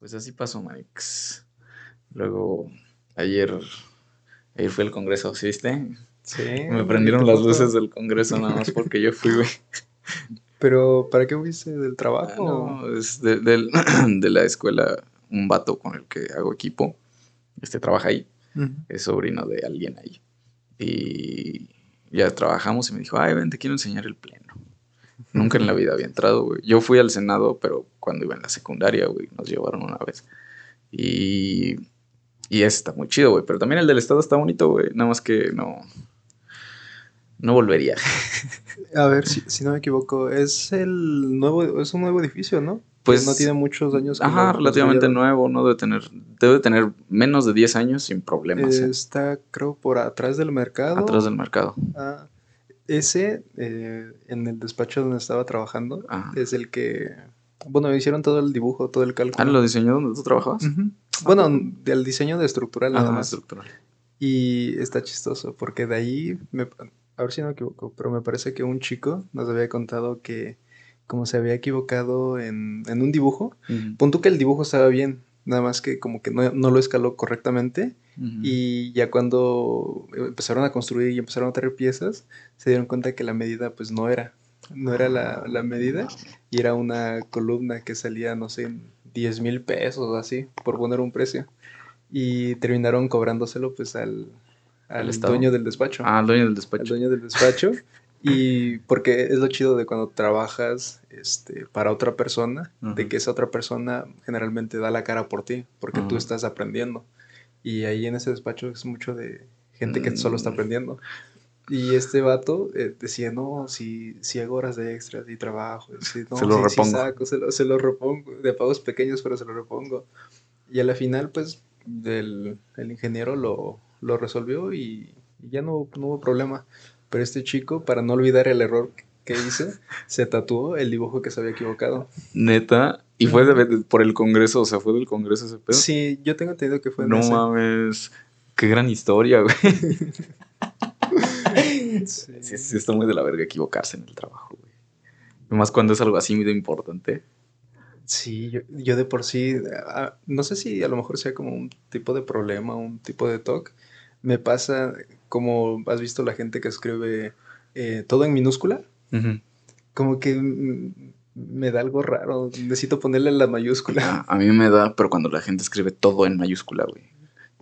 Pues así pasó, Manix. Luego, ayer, ayer fue el congreso, ¿sí viste? Sí. Me prendieron las luces del congreso nada más porque yo fui, güey. Pero, ¿para qué fuiste? ¿Del Ah, trabajo? no, es de, de la escuela, un vato con el que hago equipo. Este trabaja ahí, es sobrino de alguien ahí. Y ya trabajamos y me dijo, ay, ven, te quiero enseñar el pleno. Nunca en la vida había entrado, güey. Yo fui al Senado, pero cuando iba en la secundaria, güey, nos llevaron una vez. Y, y ese está muy chido, güey. Pero también el del Estado está bonito, güey. Nada más que no. No volvería. A ver, si, si no me equivoco, es el nuevo, es un nuevo edificio, ¿no? Pues- no tiene muchos años. Ajá, relativamente nuevo, no debe tener, debe tener menos de 10 años sin problemas. ¿eh? Está, creo, por atrás del mercado. Atrás del mercado. Ah, ese, eh, en el despacho donde estaba trabajando, Ajá. es el que, bueno, hicieron todo el dibujo, todo el Ah, cálculo. ¿lo diseñó donde tú trabajabas? Bueno, del diseño de estructural nada Ajá, más. estructural. Y está chistoso, porque de ahí, me- a ver si no me equivoco, pero me parece que un chico nos había contado que como se había equivocado en, en un dibujo, pon tú que el dibujo estaba bien, nada más que como que no, no lo escaló correctamente y ya cuando empezaron a construir y empezaron a traer piezas, se dieron cuenta que la medida pues no era, no era la, la medida y era una columna que salía, no sé, en 10 mil pesos o así, por poner un precio. Y terminaron cobrándoselo pues al, ¿Al al dueño del despacho. Ah, el dueño del Al despacho. dueño del despacho. Y porque es lo chido de cuando trabajas este, para otra persona, de que esa otra persona generalmente da la cara por ti, porque tú estás aprendiendo. Y ahí en ese despacho es mucho de gente que solo está Mm. aprendiendo. Y este vato eh, decía, no, si, si hago horas de extras y trabajo, si, no, Se lo si- saco, se lo, se lo repongo, de pagos pequeños, pero se lo repongo. Y a la final, pues, del, el ingeniero lo, lo resolvió y, y ya no, no hubo problema. Pero este chico, para no olvidar el error que hice, se tatuó el dibujo que se había equivocado. Neta. Y fue de- de- por el congreso, o sea, fue del congreso ese pedo. Sí, yo tengo entendido que fue en no ese. mames. Qué gran historia, güey. Sí. Sí, sí, está muy de la verga equivocarse en el trabajo, güey. Más cuando es algo así muy importante. Sí, yo, yo de por sí, no sé si a lo mejor sea como un tipo de problema, un tipo de TOC. Me pasa como has visto la gente que escribe eh, todo en minúscula, como que me da algo raro, necesito ponerle la mayúscula. Ah, a mí me da, pero cuando la gente escribe todo en mayúscula, güey.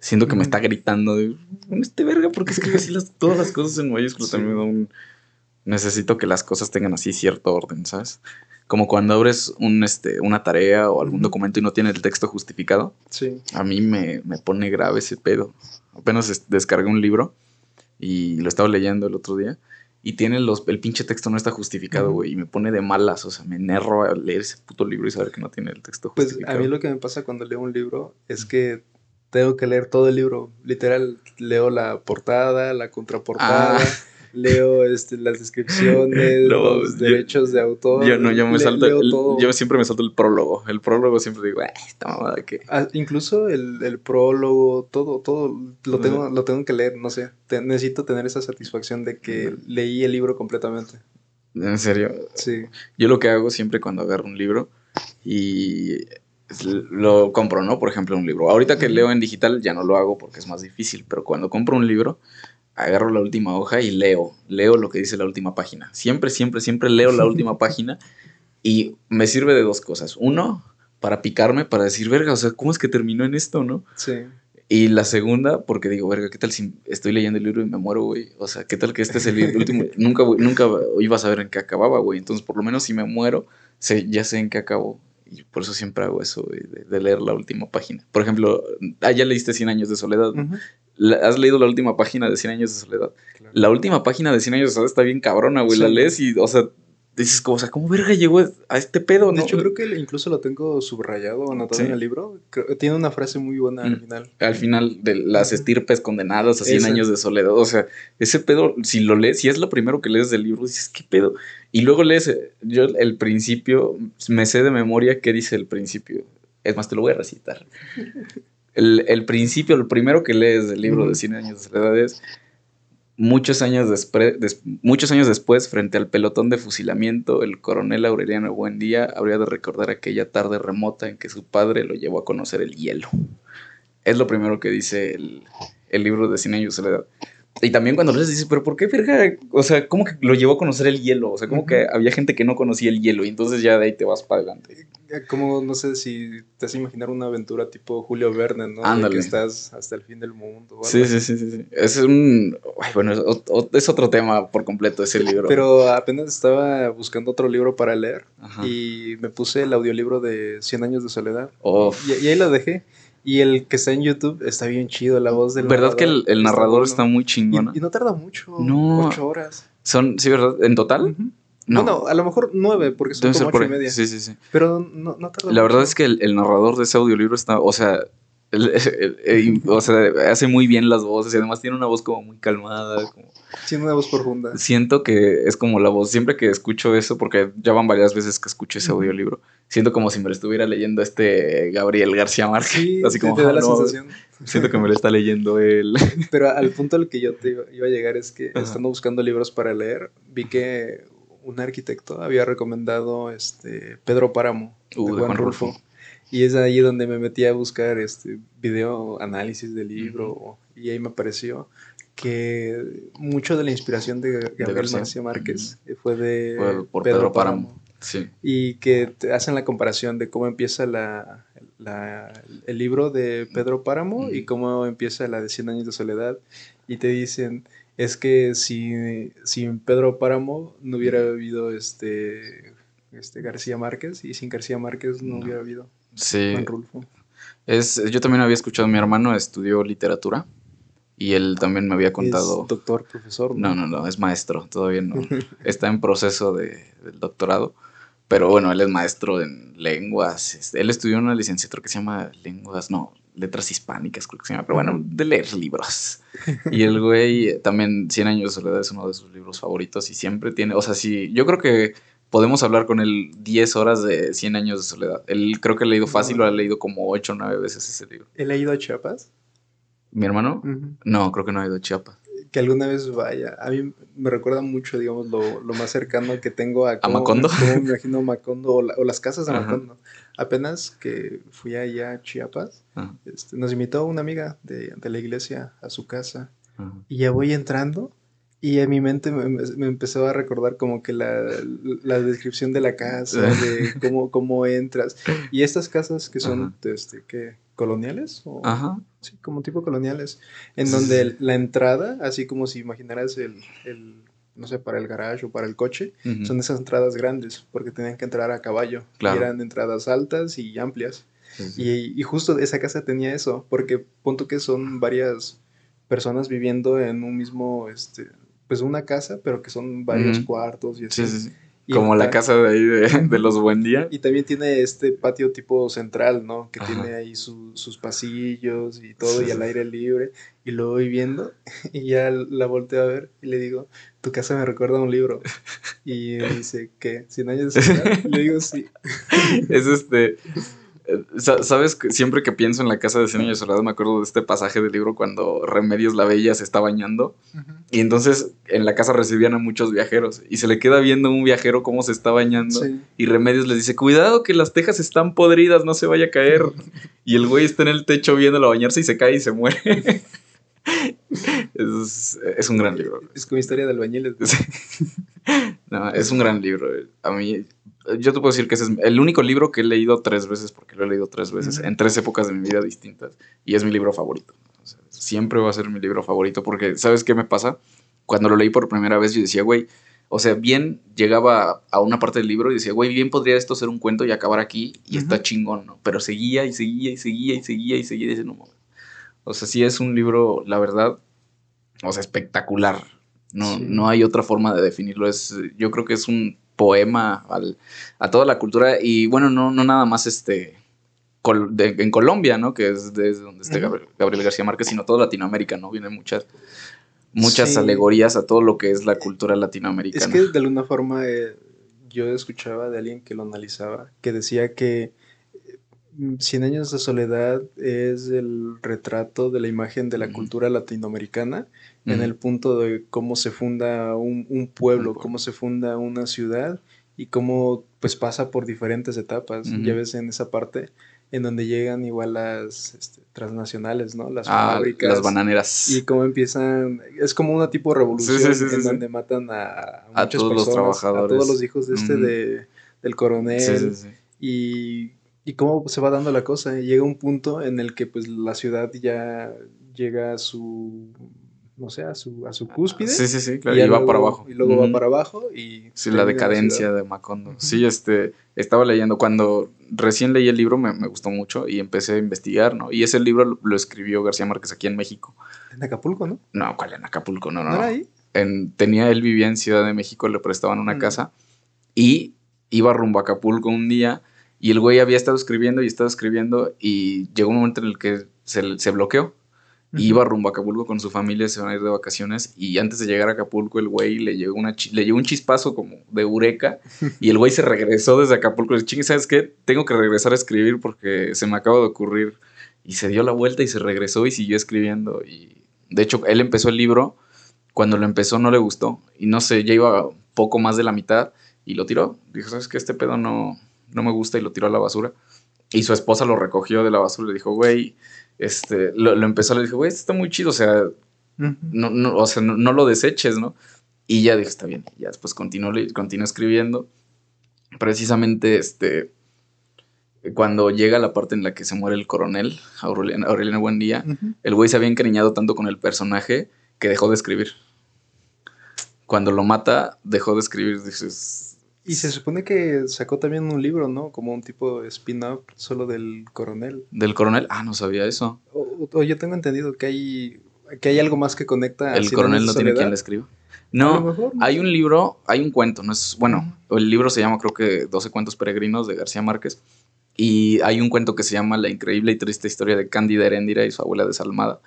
Siento que me está gritando de, este verga, ¿por qué escribe así las, todas las cosas en mayúscula? Sí. También me da un... Necesito que las cosas tengan así cierto orden, ¿sabes? Como cuando abres un, este, una tarea o algún documento y no tiene el texto justificado. Sí, A mí me, me pone grave ese pedo. Apenas es- descargué un libro y lo estaba leyendo el otro día. Y tiene los, el pinche texto no está justificado, güey. Y me pone de malas. O sea, me enerro a leer ese puto libro y saber que no tiene el texto pues a justificado. mí lo que me pasa cuando leo un libro es que tengo que leer todo el libro, literal, leo la portada, la contraportada. Ah. Leo este, las descripciones, No, los yo- derechos de autor. Yo no, yo me le- salto. leo el- todo. yo siempre me salto el prólogo. El prólogo siempre digo, "Ay, esta mamada que. Ah, incluso el, el prólogo, todo, todo lo tengo, lo tengo que leer, no sé. Te- necesito tener esa satisfacción de que leí el libro completamente. En serio. Sí. Yo lo que hago siempre cuando agarro un libro y lo compro, ¿no? Por ejemplo, un libro. Ahorita que leo en digital ya no lo hago porque es más difícil, pero cuando compro un libro, agarro la última hoja y leo, leo lo que dice la última página. Siempre, siempre, siempre leo la última página y me sirve de dos cosas. Uno, para picarme, para decir, verga, o sea, ¿cómo es que terminó en esto, no? Sí. Y la segunda, porque digo, verga, ¿qué tal si estoy leyendo el libro y me muero, güey? O sea, ¿qué tal que este es el último? nunca, güey, nunca iba a saber en qué acababa, güey. Entonces, por lo menos si me muero, sé, ya sé en qué acabó. Y por eso siempre hago eso, güey, de, de leer la última página. Por ejemplo, ah, ya leíste 100 años de soledad. ¿no? Ujú. ¿Has leído la última página de 100 años de soledad? Claro. La última página de 100 años de soledad está bien cabrona, güey. La lees y, o sea, dices, como, o sea, ¿cómo verga llegó a este pedo, De no? hecho, creo que incluso lo tengo subrayado anotado Sí. en el libro. Tiene una frase muy buena al Mm. final. al final de las estirpes condenadas a 100 Esa. años de soledad. O sea, ese pedo, si lo lees, si es lo primero que lees del libro, dices, ¿qué pedo? Y luego lees, eh, yo el principio, me sé de memoria qué dice el principio. Es más, te lo voy a recitar. El, el principio, lo primero que lees del libro de Ujú. 100 años de soledad es, Muchos años, des- muchos años después, frente al pelotón de fusilamiento, el coronel Aureliano Buendía habría de recordar aquella tarde remota en que su padre lo llevó a conocer el hielo. Es lo primero que dice el, el libro de Cien años de soledad. Y también cuando lees dices, pero ¿por qué verga? O sea, ¿cómo que lo llevó a conocer el hielo? O sea, como que había gente que no conocía el hielo y entonces ya de ahí te vas para adelante. Eh, Como, no sé si te has imaginar una aventura tipo Julio Verne, ¿no? De Ándale. que estás hasta el fin del mundo. o Sí, sí, sí, sí, sí. Es un... ay, bueno, es, ot- es otro tema por completo ese libro. Pero apenas estaba buscando otro libro para leer Ajá. y me puse el audiolibro de 100 años de soledad. Y, y ahí lo dejé. Y el que está en YouTube está bien chido, la voz del ¿Verdad que el, el narrador bueno. está muy Y, chingón? y no tarda mucho, No. ocho horas. Son, sí, ¿verdad? ¿En total? Ujú. No. Bueno, a lo mejor nueve, porque son Debe como por ocho y media. Sí, sí, sí. Pero no, no tarda La verdad es que el, el narrador de ese audiolibro está, o sea, el- el- el- o sea, hace muy bien las voces y además tiene una voz como muy calmada. como- Tiene una voz profunda. Siento que es como la voz, siempre que escucho eso, porque ya van varias veces que escucho ese audiolibro, siento como si me lo estuviera leyendo este Gabriel García Márquez. Sí, así como, te da "Ah, la no, sensación. siento que me lo está leyendo él. Pero al punto al que yo te iba, a llegar es que Ajá. estando buscando libros para leer, vi que un arquitecto había recomendado este Pedro Páramo Uh, de Juan Rulfo. Y es ahí donde me metí a buscar este video análisis del libro y ahí me pareció que mucho de la inspiración de Gabriel García. Márquez eh, fue de por Pedro Páramo. Sí. y que te hacen la comparación de cómo empieza la, la- el libro de Pedro Páramo y cómo empieza la de Cien años de soledad y te dicen es que si sin Pedro Páramo no hubiera habido este este García Márquez y sin García Márquez no, No. hubiera habido Sí. Juan Rulfo. Es, yo también había escuchado, mi hermano estudió literatura y él también me había contado. Es doctor, profesor. No, no, no, es maestro, todavía no. Está en proceso de, del doctorado, pero bueno, él es maestro en lenguas. Él estudió una licenciatura que se llama lenguas, no, letras hispánicas creo que se llama, pero bueno, de leer libros. Y el güey también, Cien años de soledad es uno de sus libros favoritos y siempre tiene, o sea, sí, yo creo que podemos hablar con él 10 horas de 100 años de soledad. Él creo que ha leído fácil, lo ha leído como 8 o 9 veces ese libro. ¿Él ha ido a Chiapas? ¿Mi hermano? No, creo que no ha ido a Chiapas. Que alguna vez vaya. A mí me recuerda mucho, digamos, lo, lo más cercano que tengo a... cómo- Macondo? cómo me imagino Macondo o, la- o las casas de. Macondo. Apenas que fui allá a Chiapas, Ajá, este, nos invitó una amiga de, de la iglesia a su casa. ajá. Y ya voy entrando y en mi mente me, me- me empezó a recordar como que la, la descripción de la casa, de cómo, cómo entras. Y estas casas que son, este, ¿qué? ¿Coloniales? O, Ajá. Sí, como tipo coloniales, en donde el- la entrada, así como si imaginaras el, el, no sé, para el garage o para el coche, son esas entradas grandes, porque tenían que entrar a caballo. y eran entradas altas y amplias. Sí, sí. Y, y justo esa casa tenía eso, porque punto que son varias personas viviendo en un mismo, este, pues una casa, pero que son varios cuartos y así. Sí, sí, sí. Y Como la casa de ahí de, de los Buen Día. Y también tiene este patio tipo central, ¿no? Que Ajá. tiene ahí su- sus pasillos y todo, Sí, y al aire libre. Y lo voy viendo y ya la volteo a ver y le digo, tu casa me recuerda a un libro. Y me dice, ¿qué? ¿Cien años de soledad? Le digo, sí. Es este. Eh, sa- ¿Sabes? Siempre que pienso en la casa de Cien años de soledad, me acuerdo de este pasaje del libro cuando Remedios la Bella se está bañando. Y entonces en la casa recibían a muchos viajeros. Y se le queda viendo un viajero cómo se está bañando. Sí. Y Remedios les dice: Cuidado que las tejas están podridas, no se vaya a caer. Y el güey está en el techo viéndolo bañarse y se cae y se muere. es, es un gran libro. Es como historia de albañiles. No, es un gran libro. A mí, yo te puedo decir que ese es el único libro que he leído tres veces, porque lo he leído tres veces, Ujú. en tres épocas de mi vida distintas, y es mi libro favorito. Siempre va a ser mi libro favorito, porque ¿sabes qué me pasa? Cuando lo leí por primera vez, yo decía, güey, o sea, bien llegaba a una parte del libro y decía, güey, bien podría esto ser un cuento y acabar aquí, y está Ujú. chingón, ¿no? Pero seguía y seguía y seguía y seguía y seguía y no mames". O sea, sí es un libro, la verdad, o sea, espectacular. No, Sí. no hay otra forma de definirlo. Es, yo creo que es un poema al- a toda la cultura y bueno, no, no nada más este col- de- en Colombia, ¿no? Que es desde donde está. Gabriel, Gabriel García Márquez, sino toda Latinoamérica, ¿no? Vienen muchas, muchas Sí. alegorías a todo lo que es la cultura latinoamericana. Es que de alguna forma eh, yo escuchaba de alguien que lo analizaba, que decía que eh, Cien años de soledad es el retrato de la imagen de la cultura latinoamericana en el punto de cómo se funda un, pueblo, cómo se funda una ciudad y cómo pues pasa por diferentes etapas. Ya ves en esa parte en donde llegan igual las este, transnacionales, ¿no? Las ah, fábricas. Las bananeras. Y cómo empiezan, es como una tipo de revolución en donde matan a, a todos los trabajadores. A todos los hijos de este de, del coronel. Y, y cómo se va dando la cosa. Llega un punto en el que pues la ciudad ya llega a su no sé, a su, a su cúspide. Sí, sí, sí, claro, y, va para abajo. Y luego va para abajo y... Sí, la decadencia de Macondo. Sí, este, estaba leyendo, cuando recién leí el libro me, gustó mucho y empecé a investigar, ¿no? Y ese libro lo, escribió García Márquez aquí en México. En Acapulco, ¿no? No, ¿cuál en Acapulco? No, no, no. ahí? En, tenía, él vivía en Ciudad de México, le prestaban una mm. casa y iba rumbo a Acapulco un día y el güey había estado escribiendo y estado escribiendo y llegó un momento en el que se, se bloqueó Iba rumbo a Acapulco con su familia, se van a ir de vacaciones y antes de llegar a Acapulco el güey le llegó, una le llegó un chispazo como de eureka y el güey se regresó desde Acapulco. Le dije, ¿sabes qué? Tengo que regresar a escribir porque se me acaba de ocurrir. Y se dio la vuelta y se regresó y siguió escribiendo. Y de hecho, él empezó el libro. Cuando lo empezó no le gustó. Y no sé, ya iba poco más de la mitad y lo tiró. Dijo, ¿sabes qué? Este pedo no, no me gusta y lo tiró a la basura. Y su esposa lo recogió de la basura y le dijo, güey, este, lo, empezó, le dije, güey, esto está muy chido, o sea, no, no, o sea, no, lo deseches, ¿no? Y ya dije, está bien, y ya después continuó, continuó escribiendo. Precisamente, este, cuando llega la parte en la que se muere el coronel, Aureliano, Aureliano Buendía, el güey se había encariñado tanto con el personaje que dejó de escribir. Cuando lo mata, dejó de escribir, dices, y se supone que sacó también un libro, ¿no? Como un tipo de spin-off solo del coronel. ¿Del coronel? Ah, no sabía eso. O, yo tengo entendido que hay, que hay algo más que conecta. El coronel no tiene quien le escriba. No, hay un libro, hay un cuento, no es, bueno, el libro se llama creo que 12 cuentos peregrinos de García Márquez y hay un cuento que se llama La increíble y triste historia de Cándida Heréndira y su abuela desalmada.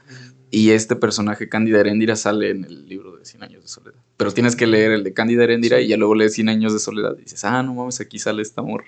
Y este personaje, Cándida Heréndira, sale en el libro de Cien años de soledad. Pero tienes que leer el de Cándida Heréndira y ya luego lees Cien años de soledad y dices, ah, no mames, aquí sale este amor.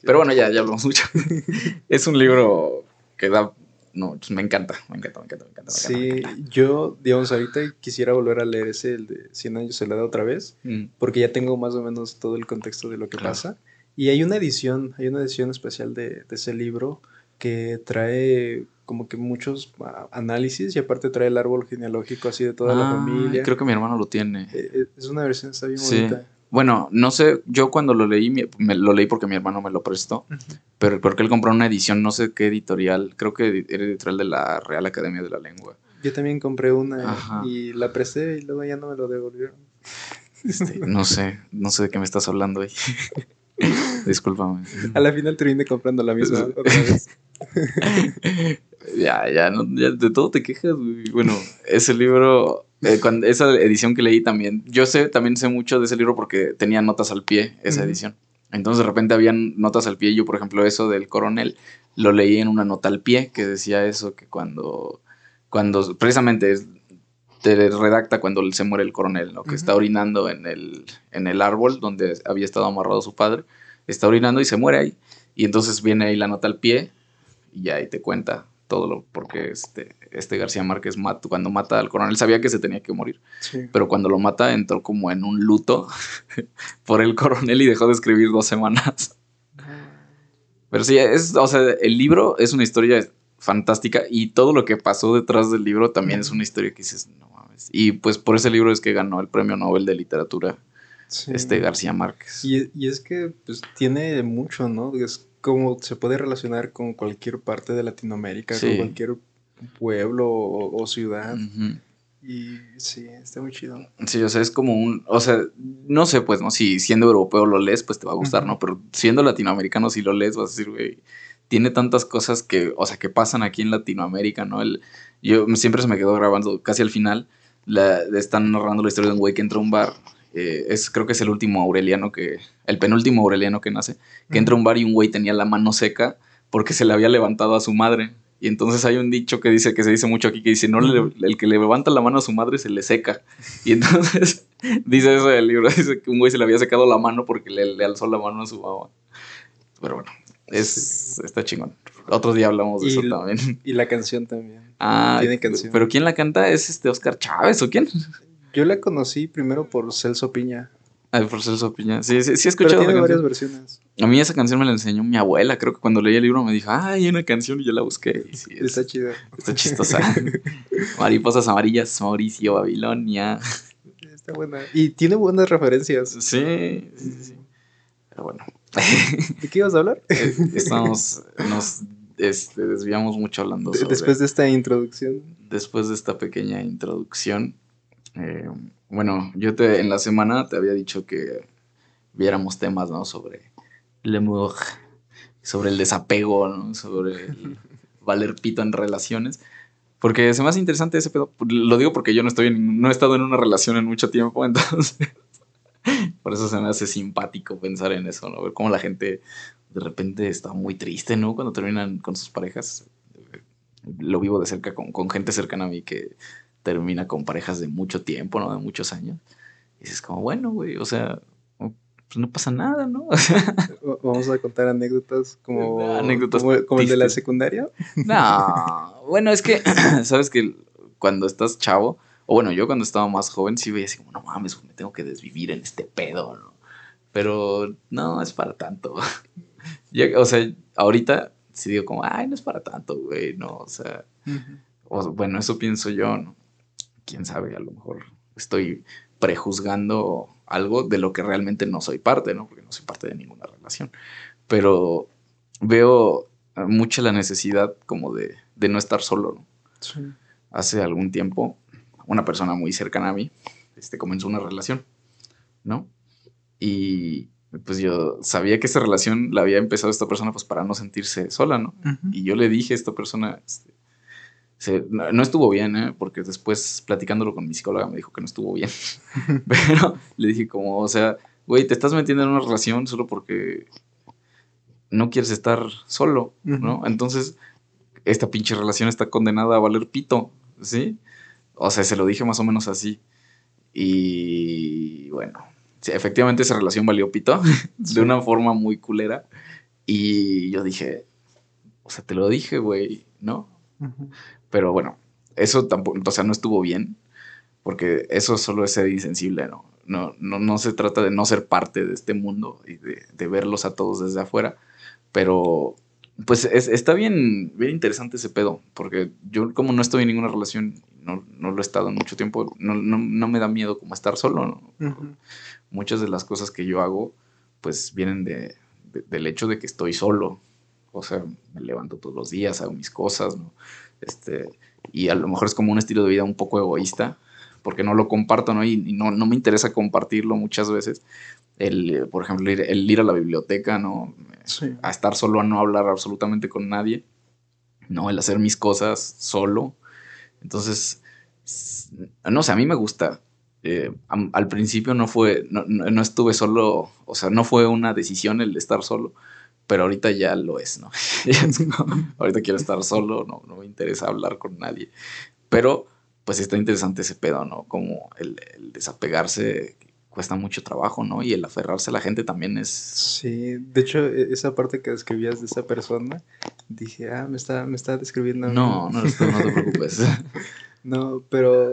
Pero bueno, ya, ya hablamos mucho. es un libro que da... No, pues me encanta, me encanta, me encanta, me encanta. sí, yo, digamos, ahorita quisiera volver a leer ese, el de Cien años de soledad otra vez, mm. porque ya tengo más o menos todo el contexto de lo que pasa. Y hay una edición, hay una edición especial de, de ese libro que trae como que muchos ah, análisis y aparte trae el árbol genealógico así de toda la ah, familia. Creo que mi hermano lo tiene. Eh, eh, es una versión, está bien bonita. Bueno, no sé, yo cuando lo leí, me, lo leí porque mi hermano me lo prestó, pero porque él compró una edición, no sé qué editorial, creo que era editorial de la Real Academia de la Lengua. Yo también compré una y la presté y luego ya no me lo devolvieron. Este, no sé, no sé de qué me estás hablando ahí. Discúlpame. A la final terminé comprando la misma otra vez. ya, ya, de todo te quejas, güey. Bueno, ese libro, eh, cuando, esa edición que leí también, yo sé, también sé mucho de ese libro porque tenía notas al pie, esa edición. Entonces de repente habían notas al pie. Yo, por ejemplo, eso del coronel, lo leí en una nota al pie que decía eso, que cuando, cuando precisamente te redacta cuando se muere el coronel, ¿no? Que está orinando en el, en el árbol donde había estado amarrado su padre. Está orinando y se muere ahí. Y entonces viene ahí la nota al pie y ahí te cuenta todo lo, porque este, este García Márquez cuando mata al coronel sabía que se tenía que morir, pero cuando lo mata entró como en un luto por el coronel y dejó de escribir dos semanas. Pero sí, es, o sea, el libro es una historia fantástica y todo lo que pasó detrás del libro también es una historia que dices, no mames. Y pues por ese libro es que ganó el premio Nobel de Literatura este García Márquez. Y, y, es que pues tiene mucho, ¿no? Es como se puede relacionar con cualquier parte de Latinoamérica, con cualquier pueblo o, ciudad. Y sí, está muy chido. Sí, o sea, es como un, o sea, no sé, pues, ¿no? Si siendo europeo lo lees, pues te va a gustar, ¿no? Pero siendo latinoamericano, si lo lees, vas a decir, güey, tiene tantas cosas que, o sea, que pasan aquí en Latinoamérica, ¿no? El, yo siempre se me quedó grabando, casi al final, la, están narrando la historia de un güey que entra a un bar eh, es, creo que es el último Aureliano que, el penúltimo Aureliano que nace, que entra a un bar y un güey tenía la mano seca porque se le había levantado a su madre. Y entonces hay un dicho que dice, que se dice mucho aquí, que dice, no, el que le levanta la mano a su madre se le seca. Y entonces dice eso del libro, dice que un güey se le había secado la mano porque le, alzó la mano a su mamá. Pero bueno, es, está chingón. Otro día hablamos de Y eso también. Y la canción también. Ah, Tiene canción. pero ¿quién la canta? ¿Es este Oscar Chávez o quién? Yo la conocí primero por Celso Piña. Ay, por Celso Piña. Sí, sí, sí he Pero escuchado tiene la varias canción. versiones. A mí esa canción me la enseñó mi abuela. Creo que cuando leí el libro me dijo, ay, hay una canción y yo la busqué. Y sí, es- Está chida. está chistosa. Mariposas amarillas, Mauricio, Babilonia. Está buena. Y tiene buenas referencias. Sí, sí, sí. Pero bueno, ¿De qué ibas a hablar? estamos, nos este, desviamos mucho hablando sobre... Después de esta introducción. después de esta pequeña introducción, eh, bueno, yo te en la semana te había dicho que viéramos temas, ¿no? Sobre el amor, sobre el desapego, ¿no? Sobre el valer pito en relaciones. Porque se me hace interesante ese pedo. Lo digo porque yo no estoy en- no he estado en una relación en mucho tiempo, entonces por eso se me hace simpático pensar en eso, ¿no? Ver cómo la gente de repente está muy triste, ¿no? Cuando terminan con sus parejas. Lo vivo de cerca con, con gente cercana a mí que termina con parejas de mucho tiempo, ¿no? De muchos años. Y dices como, bueno, güey, o sea, pues no pasa nada, ¿no? Va- Vamos a contar anécdotas como, Anécdotas como, como el de la secundaria. No, bueno, es que, sabes que cuando estás chavo, o bueno, yo cuando estaba más joven sí veía así como, no mames, me tengo que desvivir en este pedo, ¿no? Pero no es para tanto. O sea, ahorita sí digo como, ay, no es para tanto, güey, no, o sea, o- bueno, eso pienso yo, ¿no? Quién sabe, a lo mejor estoy prejuzgando algo de lo que realmente no soy parte, ¿no? Porque no soy parte de ninguna relación. Pero veo eh, mucha la necesidad como de, de no estar solo, ¿no? Sí. Hace algún tiempo, una persona muy cercana a mí este, comenzó una relación, ¿no? Y pues yo sabía que esa relación la había empezado esta persona pues para no sentirse sola, ¿no? Y yo le dije a esta persona, este, se- no, no estuvo bien, ¿eh? porque después platicándolo con mi psicóloga me dijo que no estuvo bien. Pero le dije como, o sea, güey, te estás metiendo en una relación solo porque no quieres estar solo, ¿no? Entonces, esta pinche relación está condenada a valer pito, ¿sí? O sea, se lo dije más o menos así. Y bueno, sí, efectivamente esa relación valió pito Sí. de una forma muy culera. Y yo dije, o sea, te lo dije, güey, ¿no? Pero bueno, eso tampoco, o sea, no estuvo bien, porque eso solo es ser insensible, ¿no? No, no, no se trata de no ser parte de este mundo y de, de verlos a todos desde afuera, pero pues es- está bien, bien interesante ese pedo, porque yo como no estoy en ninguna relación, no, no lo he estado en mucho tiempo, no, no, no me da miedo como estar solo, ¿no? Muchas de las cosas que yo hago, pues vienen de, de- del hecho de que estoy solo. O sea, me levanto todos los días, hago mis cosas, ¿no? Este, y a lo mejor es como un estilo de vida un poco egoísta, porque no lo comparto, ¿no? Y, y no, no me interesa compartirlo muchas veces. El, eh, por ejemplo, ir, el ir a la biblioteca, ¿no? Sí. A estar solo, a no hablar absolutamente con nadie, ¿no? El hacer mis cosas solo. Entonces, no sé, a mí me gusta. Eh, al principio no fue, no, no- no estuve solo, o sea, no fue una decisión el estar solo, pero ahorita ya lo es, ¿no? Ahorita quiero estar solo, no, no me interesa hablar con nadie. Pero, pues está interesante ese pedo, ¿no? Como el, el desapegarse cuesta mucho trabajo, ¿no? Y el aferrarse a la gente también es... Sí, de hecho, e- esa parte que describías de esa persona, dije, ah, me está, me está describiendo. mí". No, no, no te preocupes. No, pero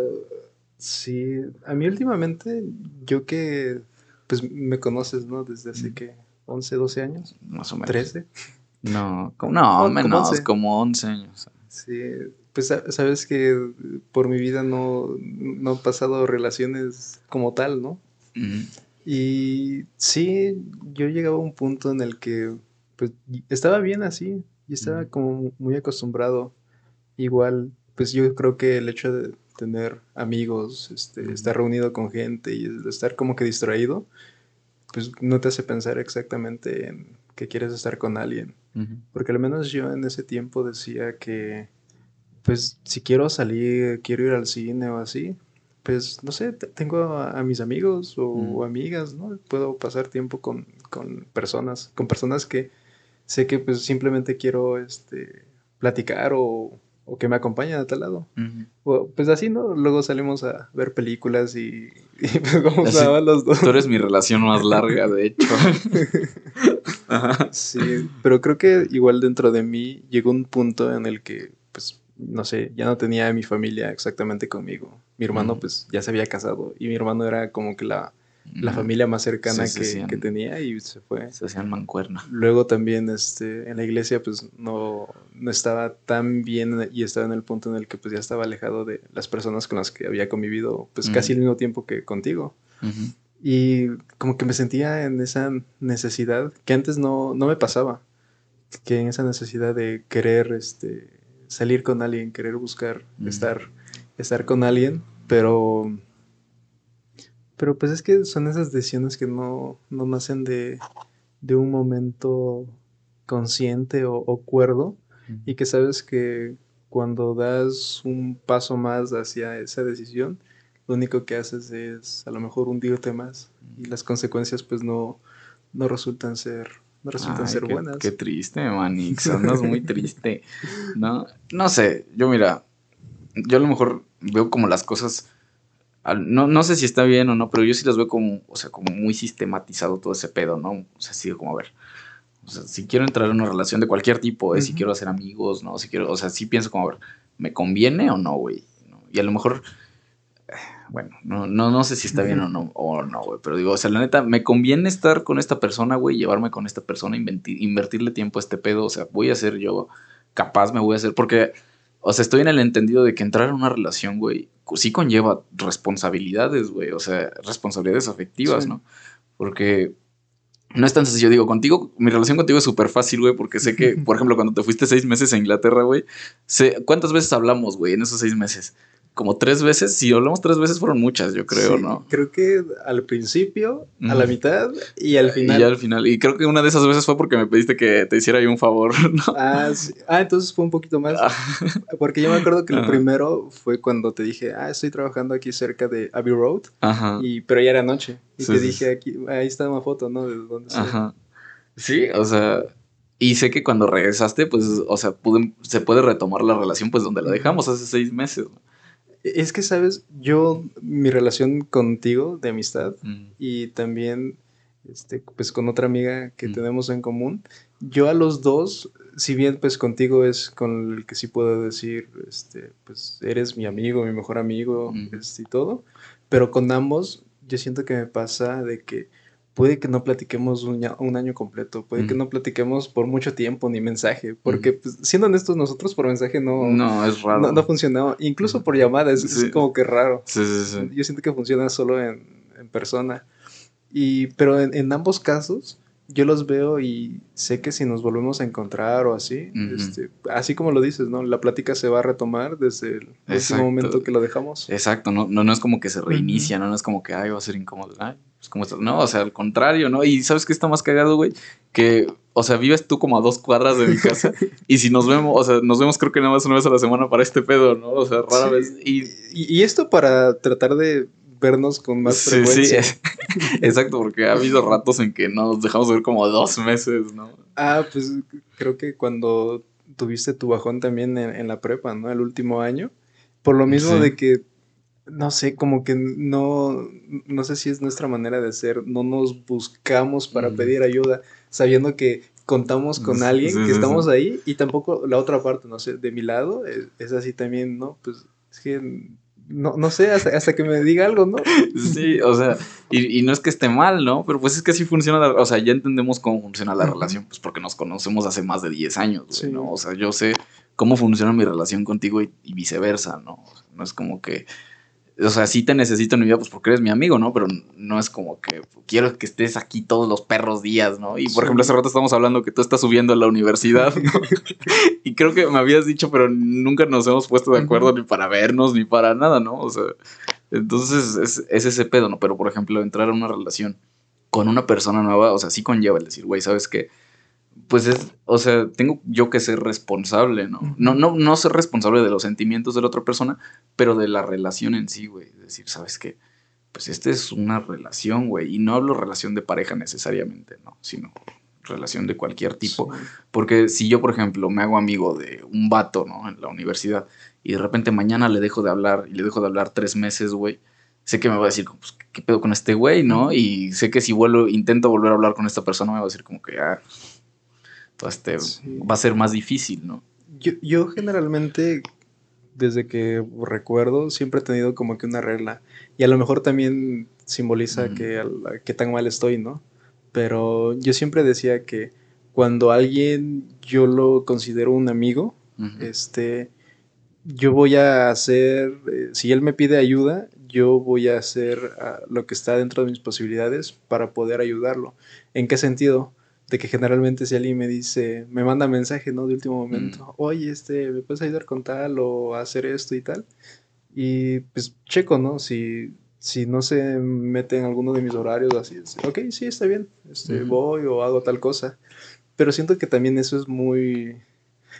sí, a mí últimamente, yo que, pues me conoces, ¿no? Desde hace Mm. que 11, 12 años, Más o menos. 13. No, como, no, menos, 11. como 11 años. Sí, pues sa- sabes que por mi vida no, no he pasado relaciones como tal, ¿no? Y sí, yo llegaba a un punto en el que pues estaba bien así y estaba como muy acostumbrado. Igual, pues yo creo que el hecho de tener amigos, este, estar reunido con gente y estar como que distraído, pues no te hace pensar exactamente en que quieres estar con alguien. Porque al menos yo en ese tiempo decía que, pues si quiero salir, quiero ir al cine o así, pues no sé, te- tengo a, a mis amigos o, o amigas, ¿no? Puedo pasar tiempo con, con personas, con personas que sé que pues simplemente quiero este, platicar o, o que me acompañan a tal lado. pues así, ¿no? Luego salimos a ver películas y, pues cómo los dos. Tú eres mi relación más larga, de hecho. sí, pero creo que igual dentro de mí llegó un punto en el que, pues, no sé, ya no tenía a mi familia exactamente conmigo. Mi hermano, pues, ya se había casado y mi hermano era como que la la familia más cercana que, tenía y se fue. Se hacían mancuerna. Luego también este, en la iglesia pues no, no estaba tan bien y estaba en el punto en el que pues ya estaba alejado de las personas con las que había convivido pues casi al mismo tiempo que contigo. Y como que me sentía en esa necesidad que antes no, no me pasaba. Que en esa necesidad de querer este, salir con alguien, querer buscar estar, estar con alguien, pero pero pues es que son esas decisiones que no, no nacen de, un momento consciente o, cuerdo y que sabes que cuando das un paso más hacia esa decisión, lo único que haces es a lo mejor hundirte más y las consecuencias pues no, no resultan ser no resultan ser buenas. Qué triste, Manix, andas muy triste. No, no sé, yo mira, yo a lo mejor veo como las cosas no, no sé si está bien o no, pero yo sí las veo como, o sea, como muy sistematizado todo ese pedo, ¿no? O sea, sí, como a ver. O sea, si quiero entrar en una relación de cualquier tipo, ¿eh? si quiero hacer amigos, ¿no? Si quiero, o sea, sí pienso como, a ver, ¿me conviene o no, güey? Y a lo mejor, eh, bueno, no, no, no sé si está bien o no, o no, güey, pero digo, o sea, la neta, ¿me conviene estar con esta persona, güey? Llevarme con esta persona, invertirle tiempo a este pedo, o sea, voy a ser yo capaz, me voy a hacer, porque, o sea, estoy en el entendido de que entrar en una relación, güey, sí conlleva responsabilidades, güey, o sea, responsabilidades afectivas, ¿no? Porque no es tan sencillo. Digo, contigo, mi relación contigo es súper fácil, güey, porque sé que, por ejemplo, cuando te fuiste seis meses a Inglaterra, güey, sé cuántas veces hablamos, güey, en esos seis meses como tres veces. Si hablamos tres veces, fueron muchas, yo creo, ¿no? Creo que al principio, a la mitad y al final. Y al final. Y creo que una de esas veces fue porque me pediste que te hiciera yo un favor, ¿no? Ah, sí. ah entonces fue un poquito más. Ah. Porque yo me acuerdo que el primero fue cuando te dije, ah, estoy trabajando aquí cerca de Abbey Road. Ajá. Y, pero ya era noche. Y te dije, aquí, ahí está una foto, ¿no? De dónde Ajá. Sí, o sea. Y sé que cuando regresaste, pues, o sea, se puede retomar la relación, pues, donde la dejamos hace seis meses. ¿no? Es que, sabes, yo, mi relación contigo de amistad mm. y también, este, pues con otra amiga que mm. tenemos en común, yo a los dos, si bien pues contigo es con el que sí puedo decir, este, pues eres mi amigo, mi mejor amigo, mm. este, y todo, pero con ambos yo siento que me pasa de que puede que no platiquemos un, año completo, puede que no platiquemos por mucho tiempo ni mensaje, porque pues, siendo honestos nosotros por mensaje no... No, es raro. No, no incluso por llamada es, como que raro. Sí, sí, sí. Yo siento que funciona solo en, persona. Y, pero en, ambos casos yo los veo y sé que si nos volvemos a encontrar o así, este, así como lo dices, ¿no? La plática se va a retomar desde el último momento que lo dejamos. Exacto, no, no, no es como que se reinicia, ¿no? no es como que, ay, va a ser incómodo, ay, pues como estás, no, o sea, al contrario, ¿no? Y ¿sabes qué está más cagado, güey? Que, o sea, vives tú como a dos cuadras de mi casa y si nos vemos, o sea, nos vemos creo que nada más una vez a la semana para este pedo, ¿no? O sea, rara vez. Y, y, esto para tratar de vernos con más frecuencia. Sí, exacto, porque ha habido ratos en que nos dejamos ver como dos meses, ¿no? Ah, pues creo que cuando tuviste tu bajón también en, la prepa, ¿no? El último año. Por lo mismo de que, no sé, como que no, no sé si es nuestra manera de ser, no nos buscamos para mm. pedir ayuda, sabiendo que contamos con alguien, que estamos ahí, y tampoco la otra parte, no sé, de mi lado, es, es así también, ¿no? Pues es que no, no sé, hasta, que me diga algo, ¿no? Sí, o sea, y, no es que esté mal, ¿no? Pero pues es que así funciona, la, o sea, ya entendemos cómo funciona la relación, pues porque nos conocemos hace más de 10 años, ¿no? O sea, yo sé cómo funciona mi relación contigo y, y viceversa, ¿no? no es como que o sea, sí te necesito en mi vida, pues porque eres mi amigo, ¿no? Pero no es como que quiero que estés aquí todos los perros días, ¿no? Y por ejemplo, hace rato estamos hablando que tú estás subiendo a la universidad, ¿no? y creo que me habías dicho, pero nunca nos hemos puesto de acuerdo ni para vernos ni para nada, ¿no? O sea, entonces es, es ese pedo, ¿no? Pero por ejemplo, entrar a una relación con una persona nueva, o sea, sí conlleva el decir, güey, ¿sabes qué? Pues es, o sea, tengo yo que ser responsable, ¿no? No, no, no ser responsable de los sentimientos de la otra persona, pero de la relación en sí, güey. Decir, ¿sabes qué? Pues esta es una relación, güey. Y no hablo relación de pareja necesariamente, ¿no? Sino relación de cualquier tipo. Porque si yo, por ejemplo, me hago amigo de un vato, ¿no? En la universidad, y de repente mañana le dejo de hablar, y le dejo de hablar tres meses, güey, sé que me va a decir, pues, ¿qué pedo con este güey, no? Y sé que si vuelvo, intento volver a hablar con esta persona, me va a decir como que, ah, este va a ser más difícil, ¿no? Yo, yo generalmente, desde que recuerdo, siempre he tenido como que una regla. Y a lo mejor también simboliza que, que tan mal estoy, ¿no? Pero yo siempre decía que cuando alguien yo lo considero un amigo, este, yo voy a hacer, eh, si él me pide ayuda, yo voy a hacer ah, lo que está dentro de mis posibilidades para poder ayudarlo. ¿En qué sentido? De que generalmente si alguien me dice, me manda mensaje, ¿no? De último momento, mm. oye, este, ¿me puedes ayudar con tal o hacer esto y tal? Y pues checo, ¿no? Si, si no se mete en alguno de mis horarios, así, ok, sí, está bien, este, voy o hago tal cosa. Pero siento que también eso es muy,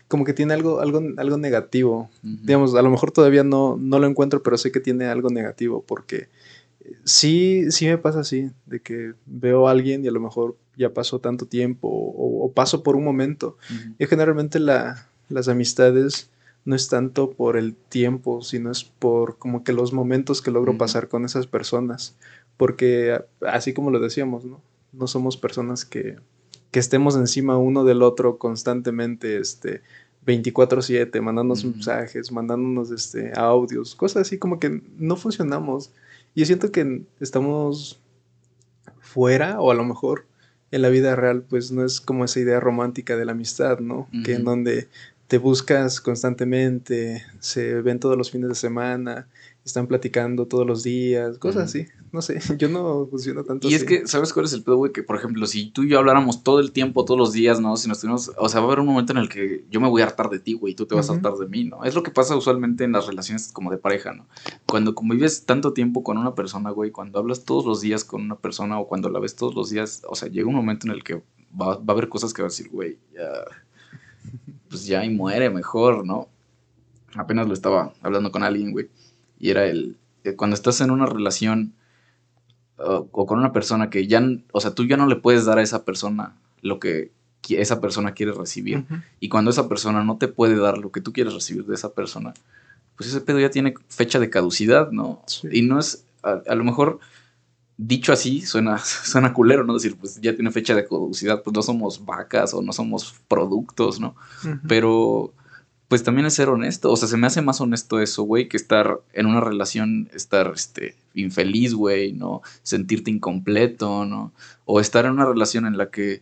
como que tiene algo, algo, algo negativo. Digamos, a lo mejor todavía no, no lo encuentro, pero sé que tiene algo negativo porque eh, sí, sí me pasa así, de que veo a alguien y a lo mejor ya pasó tanto tiempo o, paso por un momento. Y generalmente la, las amistades no es tanto por el tiempo, sino es por como que los momentos que logro pasar con esas personas. Porque así como lo decíamos, ¿no? No somos personas que, que estemos encima uno del otro constantemente, este, 24/7, mandándonos mensajes, mandándonos este, audios, cosas así como que no funcionamos. Y yo siento que estamos fuera o a lo mejor en la vida real pues no es como esa idea romántica de la amistad, ¿no? Que en donde te buscas constantemente, se ven todos los fines de semana, están platicando todos los días, cosas así. No sé, yo no funciono tanto y es que, ¿sabes cuál es el pedo, güey? Que, por ejemplo, si tú y yo habláramos todo el tiempo, todos los días, ¿no? Si nos tuvimos, o sea, va a haber un momento en el que yo me voy a hartar de ti, güey, y tú te vas a hartar de mí, ¿no? Es lo que pasa usualmente en las relaciones como de pareja, ¿no? Cuando convives tanto tiempo con una persona, güey, cuando hablas todos los días con una persona o cuando la ves todos los días, o sea, llega un momento en el que va, va a haber cosas que va a decir, güey, ya pues ya y muere mejor, ¿no? Apenas lo estaba hablando con alguien, güey. Y era el, cuando estás en una relación o, con una persona que ya, o sea, tú ya no le puedes dar a esa persona lo que esa persona quiere recibir. Y cuando esa persona no te puede dar lo que tú quieres recibir de esa persona, pues ese pedo ya tiene fecha de caducidad, ¿no? Y no es, a, lo mejor dicho así, suena, suena culero, ¿no? Decir, pues ya tiene fecha de caducidad, pues no somos vacas o no somos productos, ¿no? Pero, pues también es ser honesto. O sea, se me hace más honesto eso, güey, que estar en una relación, estar, este, infeliz, güey, ¿no? Sentirte incompleto, ¿no? O estar en una relación en la que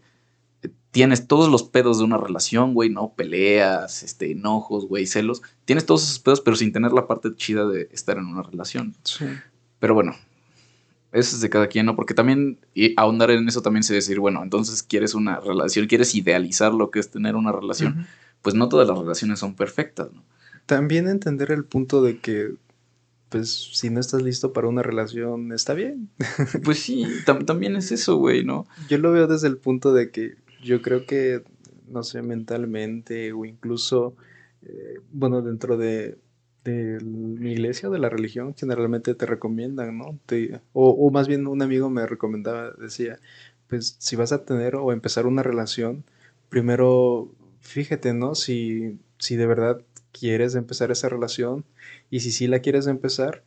tienes todos los pedos de una relación, güey, ¿no? Peleas, este, enojos, güey, celos. Tienes todos esos pedos, pero sin tener la parte chida de estar en una relación. Sí. Pero bueno, eso es de cada quien, ¿no? Porque también, y ahondar en eso también se decir, bueno, entonces quieres una relación, quieres idealizar lo que es tener una relación, pues no todas las relaciones son perfectas, ¿no? También entender el punto de que, pues, si no estás listo para una relación, está bien. Pues sí, también es eso, güey, ¿no? Yo lo veo desde el punto de que yo creo que, no sé, mentalmente o incluso, eh, bueno, dentro de de mi iglesia o de la religión generalmente te recomiendan, ¿no? o, más bien un amigo me recomendaba, decía, pues si vas a tener o empezar una relación, primero fíjate, ¿no? Si, si de verdad quieres empezar esa relación y si sí la quieres empezar,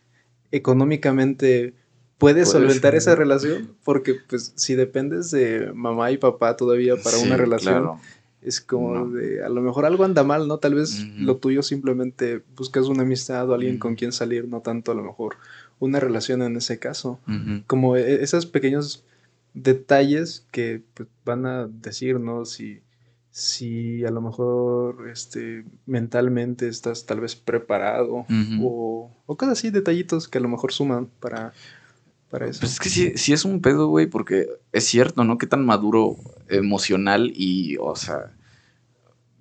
económicamente puedes solventar esa relación, porque pues si dependes de mamá y papá todavía para una relación, es como de, a lo mejor algo anda mal, ¿no? Tal vez lo tuyo simplemente buscas una amistad o alguien con quien salir, no tanto a lo mejor una relación en ese caso. Como e, esos pequeños detalles que pues, van a decir, ¿no? Si, si a lo mejor este, mentalmente estás tal vez preparado o, o cosas así, detallitos que a lo mejor suman para para eso. Pues es que sí, es un pedo, güey, porque es cierto, ¿no? Qué tan maduro emocional y, o sea,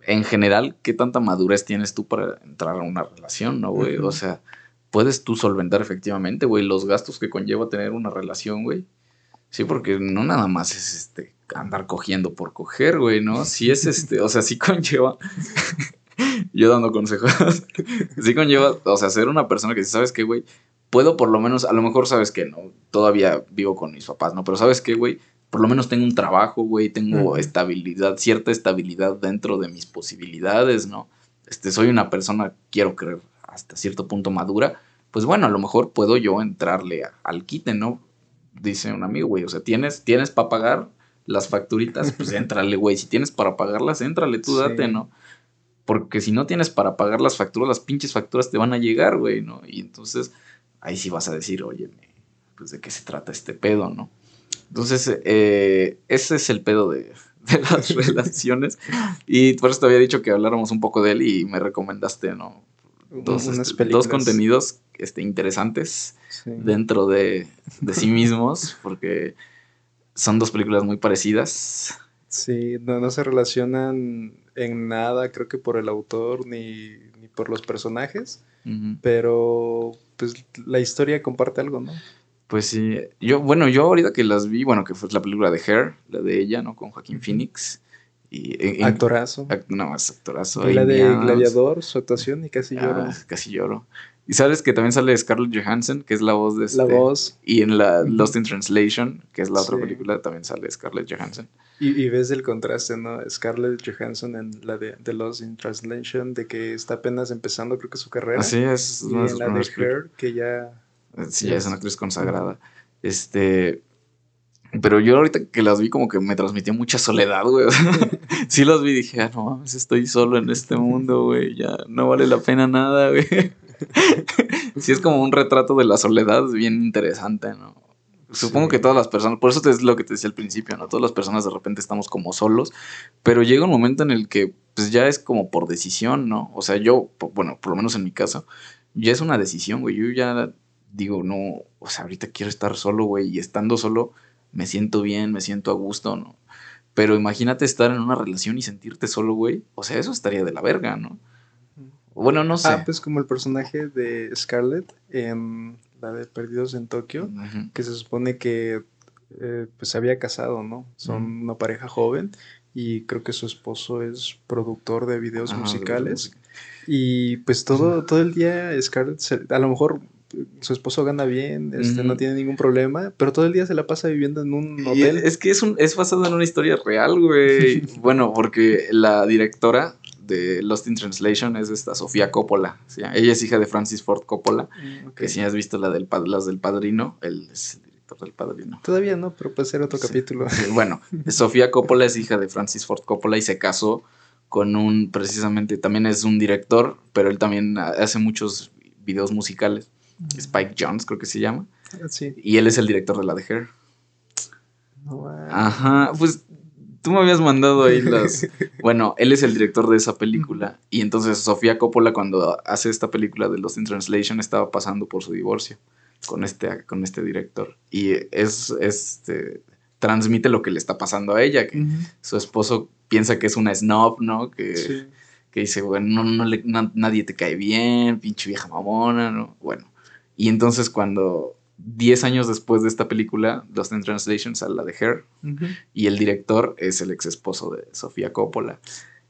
en general, qué tanta madurez tienes tú para entrar a una relación, ¿no, güey? O sea, puedes tú solventar efectivamente, güey, los gastos que conlleva tener una relación, güey. Sí, porque no nada más es este andar cogiendo por coger, güey, ¿no? Sí es este, o sea, sí conlleva. yo dando consejos. sí conlleva, o sea, ser una persona que, ¿sabes qué, güey? puedo por lo menos, a lo mejor sabes que no, todavía vivo con mis papás, ¿no? Pero sabes qué, güey, por lo menos tengo un trabajo, güey, tengo estabilidad, cierta estabilidad dentro de mis posibilidades, ¿no? Este, soy una persona, quiero creer, hasta cierto punto madura, pues bueno, a lo mejor puedo yo entrarle al quite, ¿no? Dice un amigo, güey, o sea, tienes, tienes para pagar las facturitas, pues éntrale, güey, si tienes para pagarlas, éntrale, tú date, ¿no? Porque si no tienes para pagar las facturas, las pinches facturas te van a llegar, güey, ¿no? Y entonces ahí sí vas a decir, oye, pues de qué se trata este pedo, ¿no? Entonces, eh, ese es el pedo de, las relaciones. Y por eso te había dicho que habláramos un poco de él y me recomendaste, ¿no? Dos, este, dos contenidos este, interesantes dentro de, de sí mismos, porque son dos películas muy parecidas. Sí, no, no se relacionan en nada, creo que por el autor ni, ni por los personajes, pero pues la historia comparte algo, ¿no? Pues sí, yo, bueno, yo ahorita que las vi, bueno, que fue la película de Hair, la de ella, ¿no? Con Joaquín Phoenix. Y, actorazo. no, más actorazo. Y la de Gladiador, su actuación, y casi lloro. Ah, casi lloro. Y sabes que también sale Scarlett Johansson, que es la voz de este, La voz. Y en la Lost in Translation, que es la otra película, también sale Scarlett Johansson. Y, ves el contraste, ¿no? Scarlett Johansson en la de, Lost in Translation, de que está apenas empezando, creo que su carrera. Así es. Y en la de Hair, que ya Sí, ya es una actriz consagrada. Este. Pero yo ahorita que las vi como que me transmitió mucha soledad, güey. sí las vi y dije, ah, no mames, estoy solo en este mundo, güey. Ya no vale la pena nada, güey. Sí es como un retrato de la soledad bien interesante, ¿no? Supongo que todas las personas, por eso es lo que te decía al principio, ¿no? Todas las personas de repente estamos como solos, pero llega un momento en el que pues ya es como por decisión, ¿no? O sea, yo, bueno, por lo menos en mi caso, ya es una decisión, güey. Yo ya digo, no, o sea, ahorita quiero estar solo, güey, y estando solo me siento bien, me siento a gusto, ¿no? Pero imagínate estar en una relación y sentirte solo, güey. O sea, eso estaría de la verga, ¿no? Bueno, no sé. Ah, pues como el personaje de Scarlett en la de Perdidos en Tokio, que se supone que eh, pues se había casado, ¿no? Son una pareja joven y creo que su esposo es productor de videos musicales. y pues todo, todo el día Scarlett, a lo mejor su esposo gana bien, este, no tiene ningún problema, pero todo el día se la pasa viviendo en un hotel. es que es, un, es basado en una historia real, güey. bueno, porque la directora de Lost in Translation es esta Sofía Coppola. Ella es hija de Francis Ford Coppola, mm, que si has visto la del, las del Padrino, él es el director del Padrino. Todavía no, pero puede ser otro capítulo. bueno, Sofía Coppola es hija de Francis Ford Coppola y se casó con un, precisamente, también es un director, pero él también hace muchos videos musicales. Spike Jones, creo que se llama. Ah, sí. Y él es el director de la de Hair. Ajá, pues tú me habías mandado ahí las... bueno, él es el director de esa película. Y entonces Sofía Coppola cuando hace esta película de Lost in Translation estaba pasando por su divorcio con este, con este director. Y es, este, transmite lo que le está pasando a ella, que su esposo piensa que es una snob, ¿no? Que, que dice, bueno, no, no nadie te cae bien, pinche vieja mamona, ¿no? Bueno, y entonces cuando 10 años después de esta película, Lost in Translation sale la de Hair, y el director es el ex esposo de Sofía Coppola.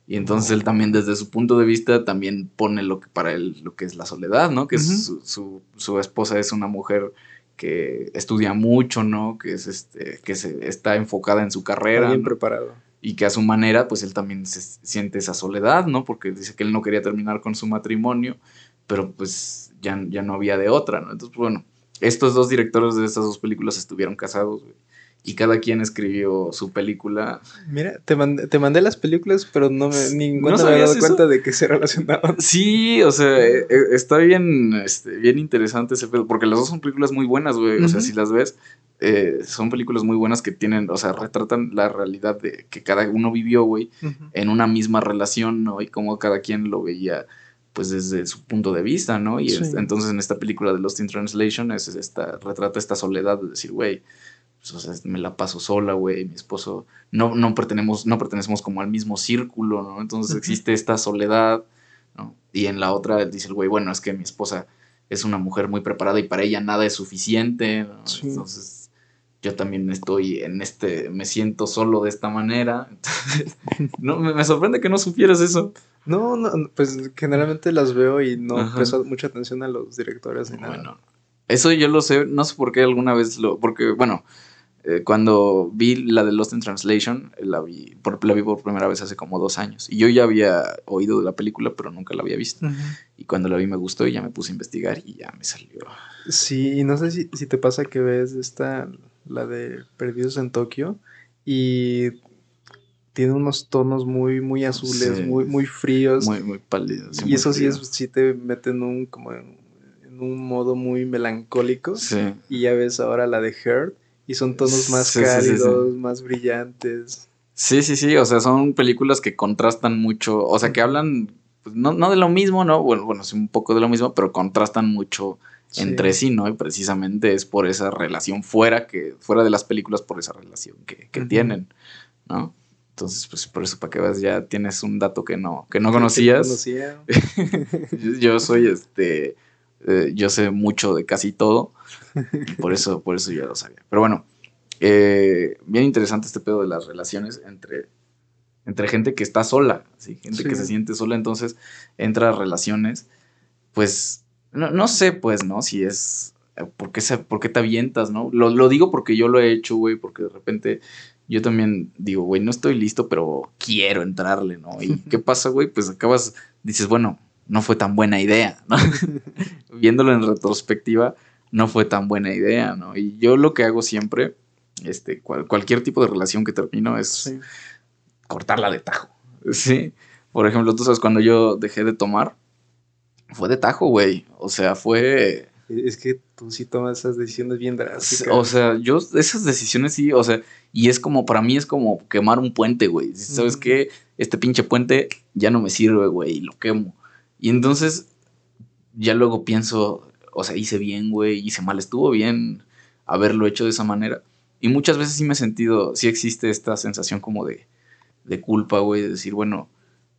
Y entonces él también desde su punto de vista también pone lo que para él lo que es la soledad, ¿no? Que su, su, esposa es una mujer que estudia mucho, ¿no? Que es este, que se está enfocada en su carrera. Bien preparado. Y que a su manera, pues él también se siente esa soledad, ¿no? Porque dice que él no quería terminar con su matrimonio, pero pues ya, no había de otra, ¿no? Entonces, bueno, estos dos directores de estas dos películas estuvieron casados, güey. Y cada quien escribió su película. Mira, te mandé, te mandé las películas, pero no me, ninguna me había dado cuenta de que se relacionaban. Sí, o sea, eh, eh, está bien, este, bien interesante ese pedo, porque las dos son películas muy buenas, güey. O sea, si las ves, eh, son películas muy buenas que tienen, o sea, retratan la realidad de que cada uno vivió, güey, en una misma relación, ¿no? Y cómo cada quien lo veía pues desde su punto de vista, ¿no? Y entonces en esta película de Lost in Translation es esta, retrata esta soledad de decir, güey, pues, o sea, me la paso sola, güey, mi esposo, no, no, pertenecemos, no pertenecemos como al mismo círculo, ¿no? Entonces existe esta soledad, ¿no? Y en la otra dice el güey, bueno, es que mi esposa es una mujer muy preparada y para ella nada es suficiente, ¿no? Entonces yo también estoy en este, me siento solo de esta manera. no, me, sorprende que no supieras eso. No, no, pues generalmente las veo y no presto mucha atención a los directores ni nada. Bueno, eso yo lo sé, no sé por qué alguna vez lo, porque bueno, eh, cuando vi la de Lost in Translation, la vi, por, la vi por primera vez hace como dos años. Y yo ya había oído de la película, pero nunca la había visto. Y cuando la vi me gustó y ya me puse a investigar y ya me salió. Sí, y no sé si, si te pasa que ves esta, la de Perdidos en Tokio, y tiene unos tonos muy, muy azules, muy, muy fríos. Muy, muy pálidos. Y eso sí, es, sí te mete en un, como en, un modo muy melancólico. Sí. Y ya ves ahora la de Heart y son tonos más cálidos, más brillantes. Sí, sí, sí, o sea, son películas que contrastan mucho, o sea, que hablan, pues, no, no de lo mismo, ¿no? Bueno, bueno, sí, un poco de lo mismo, pero contrastan mucho entre sí, ¿no? Y precisamente es por esa relación fuera que, fuera de las películas, por esa relación que, que tienen, ¿no? Entonces, pues por eso para que veas, ya tienes un dato que no, que no conocías. conocía. yo soy este, eh, yo sé mucho de casi todo. Por eso, por eso ya lo sabía. Pero bueno, eh, bien interesante este pedo de las relaciones entre, entre gente que está sola, ¿sí? gente que se siente sola, entonces entra a relaciones, pues, no, sé, pues, ¿no? Si es, eh, ¿por qué, se, por qué te avientas, no? Lo, lo digo porque yo lo he hecho, güey, porque de repente yo también digo, güey, no estoy listo, pero quiero entrarle, ¿no? ¿Y qué pasa, güey? Pues acabas, dices, bueno, no fue tan buena idea, ¿no? Viéndolo en retrospectiva, no fue tan buena idea, ¿no? Y yo lo que hago siempre, este, cualquier tipo de relación que termino es cortarla de tajo, ¿sí? Por ejemplo, tú sabes, cuando yo dejé de tomar, fue de tajo, güey. O sea, fue... Es que tú sí tomas esas decisiones bien drásticas. O sea, yo esas decisiones sí, o sea, y es como, para mí es como quemar un puente, güey. ¿Sabes qué? Este pinche puente ya no me sirve, güey, y lo quemo. Y entonces ya luego pienso, o sea, hice bien, güey, hice mal, estuvo bien haberlo hecho de esa manera. Y muchas veces sí me he sentido, sí existe esta sensación como de, de culpa, güey, de decir, bueno,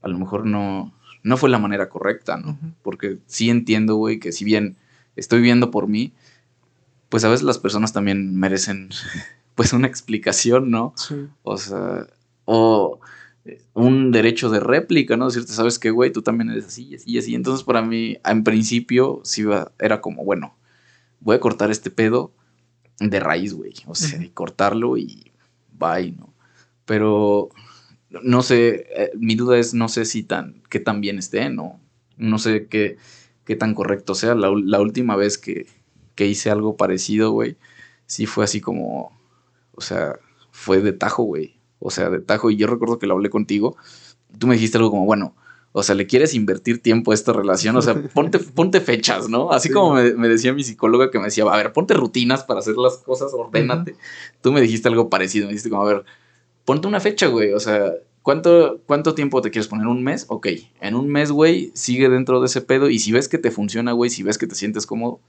a lo mejor no, no fue la manera correcta, ¿no? Porque sí entiendo, güey, que si bien estoy viendo por mí, pues a veces las personas también merecen, pues, una explicación, ¿no? Sí. O sea, o un derecho de réplica, ¿no? Decirte, ¿sabes qué, güey? Tú también eres así y así y así. Entonces, para mí, en principio, sí era como, bueno, voy a cortar este pedo de raíz, güey. O sea, y cortarlo y bye, ¿no? Pero, no sé, eh, mi duda es, no sé si tan, qué tan bien esté, ¿no? No sé qué, qué tan correcto sea. La, la última vez que, que hice algo parecido, güey, sí fue así como, o sea, fue de tajo, güey o sea, de tajo. Y yo recuerdo que lo hablé contigo. Tú me dijiste algo como, bueno, o sea, le quieres invertir tiempo a esta relación, o sea, ponte, ponte fechas, ¿no? Así como me, decía mi psicóloga que me decía, a ver, ponte rutinas para hacer las cosas, ordénate. Tú me dijiste algo parecido, me dijiste como, a ver, ponte una fecha, güey, o sea, ¿cuánto, ¿cuánto tiempo te quieres poner? ¿Un mes? Ok, en un mes, güey, sigue dentro de ese pedo y si ves que te funciona, güey, si ves que te sientes cómodo,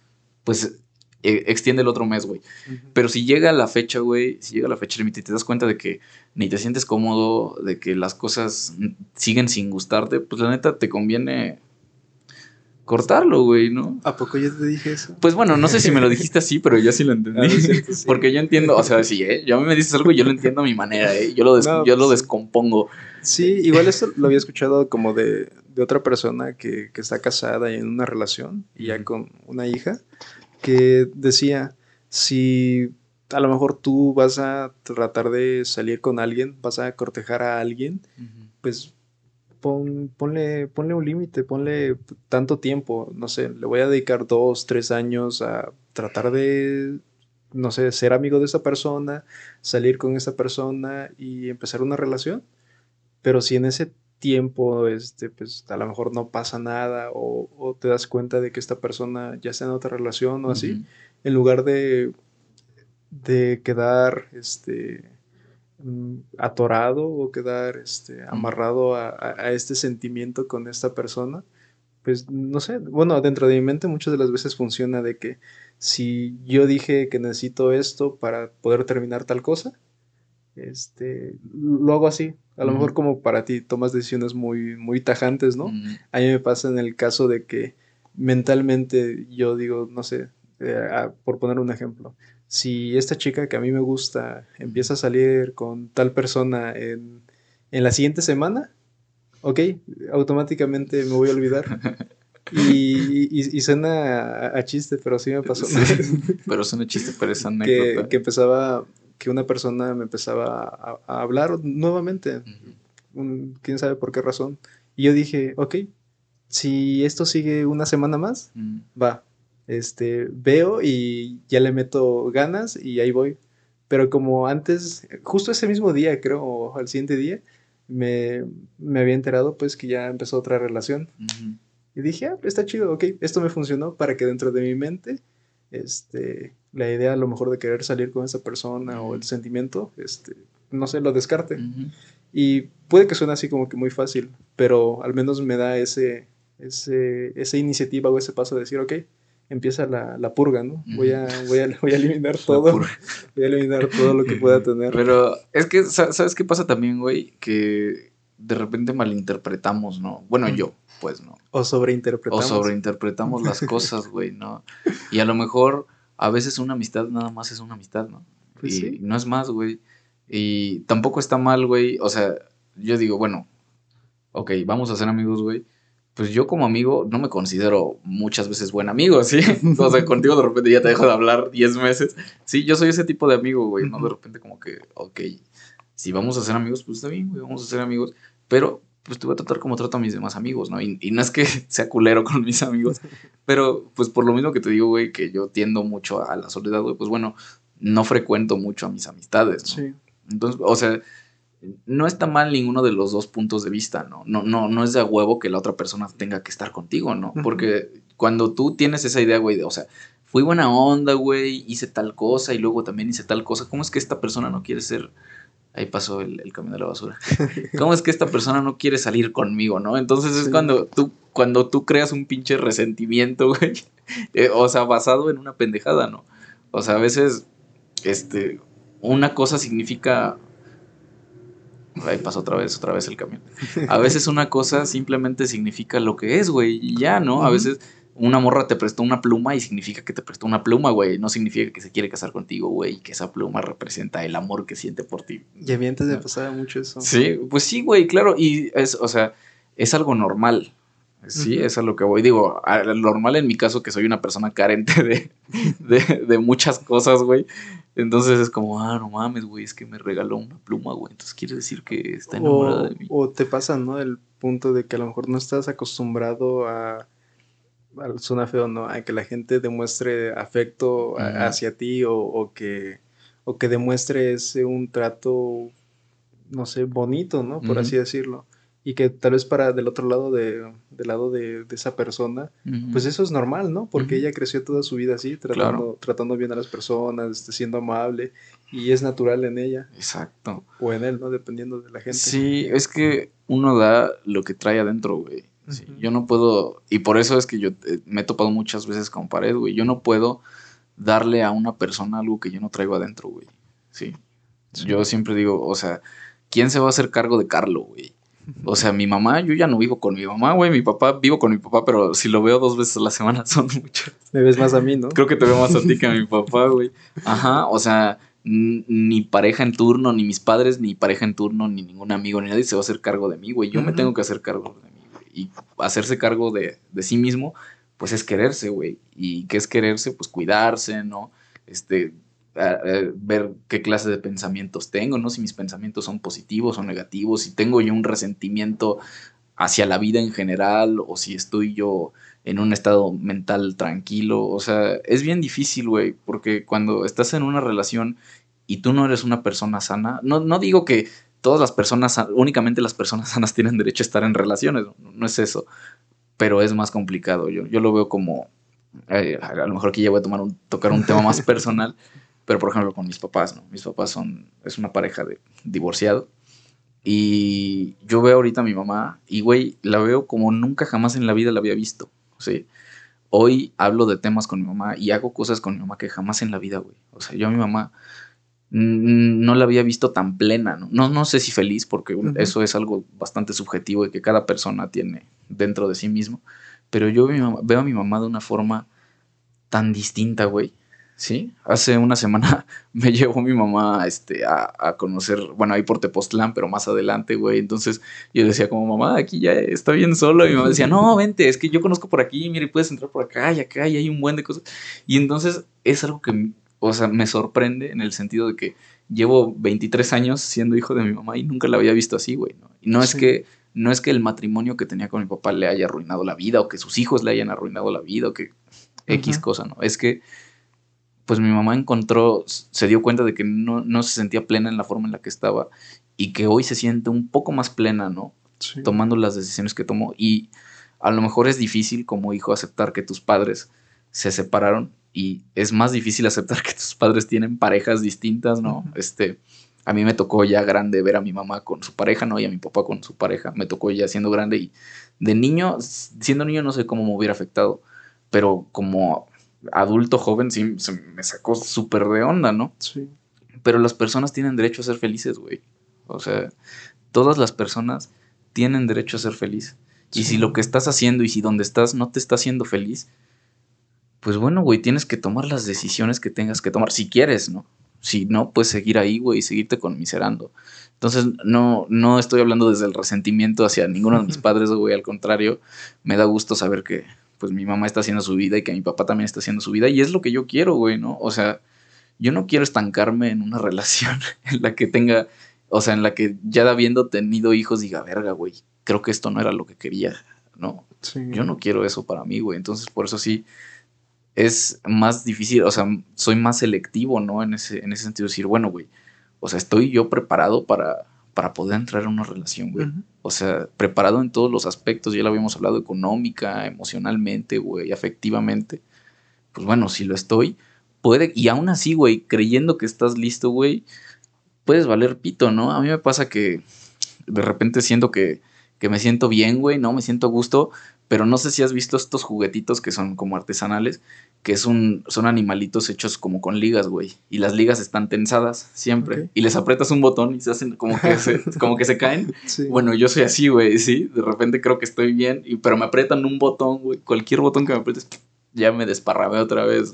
pues e, extiende el otro mes, güey. Pero si llega la fecha, güey, si llega la fecha límite y te das cuenta de que ni te sientes cómodo, de que las cosas siguen sin gustarte, pues la neta te conviene cortarlo, güey, ¿no? ¿A poco ya te dije eso? Pues bueno, no sé si me lo dijiste así, pero yo sí lo entendí. Ah, Porque yo entiendo, o sea, sí, ¿eh? Yo a mí me dices algo y yo lo entiendo a mi manera, ¿eh? Yo lo, yo lo pues, descompongo. Sí, igual eso lo había escuchado como de, de otra persona que, que, está casada y en una relación y ya con una hija que decía, si a lo mejor tú vas a tratar de salir con alguien, vas a cortejar a alguien, pues ponle, ponle un límite, ponle tanto tiempo, no sé, le voy a dedicar dos, tres años a tratar de, no sé, ser amigo de esa persona, salir con esa persona y empezar una relación. Pero si en ese tiempo, este, pues a lo mejor no pasa nada o, te das cuenta de que esta persona ya está en otra relación o así, en lugar de, de quedar este, atorado o quedar este, amarrado a, a, este sentimiento con esta persona, pues no sé, bueno, dentro de mi mente muchas de las veces funciona de que si yo dije que necesito esto para poder terminar tal cosa, este, lo hago así. A lo mejor como para ti tomas decisiones muy, muy tajantes, ¿no? A mí me pasa en el caso de que mentalmente yo digo, no sé, eh, por poner un ejemplo, si esta chica que a mí me gusta empieza a salir con tal persona en, en la siguiente semana, ok, automáticamente me voy a olvidar. Y, y, suena a, chiste, pero sí me pasó. pero suena chiste, pero es anécdota. Que, que empezaba que una persona me empezaba a, hablar nuevamente, quién sabe por qué razón. Y yo dije, ok, si esto sigue una semana más, va, este, veo y ya le meto ganas y ahí voy. Pero como antes, justo ese mismo día, creo, o al siguiente día, me, había enterado pues que ya empezó otra relación. Y dije, ah, está chido, ok, esto me funcionó para que dentro de mi mente, este, la idea a lo mejor de querer salir con esa persona o el sentimiento, este, no sé, lo descarte. Y puede que suene así como que muy fácil, pero al menos me da ese, ese, esa iniciativa o ese paso de decir, ok, empieza la, la purga, ¿no? Voy a, voy a, voy a eliminar todo. Voy a eliminar todo lo que pueda tener. Pero es que, ¿sabes qué pasa también, güey? Que de repente malinterpretamos, ¿no? Bueno, yo, pues, ¿no? O sobreinterpretamos. O sobreinterpretamos las cosas, güey, ¿no? Y a lo mejor a veces una amistad nada más es una amistad, ¿no? Pues y no es más, güey. Y tampoco está mal, güey. O sea, yo digo, bueno, ok, vamos a ser amigos, güey pues yo como amigo no me considero muchas veces buen amigo, ¿sí? o sea, contigo de repente ya te dejo de hablar 10 meses. Sí, yo soy ese tipo de amigo, güey, ¿no? De repente como que, ok, si vamos a ser amigos, pues está bien, güey, vamos a ser amigos, pero pues te voy a tratar como trato a mis demás amigos, ¿no? Y, no es que sea culero con mis amigos, pero pues por lo mismo que te digo, güey, que yo tiendo mucho a la soledad, güey, pues bueno, no frecuento mucho a mis amistades, ¿no? Sí. Entonces, o sea, no está mal ninguno de los dos puntos de vista, ¿no? No, no, no es de a huevo que la otra persona tenga que estar contigo, ¿no? Porque cuando tú tienes esa idea, güey, de, o sea, fui buena onda, güey, hice tal cosa y luego también hice tal cosa, ¿cómo es que esta persona no quiere ser... Ahí pasó el, el camión de la basura. ¿Cómo es que esta persona no quiere salir conmigo, no? Entonces es cuando tú, cuando tú creas un pinche resentimiento, güey. Eh, o sea, basado en una pendejada, ¿no? O sea, a veces, este, una cosa significa Ahí pasó otra vez, otra vez el camión. A veces una cosa simplemente significa lo que es, güey, y ya, ¿no? A veces una morra te prestó una pluma y significa que te prestó una pluma, güey. No significa que se quiere casar contigo, güey, y que esa pluma representa el amor que siente por ti. Y a mí antes me pasaba mucho eso. Sí, pues sí, güey, claro. Y es, o sea, es algo normal. Sí, es a lo que voy. Digo, normal en mi caso, que soy una persona carente de, de, de muchas cosas, güey. Entonces es como, ah, no mames, güey, es que me regaló una pluma, güey. Entonces quiere decir que está enamorada de mí. O te pasa, ¿no? El punto de que a lo mejor no estás acostumbrado a. Suena feo, ¿no? A que la gente demuestre afecto hacia ti o, que, o que demuestre ese un trato, no sé, bonito, ¿no? Por así decirlo y que tal vez para del otro lado de, del lado de, esa persona, pues eso es normal, ¿no? Porque ella creció toda su vida así, tratando, tratando bien a las personas, este, siendo amable, y es natural en ella. Exacto. O en él, ¿no? Dependiendo de la gente. Sí, es que uno da lo que trae adentro, güey. Yo no puedo, y por eso es que yo eh, me he topado muchas veces con pared, güey. Yo no puedo darle a una persona algo que yo no traigo adentro, güey. Sí. Yo siempre digo, o sea, ¿quién se va a hacer cargo de Carlo, güey? O sea, mi mamá, yo ya no vivo con mi mamá, güey. Mi papá, vivo con mi papá, pero si lo veo dos veces a la semana son muchas. Me ves más a mí, ¿no? Creo que te veo más a ti que a mi papá, güey. Ajá, o sea, ni pareja en turno, ni mis padres, ni pareja en turno, ni ningún amigo, ni nadie se va a hacer cargo de mí, güey. Yo me tengo que hacer cargo de mí, güey. Y hacerse cargo de, de sí mismo, pues es quererse, güey. ¿Y qué es quererse? Pues cuidarse, ¿no? Este, ver qué clase de pensamientos tengo, ¿no? Si mis pensamientos son positivos o negativos, si tengo yo un resentimiento hacia la vida en general o si estoy yo en un estado mental tranquilo. O sea, es bien difícil, güey, porque cuando estás en una relación y tú no eres una persona sana, no, no digo que todas las personas, únicamente las personas sanas tienen derecho a estar en relaciones, no, es eso, pero es más complicado. Yo, yo lo veo como, eh, a lo mejor aquí ya voy a tomar un, tocar un tema más personal, pero por ejemplo con mis papás, ¿no? Mis papás son, es una pareja de divorciado. Y yo veo ahorita a mi mamá y, güey, la veo como nunca jamás en la vida la había visto. ¿sí? Hoy hablo de temas con mi mamá y hago cosas con mi mamá que jamás en la vida, güey. O sea, yo a mi mamá no la había visto tan plena, ¿no? No, no sé si feliz, porque eso es algo bastante subjetivo y que cada persona tiene dentro de sí mismo. Pero yo veo a mi mamá de una forma tan distinta, güey. Sí, hace una semana me llevó mi mamá este, a, conocer, bueno, ahí por Tepoztlán, pero más adelante, güey. Entonces yo decía como, mamá, aquí ya está bien solo. Y mi mamá decía, no, vente, es que yo conozco por aquí, mire, puedes entrar por acá y acá y hay un buen de cosas. Y entonces es algo que, o sea, me sorprende en el sentido de que llevo 23 años siendo hijo de mi mamá y nunca la había visto así, güey, ¿no? Y no es que no es que el matrimonio que tenía con mi papá le haya arruinado la vida o que sus hijos le hayan arruinado la vida o que X cosa, ¿no? Es que pues mi mamá encontró, se dio cuenta de que no, no, se sentía plena en la forma en la que estaba y que hoy se siente un poco más plena, ¿no? Tomando las decisiones que tomó y a lo mejor es difícil como hijo aceptar que tus padres se separaron y es más difícil aceptar que tus padres tienen parejas distintas, ¿no? Este, a mí me tocó ya grande ver a mi mamá con su pareja, ¿no? Y a mi papá con su pareja. Me tocó ya siendo grande y de niño, siendo niño no sé cómo me hubiera afectado, pero como adulto joven sí se me sacó súper de onda, ¿no? Sí. Pero las personas tienen derecho a ser felices, güey. O sea, todas las personas tienen derecho a ser felices. Y si lo que estás haciendo y si donde estás no te está haciendo feliz, pues bueno, güey, tienes que tomar las decisiones que tengas que tomar, si quieres, ¿no? Si no, pues seguir ahí, güey, y seguirte conmiserando. Entonces, no, no estoy hablando desde el resentimiento hacia ninguno de mis padres, güey, al contrario, me da gusto saber que, pues, mi mamá está haciendo su vida y que mi papá también está haciendo su vida, y es lo que yo quiero, güey, ¿no? O sea, yo no quiero estancarme en una relación en la que tenga, o sea, en la que ya habiendo tenido hijos diga, verga, güey, creo que esto no era lo que quería, ¿no? Yo no quiero eso para mí, güey. Entonces, por eso sí, es más difícil, o sea, soy más selectivo, ¿no? En ese, en ese sentido, decir, bueno, güey, o sea, estoy yo preparado para, para poder entrar en una relación, güey. O sea, preparado en todos los aspectos, ya lo habíamos hablado, económica, emocionalmente, güey, afectivamente. Pues bueno, si lo estoy, puede, y aún así, güey, creyendo que estás listo, güey, puedes valer pito, ¿no? A mí me pasa que de repente siento que, que me siento bien, güey, ¿no? Me siento a gusto, pero no sé si has visto estos juguetitos que son como artesanales, que es un, son animalitos hechos como con ligas, güey. Y las ligas están tensadas siempre. Y les aprietas un botón y se hacen como que se, como que se caen. Bueno, yo soy así, güey, sí. De repente creo que estoy bien, y, pero me aprietan un botón, güey. Cualquier botón que me aprietes, ya me desparramé otra vez.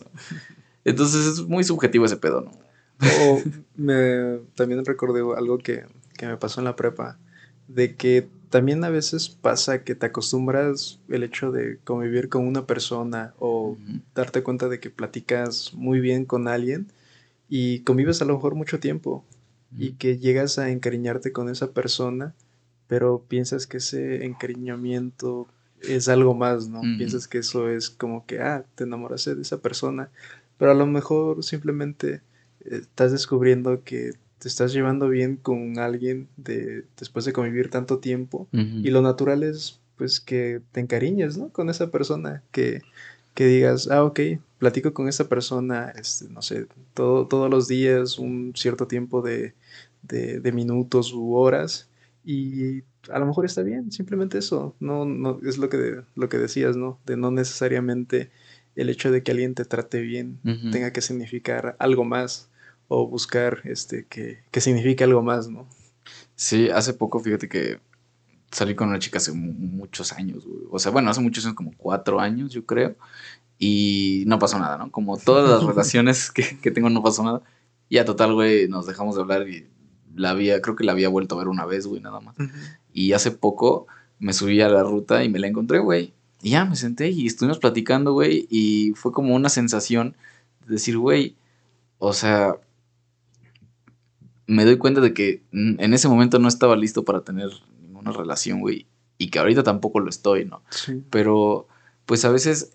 Entonces es muy subjetivo ese pedo, ¿no? O me, también recordé algo que, que me pasó en la prepa, de que también a veces pasa que te acostumbras el hecho de convivir con una persona o darte cuenta de que platicas muy bien con alguien y convives a lo mejor mucho tiempo y que llegas a encariñarte con esa persona, pero piensas que ese encariñamiento es algo más, ¿no? Piensas que eso es como que, ah, te enamoraste de esa persona, pero a lo mejor simplemente eh, estás descubriendo que te estás llevando bien con alguien de, después de convivir tanto tiempo y lo natural es pues que te encariñes, ¿no? Con esa persona, que, que digas, ah, ok, platico con esa persona, este, no sé, todo, todos los días, un cierto tiempo de, de, minutos u horas y a lo mejor está bien, simplemente eso, no, no, es lo que, lo que decías, ¿no? De no necesariamente el hecho de que alguien te trate bien tenga que significar algo más o buscar este que, que signifique algo más, ¿no? Sí, hace poco, fíjate que salí con una chica hace muchos años, O sea, bueno, hace muchos años, como cuatro años, yo creo. Y no pasó nada, ¿no? Como todas las relaciones que, que, tengo, no pasó nada. Y a total, güey, nos dejamos de hablar y la había, creo que la había vuelto a ver una vez, güey, nada más. Y hace poco me subí a la ruta y me la encontré, güey. Y ya me senté y estuvimos platicando, güey. Y fue como una sensación de decir, güey, o sea, me doy cuenta de que en ese momento no estaba listo para tener ninguna relación, güey. Y que ahorita tampoco lo estoy, ¿no? Sí. Pero, pues a veces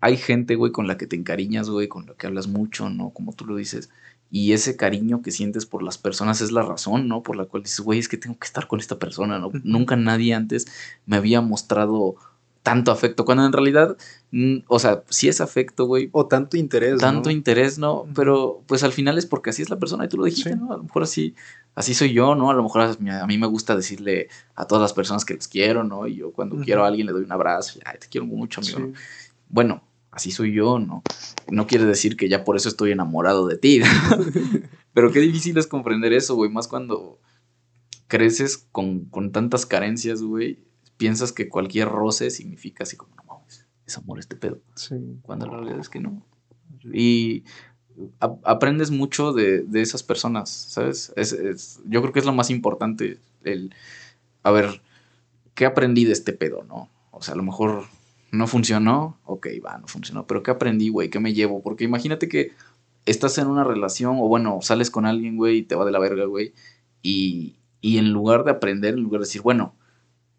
hay gente, güey, con la que te encariñas, güey, con la que hablas mucho, ¿no? Como tú lo dices. Y ese cariño que sientes por las personas es la razón, ¿no? Por la cual dices, güey, es que tengo que estar con esta persona, ¿no? Nunca nadie antes me había mostrado tanto afecto, cuando en realidad, mm, o sea, sí es afecto, güey. O tanto interés. Tanto interés, ¿no? Pero pues al final es porque así es la persona y tú lo dijiste, ¿no? A lo mejor así, así soy yo, ¿no? A lo mejor a mí me gusta decirle a todas las personas que les quiero, ¿no? Y yo cuando quiero a alguien le doy un abrazo, ay, te quiero mucho, amigo. Bueno, así soy yo, ¿no? No quiere decir que ya por eso estoy enamorado de ti. Pero qué difícil es comprender eso, güey, más cuando creces con, con tantas carencias, güey piensas que cualquier roce significa así como, no mames, es amor este pedo. Sí. Cuando la realidad es que no. Y aprendes mucho de, esas personas, ¿sabes? Es, yo creo que es lo más importante, el, a ver, ¿qué aprendí de este pedo, no? O sea, a lo mejor no funcionó, ok, va, no funcionó, pero ¿qué aprendí, güey? ¿Qué me llevo? Porque imagínate que estás en una relación o bueno, sales con alguien, güey, y te va de la verga, güey, y, y en lugar de aprender, en lugar de decir, bueno,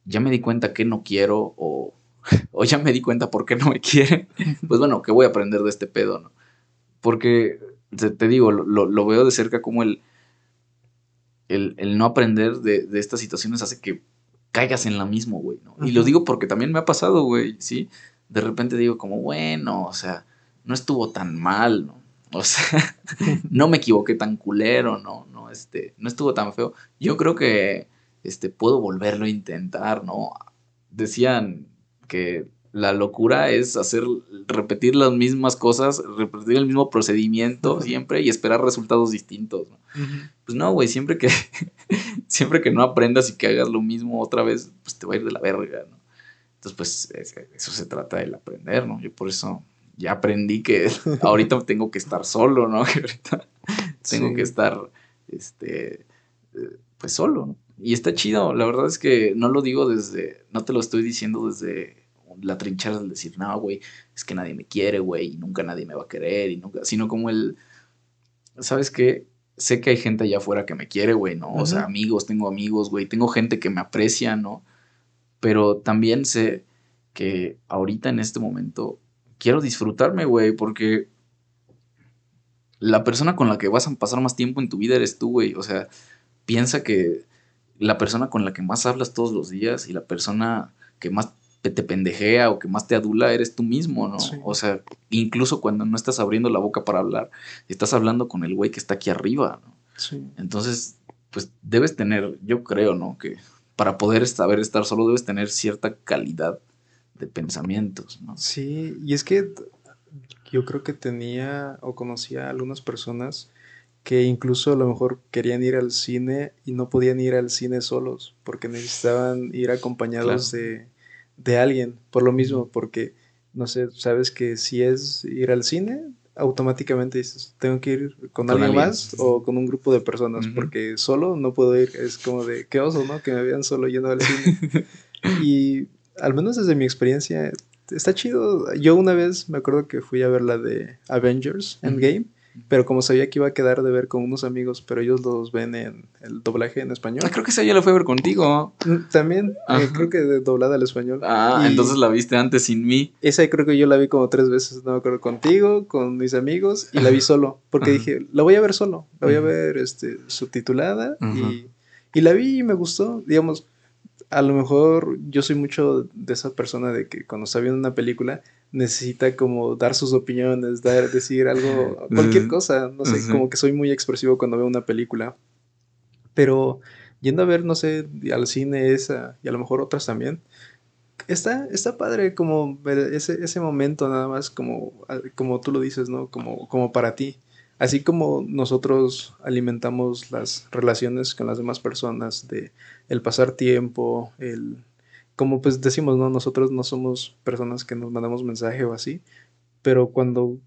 ya me di cuenta que no quiero o, o ya me di cuenta por qué no me quiere, pues bueno, ¿qué voy a aprender de este pedo, no? Porque, te, digo, lo, lo, veo de cerca como el, el, el no aprender de, de, estas situaciones hace que caigas en la misma, güey, ¿no? Y lo digo porque también me ha pasado, güey, ¿sí? De repente digo como, bueno, o sea, no estuvo tan mal, ¿no? O sea, no me equivoqué tan culero, ¿no? No, este, no estuvo tan feo. Yo creo que este, puedo volverlo a intentar, ¿no? Decían que la locura es hacer, repetir las mismas cosas, repetir el mismo procedimiento siempre y esperar resultados distintos, ¿no? Pues no, güey, siempre que, siempre que no aprendas y que hagas lo mismo otra vez, pues te va a ir de la verga, ¿no? Entonces, pues eso se trata del aprender, ¿no? Yo por eso ya aprendí que ahorita tengo que estar solo, ¿no? Que ahorita tengo que estar, este, eh, pues solo, ¿no? Y está chido, la verdad es que no lo digo desde, no te lo estoy diciendo desde la trinchera del decir, no, güey, es que nadie me quiere, güey, y nunca nadie me va a querer, y nunca, sino como el, ¿sabes qué? Sé que hay gente allá afuera que me quiere, güey, ¿no? O sea, amigos, tengo amigos, güey, tengo gente que me aprecia, ¿no? Pero también sé que ahorita en este momento quiero disfrutarme, güey, porque la persona con la que vas a pasar más tiempo en tu vida eres tú, güey. O sea, piensa que la persona con la que más hablas todos los días y la persona que más te pendejea o que más te adula eres tú mismo, ¿no? O sea, incluso cuando no estás abriendo la boca para hablar, estás hablando con el güey que está aquí arriba, ¿no? Sí. Entonces, pues debes tener, yo creo, ¿no? Que para poder saber estar solo debes tener cierta calidad de pensamientos, ¿no? Sí, y es que yo creo que tenía o conocía a algunas personas que incluso a lo mejor querían ir al cine y no podían ir al cine solos porque necesitaban ir acompañados de, de, alguien, por lo mismo, porque, no sé, sabes que si es ir al cine, automáticamente dices, tengo que ir con, alguien, más o con un grupo de personas, porque solo no puedo ir, es como de, qué oso, ¿no? Que me vean solo yendo al cine. y al menos desde mi experiencia, está chido. Yo una vez me acuerdo que fui a ver la de Avengers Endgame. Pero como sabía que iba a quedar de ver con unos amigos, pero ellos los ven en el doblaje en español. Ah, creo que esa ya la fui a ver contigo. Mm, también, eh, creo que doblada al español. Ah, entonces la viste antes sin mí. Esa creo que yo la vi como tres veces, no me acuerdo, contigo, con mis amigos, y la vi solo. Porque dije, la voy a ver solo, la voy a ver este, subtitulada, y, y la vi y me gustó. Digamos, a lo mejor yo soy mucho de esa persona de que cuando está viendo una película necesita como dar sus opiniones, dar, decir algo, cualquier cosa, no sé, como que soy muy expresivo cuando veo una película. Pero yendo a ver, no sé, al cine esa y a lo mejor otras también, está, está padre como ver ese, ese momento nada más como, como tú lo dices, ¿no? Como, como para ti. Así como nosotros alimentamos las relaciones con las demás personas, de el pasar tiempo, el como pues decimos, ¿no? Nosotros no somos personas que nos mandamos mensaje o así, pero cuando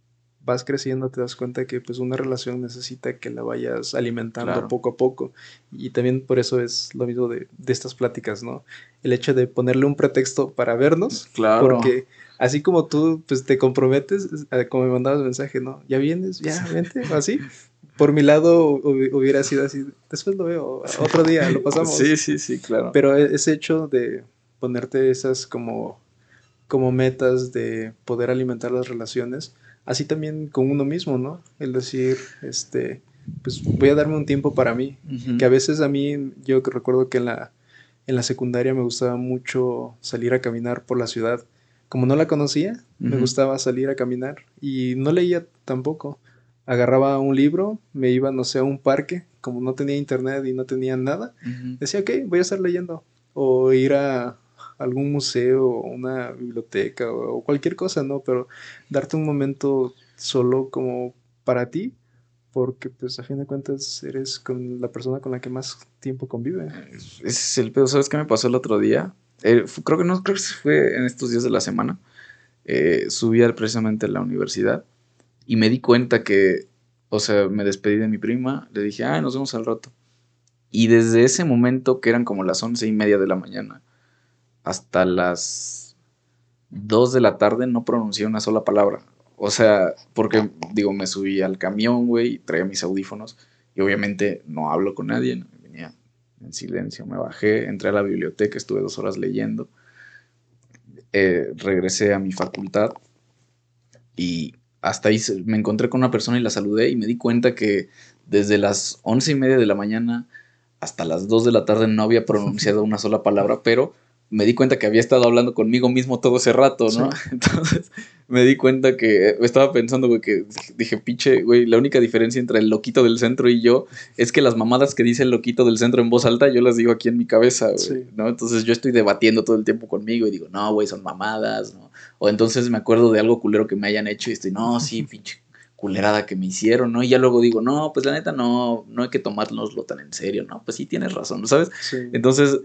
vas creciendo te das cuenta que pues una relación necesita que la vayas alimentando poco a poco y también por eso es lo mismo de, de, estas pláticas, ¿no? El hecho de ponerle un pretexto para vernos, claro. porque así como tú pues te comprometes, como me mandabas mensaje, ¿no? Ya vienes, ya vente, así. Por mi lado hubiera sido así, después lo veo, otro día lo pasamos. Sí, sí, sí, claro. Pero e-, ese hecho de ponerte esas como, como metas de poder alimentar las relaciones, así también con uno mismo, ¿no? El decir, este, pues voy a darme un tiempo para mí, que a veces a mí, yo recuerdo que en la, en la secundaria me gustaba mucho salir a caminar por la ciudad como no la conocía, me gustaba salir a caminar y no leía tampoco. Agarraba un libro, me iba, no sé, a un parque, como no tenía internet y no tenía nada, decía, ok, voy a estar leyendo. O ir a algún museo, una biblioteca o, cualquier cosa, ¿no? Pero darte un momento solo como para ti, porque pues a fin de cuentas eres con la persona con la que más tiempo convive. Es el pedo, ¿sabes qué me pasó el otro día? Eh, creo que no, creo que fue en estos días de la semana. Eh, subí precisamente a la universidad y me di cuenta que, o sea, me despedí de mi prima, le dije, ah, nos vemos al rato. Y desde ese momento, que eran como las once y media de la mañana, hasta las dos de la tarde no pronuncié una sola palabra. O sea, porque, digo, me subí al camión, güey, traía mis audífonos y obviamente no hablo con nadie, venía en silencio, me bajé, entré a la biblioteca, estuve dos horas leyendo, eh, regresé a mi facultad y hasta ahí me encontré con una persona y la saludé y me di cuenta que desde las once y media de la mañana hasta las dos de la tarde no había pronunciado una sola palabra, pero me di cuenta que había estado hablando conmigo mismo todo ese rato, ¿no? Entonces me di cuenta que estaba pensando, güey, que dije, pinche, güey, la única diferencia entre el loquito del centro y yo es que las mamadas que dice el loquito del centro en voz alta, yo las digo aquí en mi cabeza, güey, ¿no? Entonces yo estoy debatiendo todo el tiempo conmigo y digo, no, güey, son mamadas, ¿no? O entonces me acuerdo de algo culero que me hayan hecho y estoy, no, sí, pinche culerada que me hicieron, ¿no? Y ya luego digo, no, pues la neta no, no hay que tomárnoslo tan en serio, ¿no? Pues sí tienes razón, ¿sabes? Entonces,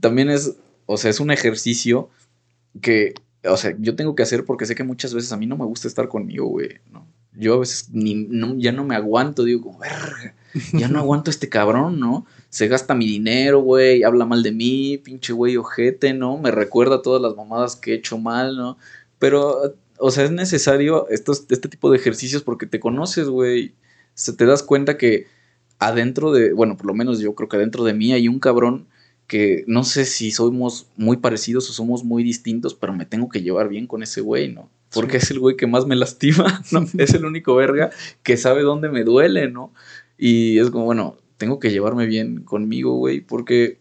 también es o sea, es un ejercicio que, o sea, yo tengo que hacer porque sé que muchas veces a mí no me gusta estar conmigo, güey, ¿no? Yo a veces ni, ya no me aguanto, digo, verga, ya no aguanto a este cabrón, ¿no? Se gasta mi dinero, güey, habla mal de mí, pinche güey ojete, ¿no? Me recuerda todas las mamadas que he hecho mal, ¿no? Pero, o sea, es necesario estos, este tipo de ejercicios porque te conoces, güey. Se te das cuenta que adentro de, bueno, por lo menos yo creo que adentro de mí hay un cabrón que no sé si somos muy parecidos o somos muy distintos, pero me tengo que llevar bien con ese güey, ¿no? Porque es el güey que más me lastima, ¿no? Es el único verga que sabe dónde me duele, ¿no? Y es como, bueno, tengo que llevarme bien conmigo, güey, porque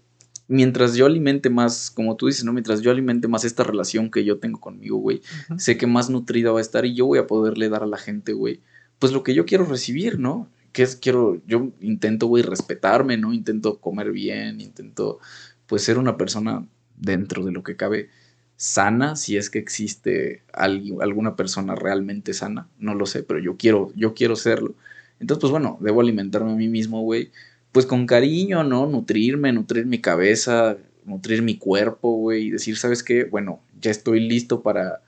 mientras yo alimente más, como tú dices, ¿no? Mientras yo alimente más esta relación que yo tengo conmigo, güey, sé que más nutrida va a estar y yo voy a poderle dar a la gente, güey, pues lo que yo quiero recibir, ¿no? Que es, quiero, yo intento, güey, respetarme, ¿no? Intento comer bien, intento, pues, ser una persona dentro de lo que cabe sana, si es que existe alguna persona realmente sana, no lo sé, pero yo quiero, yo quiero serlo. Entonces, pues bueno, debo alimentarme a mí mismo, güey, pues con cariño, ¿no? Nutrirme, nutrir mi cabeza, nutrir mi cuerpo, güey, y decir, ¿sabes qué? Bueno, ya estoy listo para,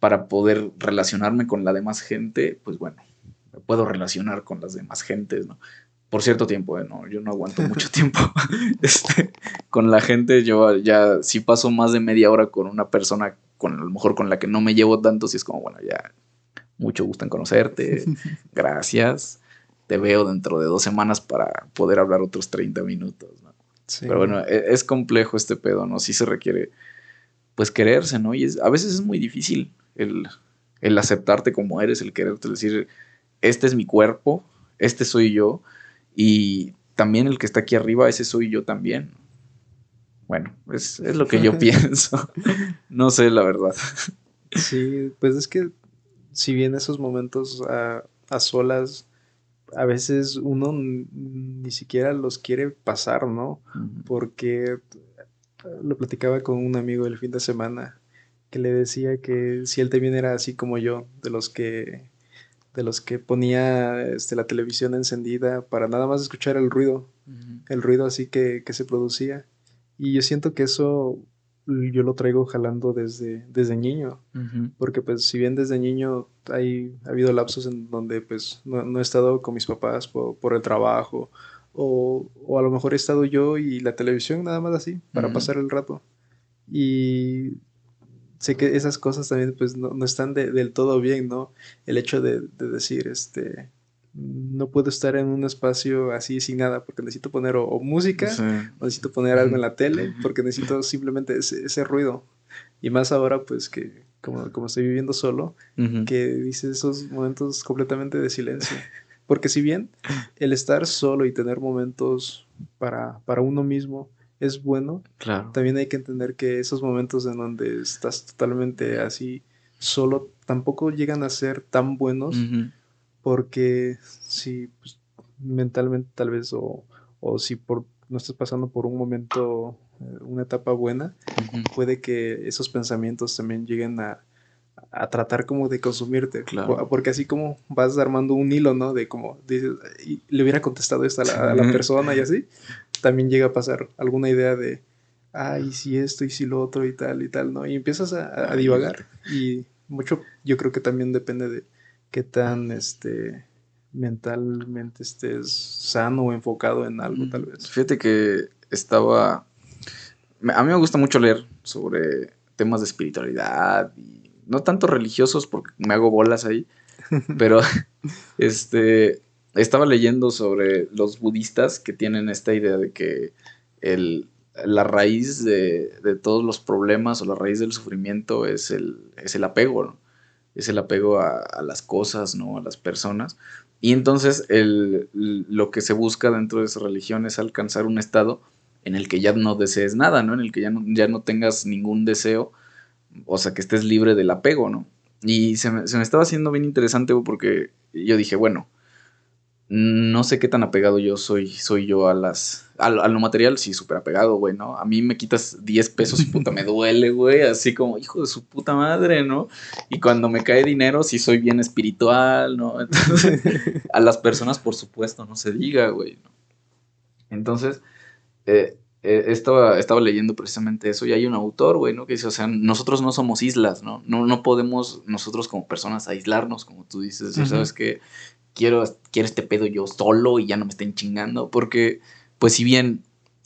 para poder relacionarme con la demás gente, pues bueno, me puedo relacionar con las demás gentes, ¿no? Por cierto tiempo, ¿eh? no, yo no aguanto mucho tiempo este, con la gente. Yo ya, si paso más de media hora con una persona, con a lo mejor con la que no me llevo tanto, si es como, bueno, ya, mucho gusto en conocerte, gracias. Te veo dentro de dos semanas para poder hablar otros 30 minutos, ¿no? Pero bueno, es, es, complejo este pedo, ¿no? Sí se requiere, pues, quererse, ¿no? Y a veces es muy difícil el, el aceptarte como eres, el quererte, decir, este es mi cuerpo, este soy yo, y también el que está aquí arriba, ese soy yo también. Bueno, es, lo que yo pienso. no sé, la verdad. Sí, pues es que si bien esos momentos a, solas, a veces uno ni siquiera los quiere pasar, ¿no? Porque lo platicaba con un amigo el fin de semana que le decía que si él también era así como yo, de los que de los que ponía este, la televisión encendida para nada más escuchar el ruido, el ruido así que, se producía. Y yo siento que eso yo lo traigo jalando desde, desde niño, porque pues si bien desde niño hay, ha habido lapsos en donde pues no, he estado con mis papás por, el trabajo, o, o, a lo mejor he estado yo y la televisión nada más así, para pasar el rato. Y sé que esas cosas también pues no, están del todo bien, ¿no? El hecho de, decir, este, no puedo estar en un espacio así sin nada porque necesito poner o, música o necesito poner algo en la tele porque necesito simplemente ese, ruido. Y más ahora pues que como, como estoy viviendo solo, que dice esos momentos completamente de silencio. Porque si bien el estar solo y tener momentos para, para uno mismo, es bueno, claro. también hay que entender que esos momentos en donde estás totalmente así solo tampoco llegan a ser tan buenos porque si pues, mentalmente tal vez o, si por, no estás pasando por un momento, eh, una etapa buena, puede que esos pensamientos también lleguen a, a tratar como de consumirte. Claro. Porque así como vas armando un hilo, ¿no? De como dices, le hubiera contestado esto a la, a la persona y así, también llega a pasar alguna idea de, ay, si esto y si lo otro y tal y tal, ¿no? Y empiezas a, divagar y mucho yo creo que también depende de qué tan, este, mentalmente estés sano o enfocado en algo, tal vez. Fíjate que estaba... A mí me gusta mucho leer sobre temas de espiritualidad y no tanto religiosos porque me hago bolas ahí, pero este, estaba leyendo sobre los budistas que tienen esta idea de que el, la raíz de, todos los problemas o la raíz del sufrimiento es el, es el apego, ¿no? Es el apego a, las cosas, ¿no? A las personas. Y entonces el, lo que se busca dentro de esa religión es alcanzar un estado en el que ya no desees nada, ¿no? En el que ya no, ya no tengas ningún deseo, o sea, que estés libre del apego, ¿no? Y se se me estaba haciendo bien interesante porque yo dije, bueno, no sé qué tan apegado yo soy, soy yo a las, a, lo material, sí, súper apegado, güey, ¿no? A mí me quitas 10 pesos y puta, me duele, güey, así como, hijo de su puta madre, ¿no? Y cuando me cae dinero, sí soy bien espiritual, ¿no? Entonces, a las personas, por supuesto, no se diga, güey, ¿no? Entonces, eh, eh, estaba, estaba leyendo precisamente eso y hay un autor, güey, ¿no? Que dice, o sea, nosotros no somos islas, ¿no? No, no podemos nosotros como personas aislarnos, como tú dices, ¿sabes que quiero, quiero este pedo yo solo y ya no me estén chingando. Porque, pues si bien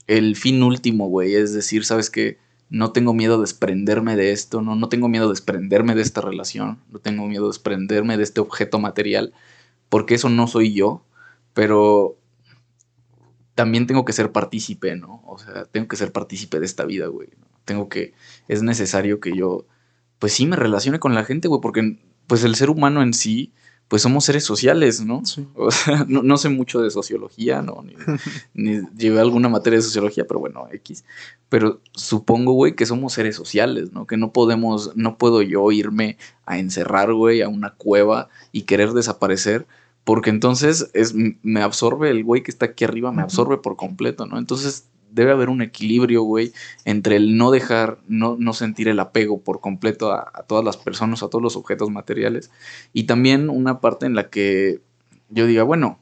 el fin último, güey, es decir, ¿sabes qué? No tengo miedo de desprenderme de esto, no, no tengo miedo de desprenderme de esta relación, no tengo miedo de desprenderme de este objeto material, porque eso no soy yo, pero también tengo que ser partícipe, ¿no? O sea, tengo que ser partícipe de esta vida, güey. Tengo que, es necesario que yo, pues sí me relacione con la gente, güey, porque pues el ser humano en sí, pues somos seres sociales, ¿no? O sea, no, sé mucho de sociología, ¿no? Ni, llevé alguna materia de sociología, pero bueno, X. Pero supongo, güey, que somos seres sociales, ¿no? Que no podemos, no puedo yo irme a encerrar, güey, a una cueva y querer desaparecer, porque entonces es, me absorbe el güey que está aquí arriba, me absorbe por completo, ¿no? Entonces debe haber un equilibrio, güey, entre el no dejar, no, no sentir el apego por completo a, todas las personas, a todos los objetos materiales. Y también una parte en la que yo diga, bueno,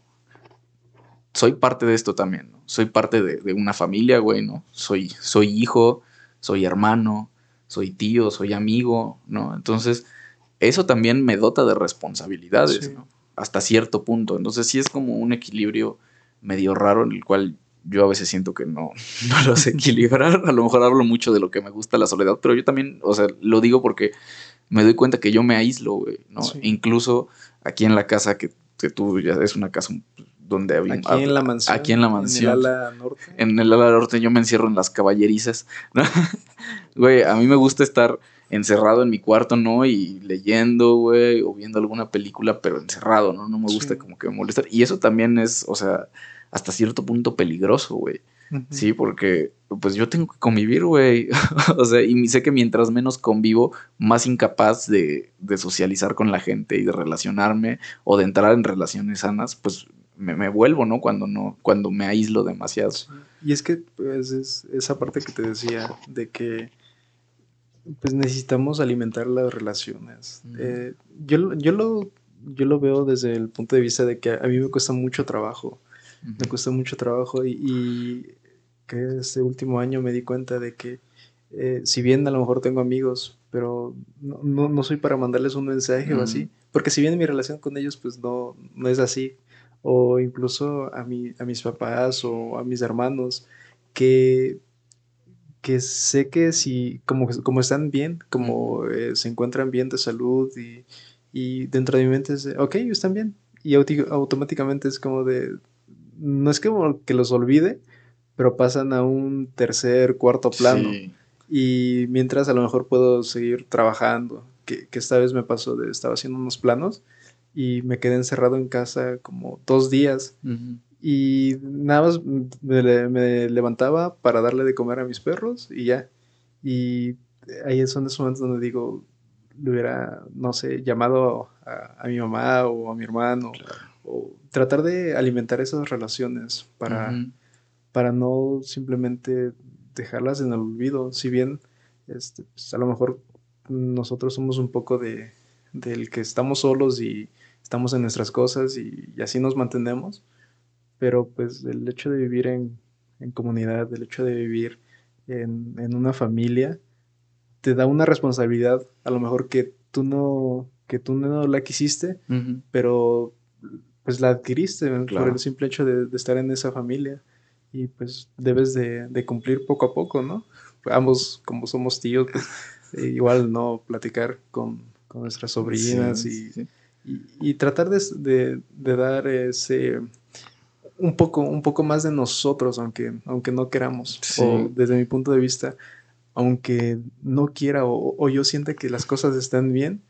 soy parte de esto también, ¿no? Soy parte de, una familia, güey, ¿no? Soy, soy hijo, soy hermano, soy tío, soy amigo, ¿no? Entonces, eso también me dota de responsabilidades, ¿no? Hasta cierto punto. Entonces, sí es como un equilibrio medio raro en el cual yo a veces siento que no, no lo sé equilibrar. A lo mejor hablo mucho de lo que me gusta la soledad, pero yo también, o sea, lo digo porque me doy cuenta que yo me aíslo, güey, ¿no? Incluso aquí en la casa que, que, tú ya es una casa donde había... Aquí en la mansión. Aquí en la mansión. En el ala norte. En el ala norte yo me encierro en las caballerizas, ¿no? güey, a mí me gusta estar encerrado en mi cuarto, ¿no? Y leyendo, güey, o viendo alguna película, pero encerrado, ¿no? No me gusta como que me molestar. Y eso también es, o sea, hasta cierto punto peligroso, güey. Sí, porque pues yo tengo que convivir, güey. o sea, y sé que mientras menos convivo, más incapaz de, socializar con la gente y de relacionarme o de entrar en relaciones sanas, pues me, vuelvo, ¿no? Cuando no, cuando me aíslo demasiado. Y es que, pues, es esa parte que te decía, de que pues necesitamos alimentar las relaciones. Eh, yo, yo, lo, yo lo veo desde el punto de vista de que a mí me cuesta mucho trabajo me costó mucho trabajo y, que este último año me di cuenta de que eh, si bien a lo mejor tengo amigos, pero no, no, soy para mandarles un mensaje o así, porque si bien mi relación con ellos pues no, no es así, o incluso a, mi, a mis papás o a mis hermanos, que, que sé que si como, como están bien, como eh, se encuentran bien de salud y, y dentro de mi mente es, ok, están bien, y automáticamente es como de, no es que, que los olvide, pero pasan a un tercer, cuarto plano. Y mientras a lo mejor puedo seguir trabajando, que, esta vez me pasó de, estaba haciendo unos planos y me quedé encerrado en casa como dos días. Y nada más me, levantaba para darle de comer a mis perros y ya. Y ahí son esos momentos donde digo, le hubiera, no sé, llamado a, mi mamá o a mi hermano o tratar de alimentar esas relaciones para, para no simplemente dejarlas en el olvido. Si bien este, pues, a lo mejor nosotros somos un poco de del que estamos solos y estamos en nuestras cosas y, así nos mantenemos, pero pues el hecho de vivir en, comunidad, el hecho de vivir en, una familia, te da una responsabilidad, a lo mejor que tú no, que tú no la quisiste, pero pues la adquiriste por el simple hecho de, estar en esa familia y pues debes de, cumplir poco a poco, ¿no? Ambos, como somos tíos, pues, eh, igual, ¿no? Platicar con, con nuestras sobrinas y, Y, tratar de, de, dar ese un poco, un poco más de nosotros, aunque, aunque no queramos. O desde mi punto de vista, aunque no quiera o, yo sienta que las cosas están bien,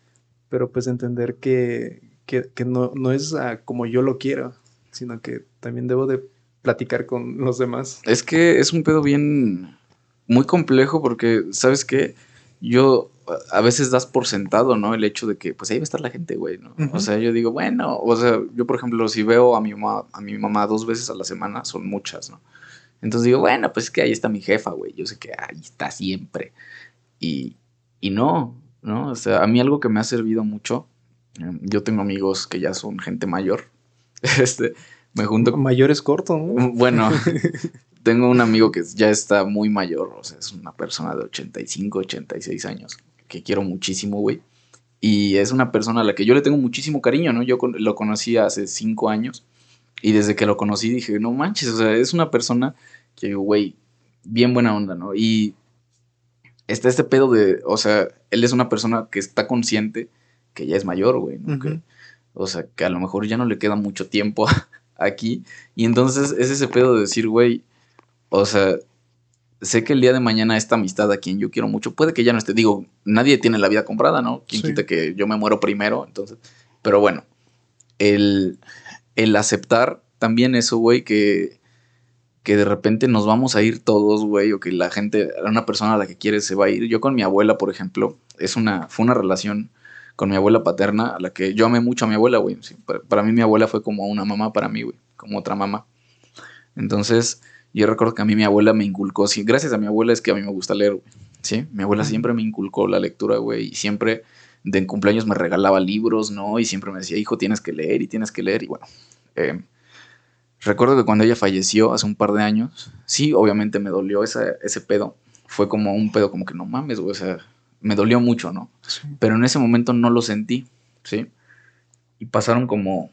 pero pues entender que, que, no, no, es como yo lo quiero, sino que también debo de platicar con los demás. Es que es un pedo bien muy complejo porque, ¿sabes qué? Yo a veces das por sentado, ¿no? El hecho de que, pues ahí va a estar la gente, güey, ¿no? O sea, yo digo, bueno, o sea, yo por ejemplo, si veo a mi mamá, a mi mamá dos veces a la semana, son muchas, ¿no? Entonces digo, bueno, pues es que ahí está mi jefa, güey, yo sé que ahí está siempre. Y, y no, ¿no? O sea, a mí algo que me ha servido mucho, yo tengo amigos que ya son gente mayor, este, me junto con... Mayor es corto, ¿no? Bueno, tengo un amigo que ya está muy mayor, o sea, es una persona de 85, 86 años, que quiero muchísimo, güey. Y es una persona a la que yo le tengo muchísimo cariño, ¿no? Yo lo conocí hace cinco años y desde que lo conocí dije, no manches, o sea, es una persona que, güey, bien buena onda, ¿no? Y está este pedo de, o sea, él es una persona que está consciente que ya es mayor, güey, ¿no? o sea, que a lo mejor ya no le queda mucho tiempo aquí. Y entonces es ese pedo de decir, güey, o sea, sé que el día de mañana esta amistad a quien yo quiero mucho, puede que ya no esté, digo, nadie tiene la vida comprada, ¿no? Quien quita que yo me muero primero, entonces, pero bueno, el, el aceptar también eso, güey, que, que de repente nos vamos a ir todos, güey, o que la gente, una persona a la que quieres se va a ir. Yo con mi abuela, por ejemplo, es una, fue una relación con mi abuela paterna, a la que yo amé mucho a mi abuela, güey. para, para, mí mi abuela fue como una mamá para mí, güey, como otra mamá. Entonces, yo recuerdo que a mí mi abuela me inculcó, sí, gracias a mi abuela es que a mí me gusta leer, güey. Sí, mi abuela siempre me inculcó la lectura, güey, y siempre de cumpleaños me regalaba libros, ¿no? Y siempre me decía, hijo, tienes que leer y tienes que leer. Y bueno, eh, recuerdo que cuando ella falleció hace un par de años, sí, obviamente me dolió ese, ese pedo. Fue como un pedo como que no mames, güey, o sea, me dolió mucho, ¿no? Pero en ese momento no lo sentí, ¿sí? Y pasaron como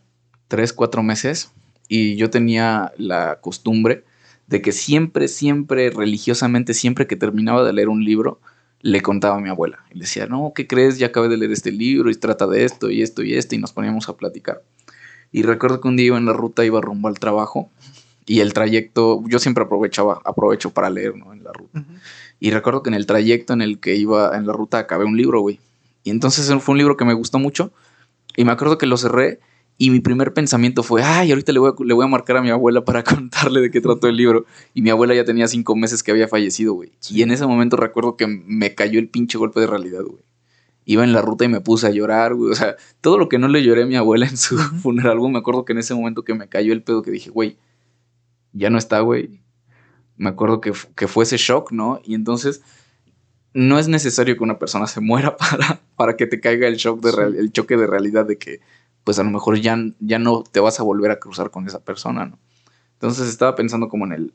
tres, cuatro meses y yo tenía la costumbre de que siempre, siempre, religiosamente, siempre que terminaba de leer un libro, le contaba a mi abuela. Y le decía, no, ¿qué crees? Ya acabé de leer este libro y trata de esto y esto y esto y nos poníamos a platicar. Y recuerdo que un día iba en la ruta, iba rumbo al trabajo y el trayecto, yo siempre aprovechaba, aprovecho para leer, ¿no? En la ruta. Y recuerdo que en el trayecto en el que iba en la ruta acabé un libro, güey. Y entonces fue un libro que me gustó mucho y me acuerdo que lo cerré y mi primer pensamiento fue, ay, ahorita le voy, a, le voy a marcar a mi abuela para contarle de qué trató el libro. Y mi abuela ya tenía cinco meses que había fallecido, güey. Y en ese momento recuerdo que me cayó el pinche golpe de realidad, güey. Iba en la ruta y me puse a llorar, güey. O sea, todo lo que no le lloré a mi abuela en su funeral, güey. Me acuerdo que en ese momento que me cayó el pedo que dije, güey, ya no está, güey. Me acuerdo que, que fue ese shock, ¿no? Y entonces no es necesario que una persona se muera para, para que te caiga el shock de el choque de realidad de que pues a lo mejor ya, ya no te vas a volver a cruzar con esa persona, ¿no? Entonces estaba pensando como en el,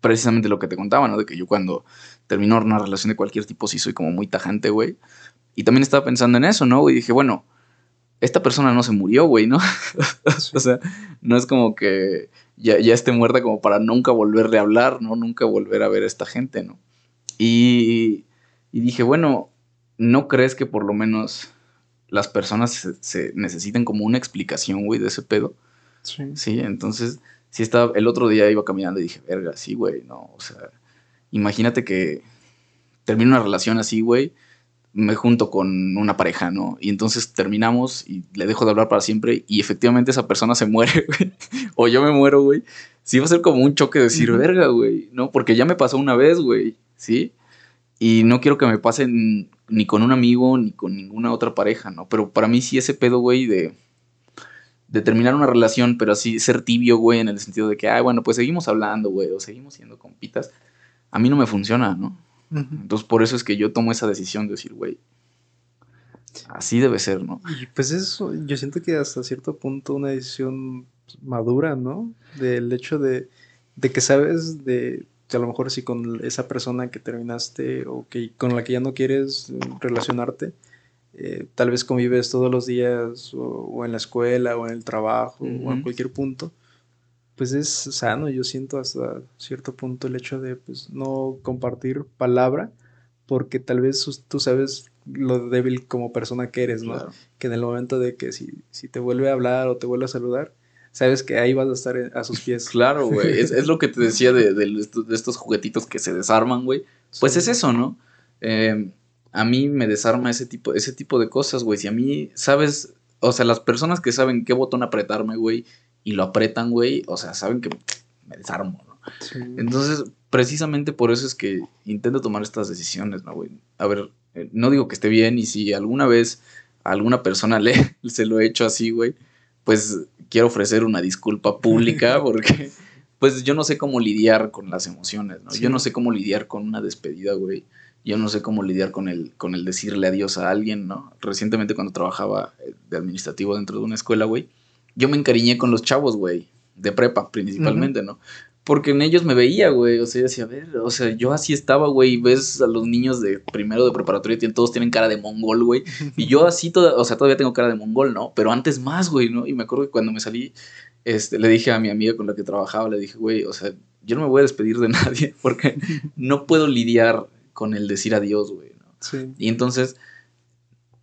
precisamente lo que te contaba, ¿no? De que yo cuando termino una relación de cualquier tipo sí soy como muy tajante, güey. Y también estaba pensando en eso, ¿no? Y dije, bueno, esta persona no se murió, güey, ¿no? o sea, no es como que ya, ya esté muerta como para nunca volverle a hablar, ¿no? Nunca volver a ver a esta gente, ¿no? Y, y dije, bueno, ¿no crees que por lo menos las personas se, necesitan como una explicación, güey, de ese pedo. Sí. Sí, entonces, sí estaba, el otro día iba caminando y dije, verga, sí, güey, no, o sea, imagínate que termino una relación así, güey, me junto con una pareja, ¿no? Y entonces terminamos y le dejo de hablar para siempre y efectivamente esa persona se muere, güey, o yo me muero, güey. Sí va a ser como un choque de decir, verga, güey, ¿no? Porque ya me pasó una vez, güey, ¿sí? Y no quiero que me pasen ni con un amigo ni con ninguna otra pareja, ¿no? Pero para mí sí ese pedo, güey, de, de terminar una relación, pero así ser tibio, güey, en el sentido de que, ay, bueno, pues seguimos hablando, güey, o seguimos siendo compitas, a mí no me funciona, ¿no? Entonces por eso es que yo tomo esa decisión de decir, güey, así debe ser, ¿no? Y pues eso, yo siento que hasta cierto punto una decisión madura, ¿no? Del hecho de, de que sabes de a lo mejor si con esa persona que terminaste o que con la que ya no quieres relacionarte, eh, tal vez convives todos los días o, en la escuela o en el trabajo o en cualquier punto, pues es sano, yo siento hasta cierto punto el hecho de pues, no compartir palabra, porque tal vez tú sabes lo débil como persona que eres, ¿no? Que en el momento de que si, si te vuelve a hablar o te vuelve a saludar, sabes que ahí vas a estar a sus pies. Claro, güey. Es, lo que te decía de, de, estos juguetitos que se desarman, güey. Pues es eso, ¿no? Eh, a mí me desarma ese tipo, ese tipo de cosas, güey. Si a mí, sabes, o sea, las personas que saben qué botón apretarme, güey, y lo apretan, güey, o sea, saben que me desarmo, ¿no? Entonces, precisamente por eso es que intento tomar estas decisiones, ¿no, güey? A ver, eh, no digo que esté bien y si alguna vez a alguna persona le, se lo he hecho así, güey, pues quiero ofrecer una disculpa pública porque pues yo no sé cómo lidiar con las emociones, ¿no? Yo no sé cómo lidiar con una despedida, güey. Yo no sé cómo lidiar con el, con el decirle adiós a alguien, ¿no? Recientemente cuando trabajaba de administrativo dentro de una escuela, güey, yo me encariñé con los chavos, güey, de prepa principalmente, ¿no? Porque en ellos me veía, güey. O sea, yo decía, a ver, o sea, yo así estaba, güey. Ves a los niños de primero de preparatoria, todos tienen cara de mongol, güey. Y yo así, o sea, todavía tengo cara de mongol, ¿no? Pero antes más, güey, ¿no? Y me acuerdo que cuando me salí, este, le dije a mi amiga con la que trabajaba, le dije, güey, o sea, yo no me voy a despedir de nadie porque no puedo lidiar con el decir adiós, güey. ¿no? Sí. Y entonces,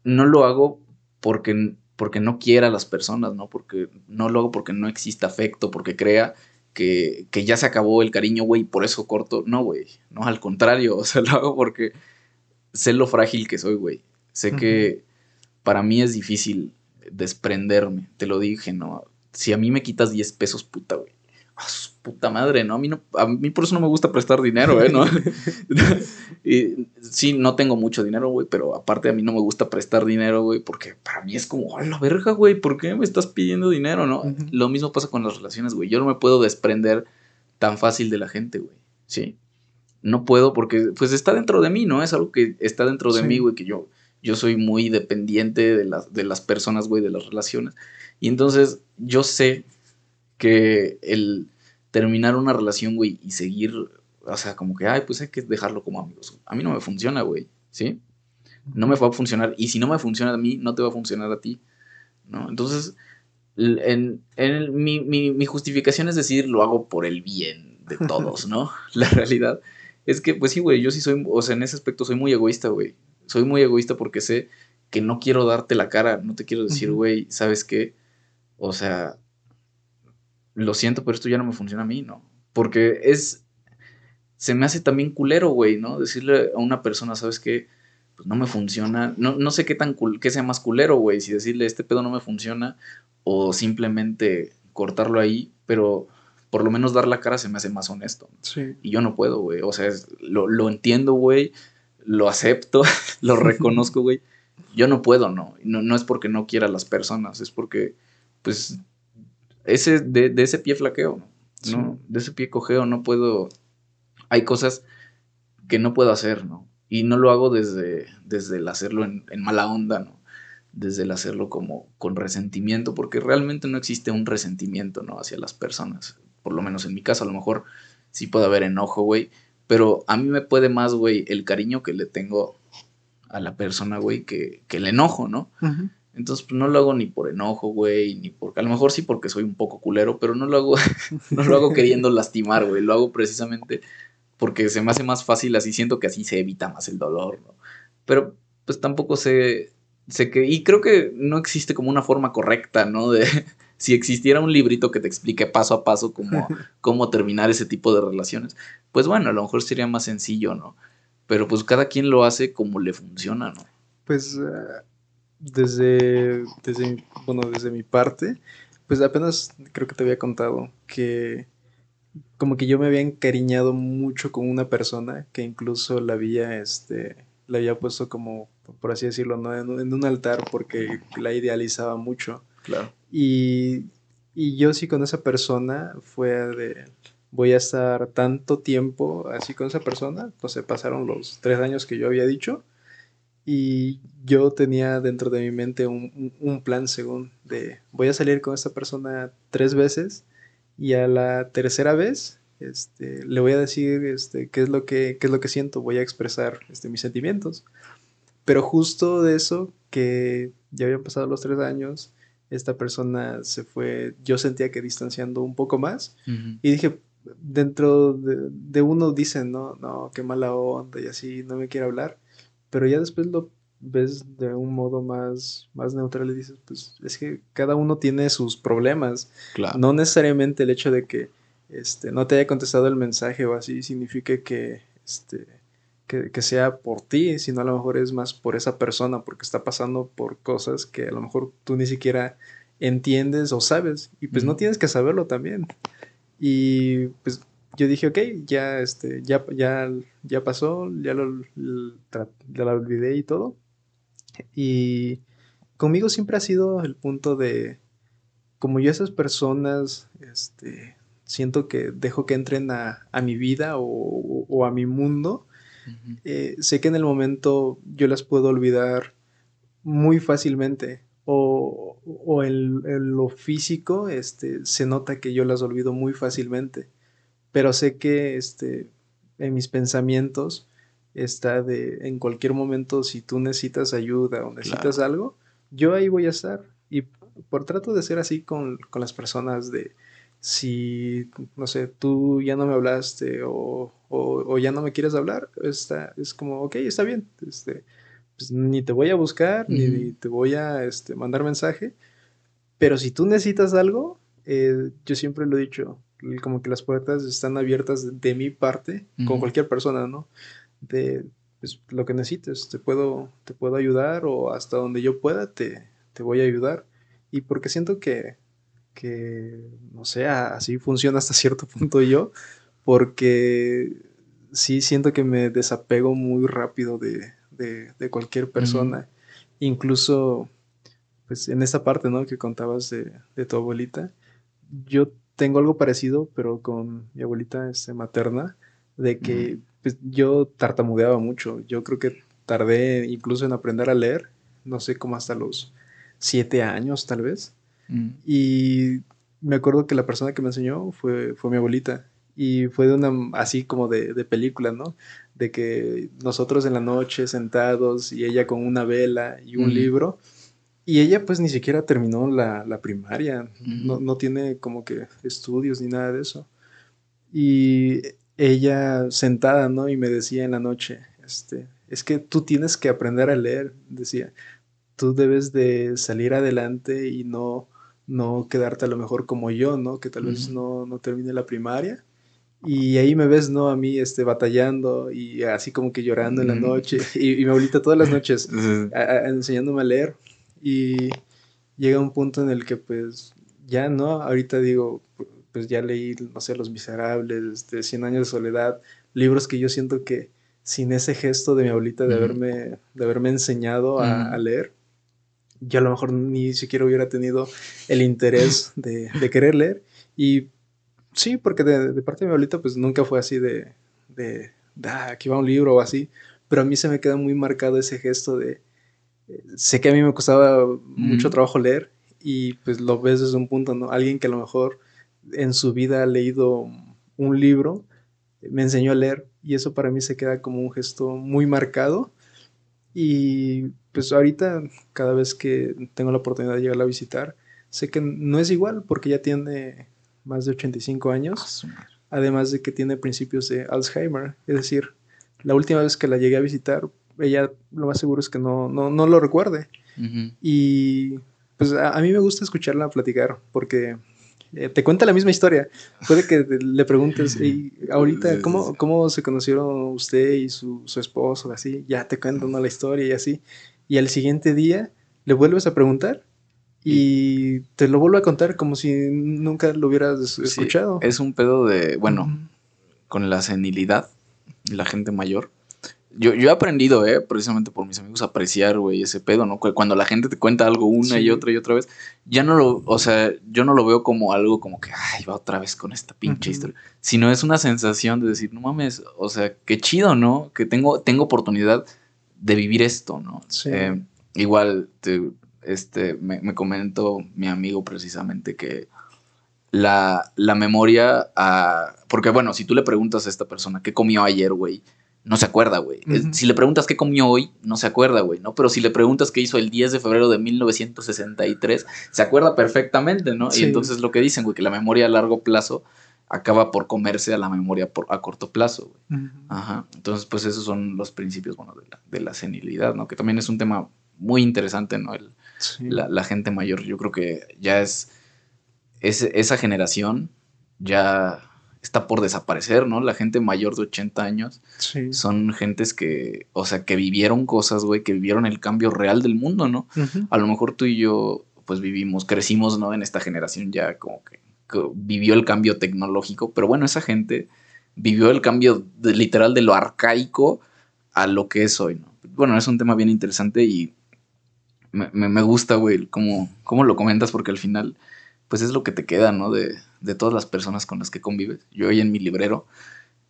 no lo hago porque, porque no quiera a las personas, ¿no? Porque no lo hago porque no exista afecto, porque crea que, ya se acabó el cariño, güey, por eso corto. No, güey, no, al contrario, o sea, lo hago porque sé lo frágil que soy, güey. Sé que para mí es difícil desprenderme, te lo dije, ¿no? Si a mí me quitas 10 pesos, puta, güey puta madre, ¿no? A mí, no, a mí por eso no me gusta prestar dinero, ¿eh? ¿No? y, sí, no tengo mucho dinero, güey, pero aparte a mí no me gusta prestar dinero, güey, porque para mí es como, a la verga, güey, ¿por qué me estás pidiendo dinero, no? Lo mismo pasa con las relaciones, güey. Yo no me puedo desprender tan fácil de la gente, güey, ¿sí? No puedo porque, pues, está dentro de mí, ¿no? Es algo que está dentro de mí, güey, que yo, yo soy muy dependiente de las, de las personas, güey, de las relaciones. Y entonces yo sé que el terminar una relación, güey, y seguir, o sea, como que, ay, pues hay que dejarlo como amigos. A mí no me funciona, güey, ¿sí? No me va a funcionar. Y si no me funciona a mí, no te va a funcionar a ti, ¿no? Entonces, en, en mi, mi, mi justificación es decir, lo hago por el bien de todos, ¿no? La realidad es que, pues sí, güey, yo sí soy, o sea, en ese aspecto soy muy egoísta, güey. Soy muy egoísta porque sé que no quiero darte la cara, no te quiero decir, güey, ¿sabes qué? O sea, lo siento, pero esto ya no me funciona a mí, ¿no? Porque es, se me hace también culero, güey, ¿no? Decirle a una persona, ¿sabes qué? Pues no me funciona, no, no sé qué tan qué sea más culero, güey, si decirle este pedo no me funciona o simplemente cortarlo ahí, pero por lo menos dar la cara se me hace más honesto. Sí. Y yo no puedo, güey, o sea, lo, lo entiendo, güey, lo acepto, lo reconozco, güey. Yo no puedo, no. no. No es porque no quiera a las personas, es porque, pues, ese, de, ese pie flaqueo, ¿no? De ese pie cojeo no puedo... Hay cosas que no puedo hacer, ¿no? Y no lo hago desde, desde el hacerlo en, mala onda, ¿no? Desde el hacerlo como con resentimiento, porque realmente no existe un resentimiento, ¿no? Hacia las personas. Por lo menos en mi caso, a lo mejor sí puede haber enojo, güey. Pero a mí me puede más, güey, el cariño que le tengo a la persona, güey, que, que el enojo, ¿no? Entonces, pues no lo hago ni por enojo, güey, ni porque, a lo mejor sí porque soy un poco culero, pero no lo hago, no lo hago queriendo lastimar, güey, lo hago precisamente porque se me hace más fácil, así siento que así se evita más el dolor, ¿no? Pero, pues tampoco sé, sé que, y creo que no existe como una forma correcta, ¿no? De, si existiera un librito que te explique paso a paso cómo, cómo terminar ese tipo de relaciones, pues bueno, a lo mejor sería más sencillo, ¿no? Pero pues cada quien lo hace como le funciona, ¿no? Pues... Uh desde, desde, bueno, desde mi parte, pues apenas creo que te había contado que como que yo me había encariñado mucho con una persona que incluso la había, este, la había puesto como, por así decirlo, ¿no? en, un altar porque la idealizaba mucho. Claro. Y, y yo sí con esa persona fue de, voy a estar tanto tiempo así con esa persona, no sé, pasaron los tres años que yo había dicho y yo tenía dentro de mi mente un, plan según de voy a salir con esta persona tres veces y a la tercera vez este, le voy a decir este, qué, es lo que, qué es lo que siento, voy a expresar este, mis sentimientos. Pero justo de eso, que ya habían pasado los tres años, esta persona se fue, yo sentía que distanciando un poco más y dije, dentro de, uno dicen, no, no, qué mala onda y así, no me quiere hablar, pero ya después lo ves de un modo más, más neutral y dices, pues es que cada uno tiene sus problemas. No necesariamente el hecho de que este, no te haya contestado el mensaje o así significa que, este, que, sea por ti, sino a lo mejor es más por esa persona, porque está pasando por cosas que a lo mejor tú ni siquiera entiendes o sabes, y pues no tienes que saberlo también. Y pues yo dije, ok, ya, este, ya, ya, ya pasó, ya lo, ya lo olvidé y todo. Y conmigo siempre ha sido el punto de, como yo esas personas, este, siento que dejo que entren a, mi vida o, a mi mundo, eh, sé que en el momento yo las puedo olvidar muy fácilmente. O, o en, lo físico, este, se nota que yo las olvido muy fácilmente. Pero sé que este, en mis pensamientos está de en cualquier momento, si tú necesitas ayuda o necesitas algo, yo ahí voy a estar. Y por trato de ser así con, con las personas de si, no sé, tú ya no me hablaste o, o, ya no me quieres hablar, está, es como, ok, está bien, este, pues, ni te voy a buscar, ni, te voy a este, mandar mensaje, pero si tú necesitas algo, eh, yo siempre lo he dicho, como que las puertas están abiertas de, mi parte, con cualquier persona, ¿no? De pues, lo que necesites, te puedo, te puedo ayudar o hasta donde yo pueda te, te voy a ayudar. Y porque siento que que, no sé, así funciona hasta cierto punto yo, porque sí siento que me desapego muy rápido de, cualquier persona. Incluso, pues en esta parte, ¿no? Que contabas de, tu abuelita, yo tengo algo parecido, pero con mi abuelita este, materna, de que pues, yo tartamudeaba mucho. Yo creo que tardé incluso en aprender a leer, no sé, como hasta los siete años tal vez. Mm. Y me acuerdo que la persona que me enseñó fue, fue mi abuelita. Y fue de una, así como de, de película, ¿no? De que nosotros en la noche sentados y ella con una vela y un libro. Y ella pues ni siquiera terminó la, la primaria, no, no, tiene como que estudios ni nada de eso. Y ella sentada, ¿no? Y me decía en la noche, este, es que tú tienes que aprender a leer, decía, tú debes de salir adelante y no, no quedarte a lo mejor como yo, ¿no? Que tal vez no, no termine la primaria. Y ahí me ves, ¿no? A mí, este, batallando y así como que llorando en la noche. Y, mi abuelita todas las noches enseñándome a leer. Y llega un punto en el que, pues, ya, ¿no? Ahorita digo, pues ya leí, no sé, Los Miserables, este, Cien Años de Soledad, libros que yo siento que sin ese gesto de mi abuelita de, haberme, de haberme enseñado a leer, yo a lo mejor ni siquiera hubiera tenido el interés de, querer leer. Y sí, porque de, parte de mi abuelita, pues nunca fue así de, de, ah, aquí va un libro o así. Pero a mí se me queda muy marcado ese gesto de, sé que a mí me costaba mucho trabajo leer y pues lo ves desde un punto, ¿no? Alguien que a lo mejor en su vida ha leído un libro, me enseñó a leer y eso para mí se queda como un gesto muy marcado y pues ahorita, cada vez que tengo la oportunidad de llegarla a visitar, sé que no es igual porque ya tiene más de 85 años, además de que tiene principios de Alzheimer. Es decir, la última vez que la llegué a visitar, ella lo más seguro es que no, no, no lo recuerde. Y pues a, mí me gusta escucharla platicar porque eh, te cuenta la misma historia. Puede que le preguntes, y ahorita, ¿cómo, ¿cómo se conocieron usted y su, su esposo? Así, ya te cuentan la historia y así. Y al siguiente día le vuelves a preguntar y te lo vuelvo a contar como si nunca lo hubieras escuchado. es un pedo de, bueno, con la senilidad, la gente mayor, yo, yo he aprendido, ¿eh? Precisamente por mis amigos, a apreciar, güey, ese pedo, ¿no? Cuando la gente te cuenta algo una y otra y otra vez, ya no lo, o sea, yo no lo veo como algo como que, ay, va otra vez con esta pinche historia, sino es una sensación de decir, no mames, o sea, qué chido, ¿no? Que tengo, tengo oportunidad de vivir esto, ¿no? Sí. Eh, igual, este, me, me, comentó mi amigo precisamente que la, la memoria, porque bueno, si tú le preguntas a esta persona qué comió ayer, güey, no se acuerda, güey. Si le preguntas qué comió hoy, no se acuerda, güey, ¿no? Pero si le preguntas qué hizo el 10 de febrero de 1963, se acuerda perfectamente, ¿no? Y entonces lo que dicen, güey, que la memoria a largo plazo acaba por comerse a la memoria por, a corto plazo. Ajá. Entonces, pues esos son los principios, bueno, de la, de la senilidad, ¿no? Que también es un tema muy interesante, ¿no? El, la, gente mayor, yo creo que ya es, es, esa generación ya está por desaparecer, ¿no? La gente mayor de 80 años son gentes que, o sea, que vivieron cosas, güey, que vivieron el cambio real del mundo, ¿no? A lo mejor tú y yo, pues vivimos, crecimos, ¿no? En esta generación ya como que vivió el cambio tecnológico, pero bueno, esa gente vivió el cambio literal de lo arcaico a lo que es hoy, ¿no? Bueno, es un tema bien interesante y me, gusta, güey, cómo, cómo, lo comentas, porque al final, pues es lo que te queda, ¿no? De, de todas las personas con las que convives. Yo hoy en mi librero,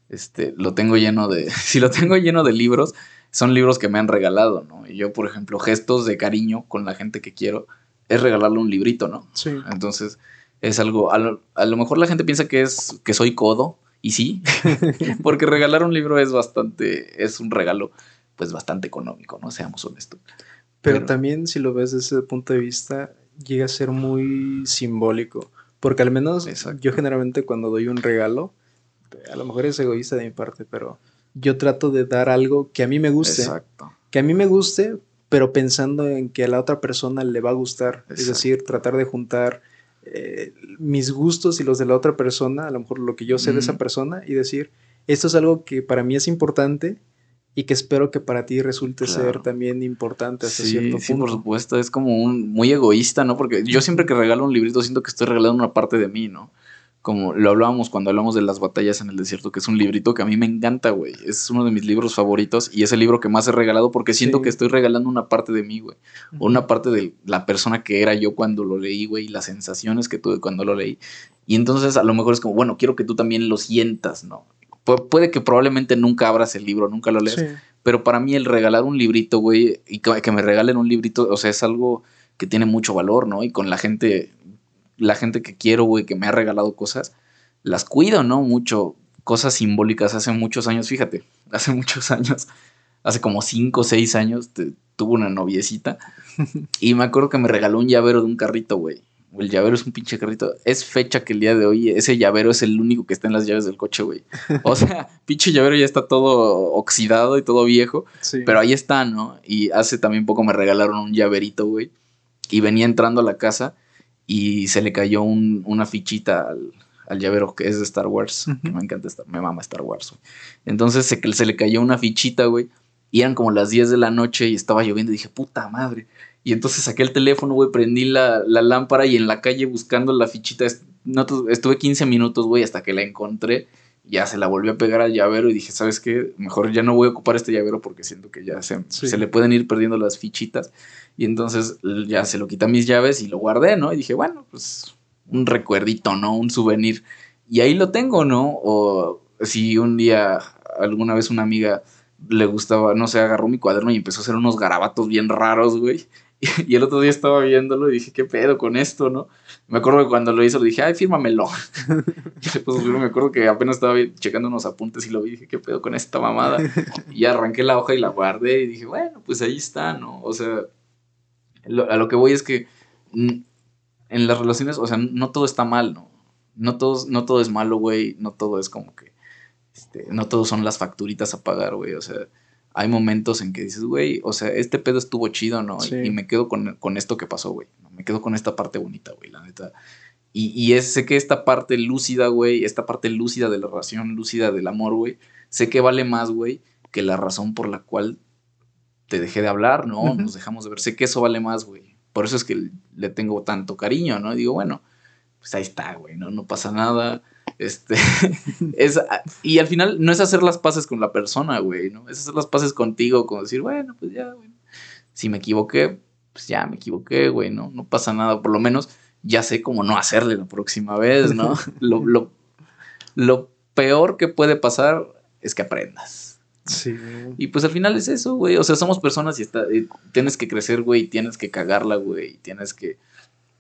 este, lo tengo lleno de, si lo tengo lleno de libros, son libros que me han regalado, ¿no? Y yo, por ejemplo, gestos de cariño con la gente que quiero, es regalarle un librito, ¿no? Sí. Entonces, es algo, a lo, mejor la gente piensa que es que soy codo, y sí, porque regalar un libro es bastante, es un regalo pues bastante económico, ¿no? Seamos honestos. Pero, también si lo ves desde ese punto de vista, llega a ser muy simbólico, porque al menos yo generalmente cuando doy un regalo, a lo mejor es egoísta de mi parte, pero yo trato de dar algo que a mí me guste. Exacto. Que a mí me guste, pero pensando en que a la otra persona le va a gustar. Es decir, tratar de juntar eh, mis gustos y los de la otra persona, a lo mejor lo que yo sé de esa persona, y decir, esto es algo que para mí es importante y que espero que para ti resulte ser también importante hasta cierto punto. Sí, por supuesto, es como un muy egoísta, ¿no? Porque yo siempre que regalo un librito siento que estoy regalando una parte de mí, ¿no? como lo hablábamos cuando hablamos de las batallas en el desierto, que es un librito que a mí me encanta, güey. Es uno de mis libros favoritos y es el libro que más he regalado porque siento que estoy regalando una parte de mí, güey. O una parte de la persona que era yo cuando lo leí, güey, y las sensaciones que tuve cuando lo leí. Y entonces a lo mejor es como, bueno, quiero que tú también lo sientas, ¿no? Puede que probablemente nunca abras el libro, nunca lo leas, pero para mí el regalar un librito, güey, y que me regalen un librito, o sea, es algo que tiene mucho valor, ¿no? Y con la gente la gente que quiero, güey, que me ha regalado cosas, las cuido, ¿no? Mucho, cosas simbólicas. Hace muchos años, fíjate, hace muchos años, hace como cinco o seis años, tuve una noviecita y me acuerdo que me regaló un llavero de un carrito, güey. El llavero es un pinche carrito. Es fecha que el día de hoy ese llavero es el único que está en las llaves del coche, güey. O sea, pinche llavero ya está todo oxidado y todo viejo. Pero ahí está, ¿no? Y hace también poco me regalaron un llaverito, güey. Y venía entrando a la casa y se le cayó una fichita al, llavero que es de Star Wars. me encanta, Star, me mama Star Wars. Entonces se, se le cayó una fichita, güey. Y eran como las 10 de la noche y estaba lloviendo. Y dije, puta madre. Y entonces saqué el teléfono, güey, prendí la, lámpara y en la calle buscando la fichita. estuve 15 minutos, güey, hasta que la encontré. Ya se la volvió a pegar al llavero y dije, ¿sabes qué? Mejor ya no voy a ocupar este llavero porque siento que ya se, se le pueden ir perdiendo las fichitas. Y entonces ya se lo quité mis llaves y lo guardé, ¿no? Y dije, bueno, pues un recuerdito, ¿no? Un souvenir. Y ahí lo tengo, ¿no? O si un día, alguna vez una amiga le gustaba, no sé, agarró mi cuaderno y empezó a hacer unos garabatos bien raros, güey. Y, el otro día estaba viéndolo y dije, ¿qué pedo con esto, no? Me acuerdo que cuando lo hizo le dije, ay, fírmamelo. y me acuerdo que apenas estaba checando unos apuntes y lo vi y dije, ¿qué pedo con esta mamada? Y arranqué la hoja y la guardé y dije, bueno, pues ahí está, ¿no? O sea, a lo que voy es que en las relaciones, o sea, no todo está mal, ¿no? No todo, no todo es malo, güey. No todo es como que. Este, no todo son las facturitas a pagar, güey. O sea, hay momentos en que dices, güey, o sea, este pedo estuvo chido, ¿no? Y, me quedo con, esto que pasó, güey. Me quedo con esta parte bonita, güey, la neta. Y, y es, sé que esta parte lúcida, güey, esta parte lúcida de la relación, lúcida del amor, güey, sé que vale más, güey, que la razón por la cual te dejé de hablar, ¿no? Nos dejamos de ver. Sé que eso vale más, güey. Por eso es que le tengo tanto cariño, ¿no? Y digo, bueno, pues ahí está, güey, ¿no? No pasa nada. Este, es, y al final no es hacer las paces con la persona, güey, ¿no? Es hacer las paces contigo, como decir, bueno, pues ya, güey. Si me equivoqué, pues ya me equivoqué, güey, ¿no? No pasa nada. Por lo menos ya sé cómo no hacerle la próxima vez, ¿no? lo, lo, lo peor que puede pasar es que aprendas. Sí. Y pues al final es eso, güey. O sea, somos personas y, está, tienes que crecer, güey, tienes que cagarla, güey, tienes que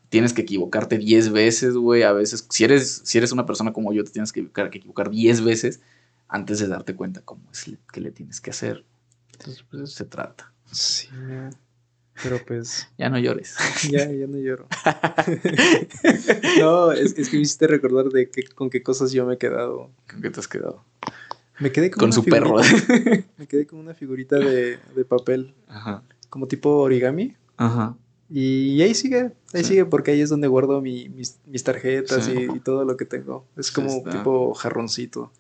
tienes que equivocarte 10 veces, güey. A veces, si eres, si eres una persona como yo, te tienes que equivocar 10 veces antes de darte cuenta cómo es que le tienes que hacer. Entonces, pues se trata. Sí. Pero pues. Ya no llores. Ya, ya no lloro. no, es, es, que me hiciste recordar de que, con qué cosas yo me he quedado. ¿Con qué te has quedado? Me quedé con, con su perro. me quedé con una figurita de, de papel. Ajá. Como tipo origami. Ajá. Y ahí sigue, ahí sigue porque ahí es donde guardo mi, mis, mis, tarjetas y, y, todo lo que tengo. Es como tipo jarroncito.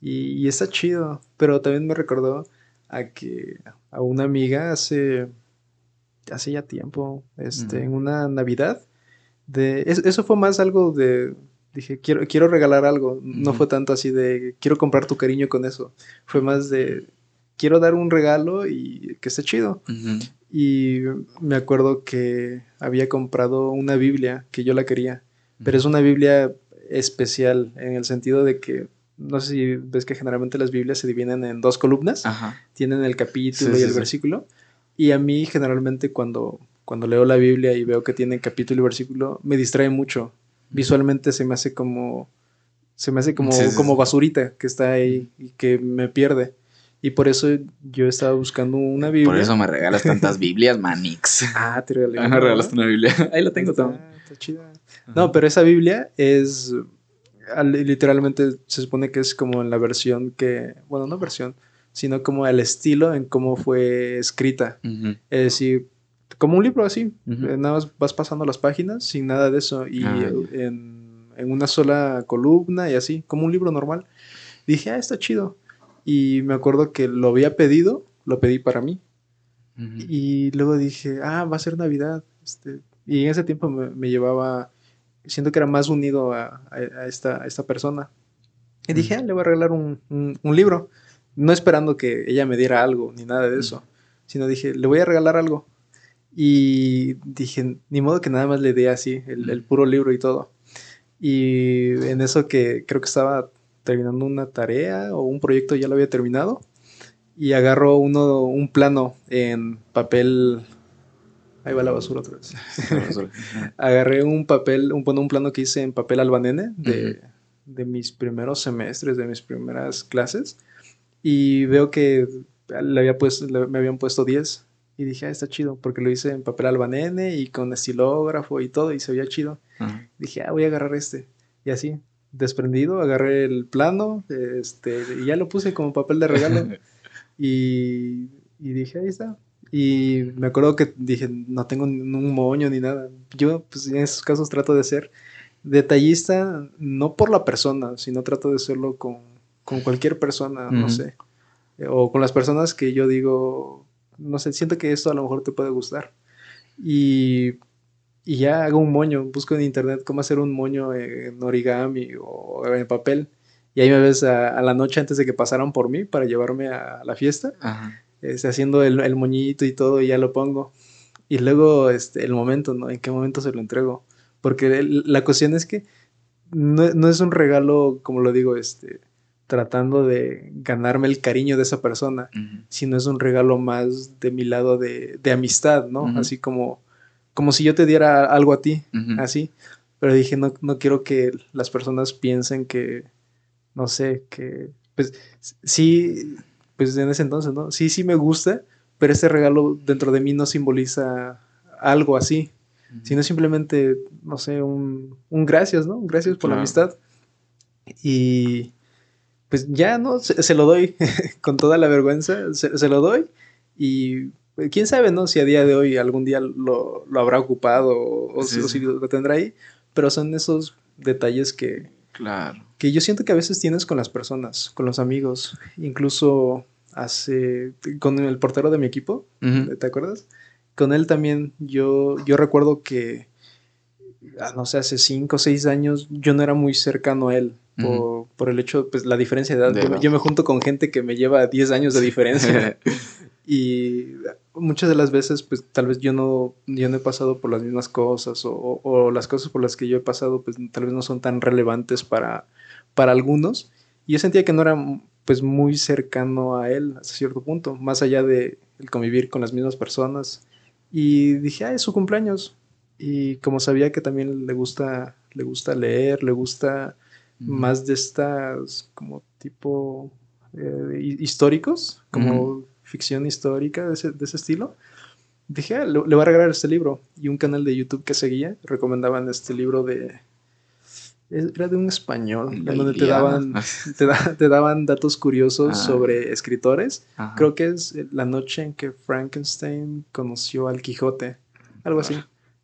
Y, y, está chido. Pero también me recordó a que a una amiga hace, hace ya tiempo, este, en una Navidad. De, eso fue más algo de, dije, quiero, quiero regalar algo. No fue tanto así de, quiero comprar tu cariño con eso. Fue más de, quiero dar un regalo y que esté chido. Y me acuerdo que había comprado una Biblia que yo la quería, pero es una Biblia especial en el sentido de que no sé si ves que generalmente las Biblias se dividen en dos columnas, tienen el capítulo y el versículo, y a mí generalmente cuando, cuando leo la Biblia y veo que tiene capítulo y versículo, me distrae mucho. Visualmente se me hace como, se me hace como, como basurita que está ahí y que me pierde. Y por eso yo estaba buscando una Biblia. Por eso me regalas tantas Biblias, Manix. Ah, te regalé. Ah, me regalaste una Biblia. Ahí la tengo también. Está chida. No, pero esa Biblia es. Literalmente se supone que es como en la versión que. Bueno, no versión, sino como el estilo en cómo fue escrita. Es decir, como un libro así. Nada más vas pasando las páginas sin nada de eso. Y ah, en, en una sola columna y así, como un libro normal. Dije, ah, está chido. Y me acuerdo que lo había pedido, lo pedí para mí. Y luego dije, ah, va a ser Navidad. Este, y en ese tiempo me, llevaba, siento que era más unido a, esta, esta, persona. Y dije, ah, le voy a regalar un, un, libro. No esperando que ella me diera algo, ni nada de eso. Sino dije, le voy a regalar algo. Y dije, ni modo que nada más le dé así, el, el puro libro y todo. Y en eso que creo que estaba terminando una tarea o un proyecto, ya lo había terminado, y agarro uno, un plano en papel. Ahí va la basura otra vez. Agarré un papel, un, un plano que hice en papel albanene de, de mis primeros semestres, de mis primeras clases, y veo que le había puesto, me habían puesto 10. Y dije, ah, está chido, porque lo hice en papel albanene y con estilógrafo y todo, y se veía chido. Dije, ah, voy a agarrar este. Y así, desprendido, agarré el plano este, y ya lo puse como papel de regalo. y, y dije, ahí está. Y me acuerdo que dije, no tengo un moño ni nada. Yo, pues en esos casos trato de ser detallista, no por la persona, sino trato de serlo con, con cualquier persona, no sé. O con las personas que yo digo, no sé, siento que esto a lo mejor te puede gustar. Y y ya hago un moño, busco en internet cómo hacer un moño en origami o en papel. Y ahí me ves a, la noche antes de que pasaran por mí para llevarme a la fiesta, este, haciendo el, el, moñito y todo, y ya lo pongo. Y luego este, el momento, ¿no? ¿En qué momento se lo entrego? Porque la cuestión es que no, no, es un regalo, como lo digo, este, tratando de ganarme el cariño de esa persona, sino es un regalo más de mi lado de, de amistad, ¿no? Así como como si yo te diera algo a ti, así. Pero dije, no, no quiero que las personas piensen que, no sé, que, pues sí, pues en ese entonces, ¿no? Sí, sí me gusta, pero este regalo dentro de mí no simboliza algo así, sino simplemente, no sé, un, un gracias, ¿no? Gracias por la amistad. Y pues ya, ¿no? Se, lo doy con toda la vergüenza, se, se, lo doy y quién sabe, ¿no? Si a día de hoy algún día lo, habrá ocupado o, si lo tendrá ahí, pero son esos detalles que, claro. que yo siento que a veces tienes con las personas, con los amigos, incluso hace, con el portero de mi equipo, ¿te acuerdas? Con él también yo, yo recuerdo que, ah, no sé, hace cinco o seis años yo no era muy cercano a él. Por, el hecho, pues la diferencia de edad. yo, me junto con gente que me lleva 10 años de diferencia. y muchas de las veces, pues tal vez yo no, yo no he pasado por las mismas cosas o, o, las cosas por las que yo he pasado, pues tal vez no son tan relevantes para, para algunos. Y yo sentía que no era pues muy cercano a él hasta cierto punto, más allá de el convivir con las mismas personas. Y dije, ah, es su cumpleaños. Y como sabía que también le gusta, le gusta leer, le gusta más de estas como tipo eh, históricos, como ficción histórica de ese, de ese estilo, dije, ah, le, le voy a regalar este libro. Y un canal de YouTube que seguía recomendaban este libro de era de un español, en donde te daban, te, daban datos curiosos ah. sobre escritores. Creo que es la noche en que Frankenstein conoció al Quijote, algo así.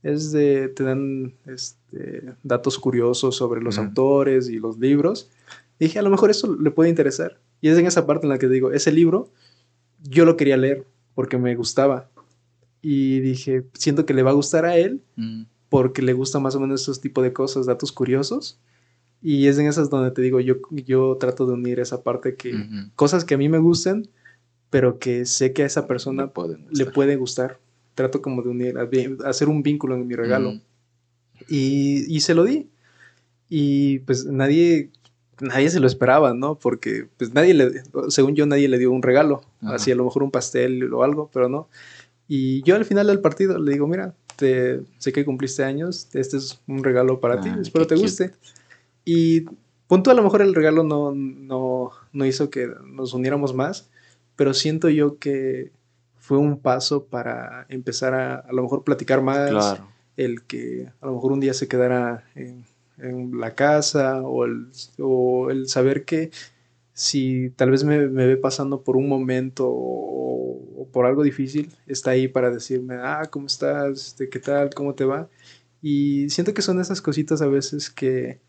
Es de, te dan este, datos curiosos sobre los autores y los libros. dije, a lo mejor eso le puede interesar. Y es en esa parte en la que digo, ese libro yo lo quería leer porque me gustaba. Y dije, siento que le va a gustar a él. Mm porque le gusta más o menos esos tipos de cosas, datos curiosos. Y es en esas donde te digo, yo, yo trato de unir esa parte que, cosas que a mí me gusten, pero que sé que a esa persona le, puede gustar. Trato como de unir, hacer un vínculo en mi regalo. y, y, se lo di. Y pues nadie, nadie se lo esperaba, ¿no? Porque pues nadie le, según yo, nadie le dio un regalo. Así a lo mejor un pastel o algo, pero no. Y yo al final del partido le digo, mira, sé que cumpliste años, este es un regalo para ti, ah, espero te guste. Y punto, a lo mejor el regalo no, no, no hizo que nos uniéramos más, pero siento yo que fue un paso para empezar a a lo mejor platicar más, el que a lo mejor un día se quedara en, en la casa o el, o el saber que si tal vez me, me ve pasando por un momento o, por algo difícil, está ahí para decirme, ah, ¿cómo estás? Este, ¿Qué tal? ¿Cómo te va? Y siento que son esas cositas a veces que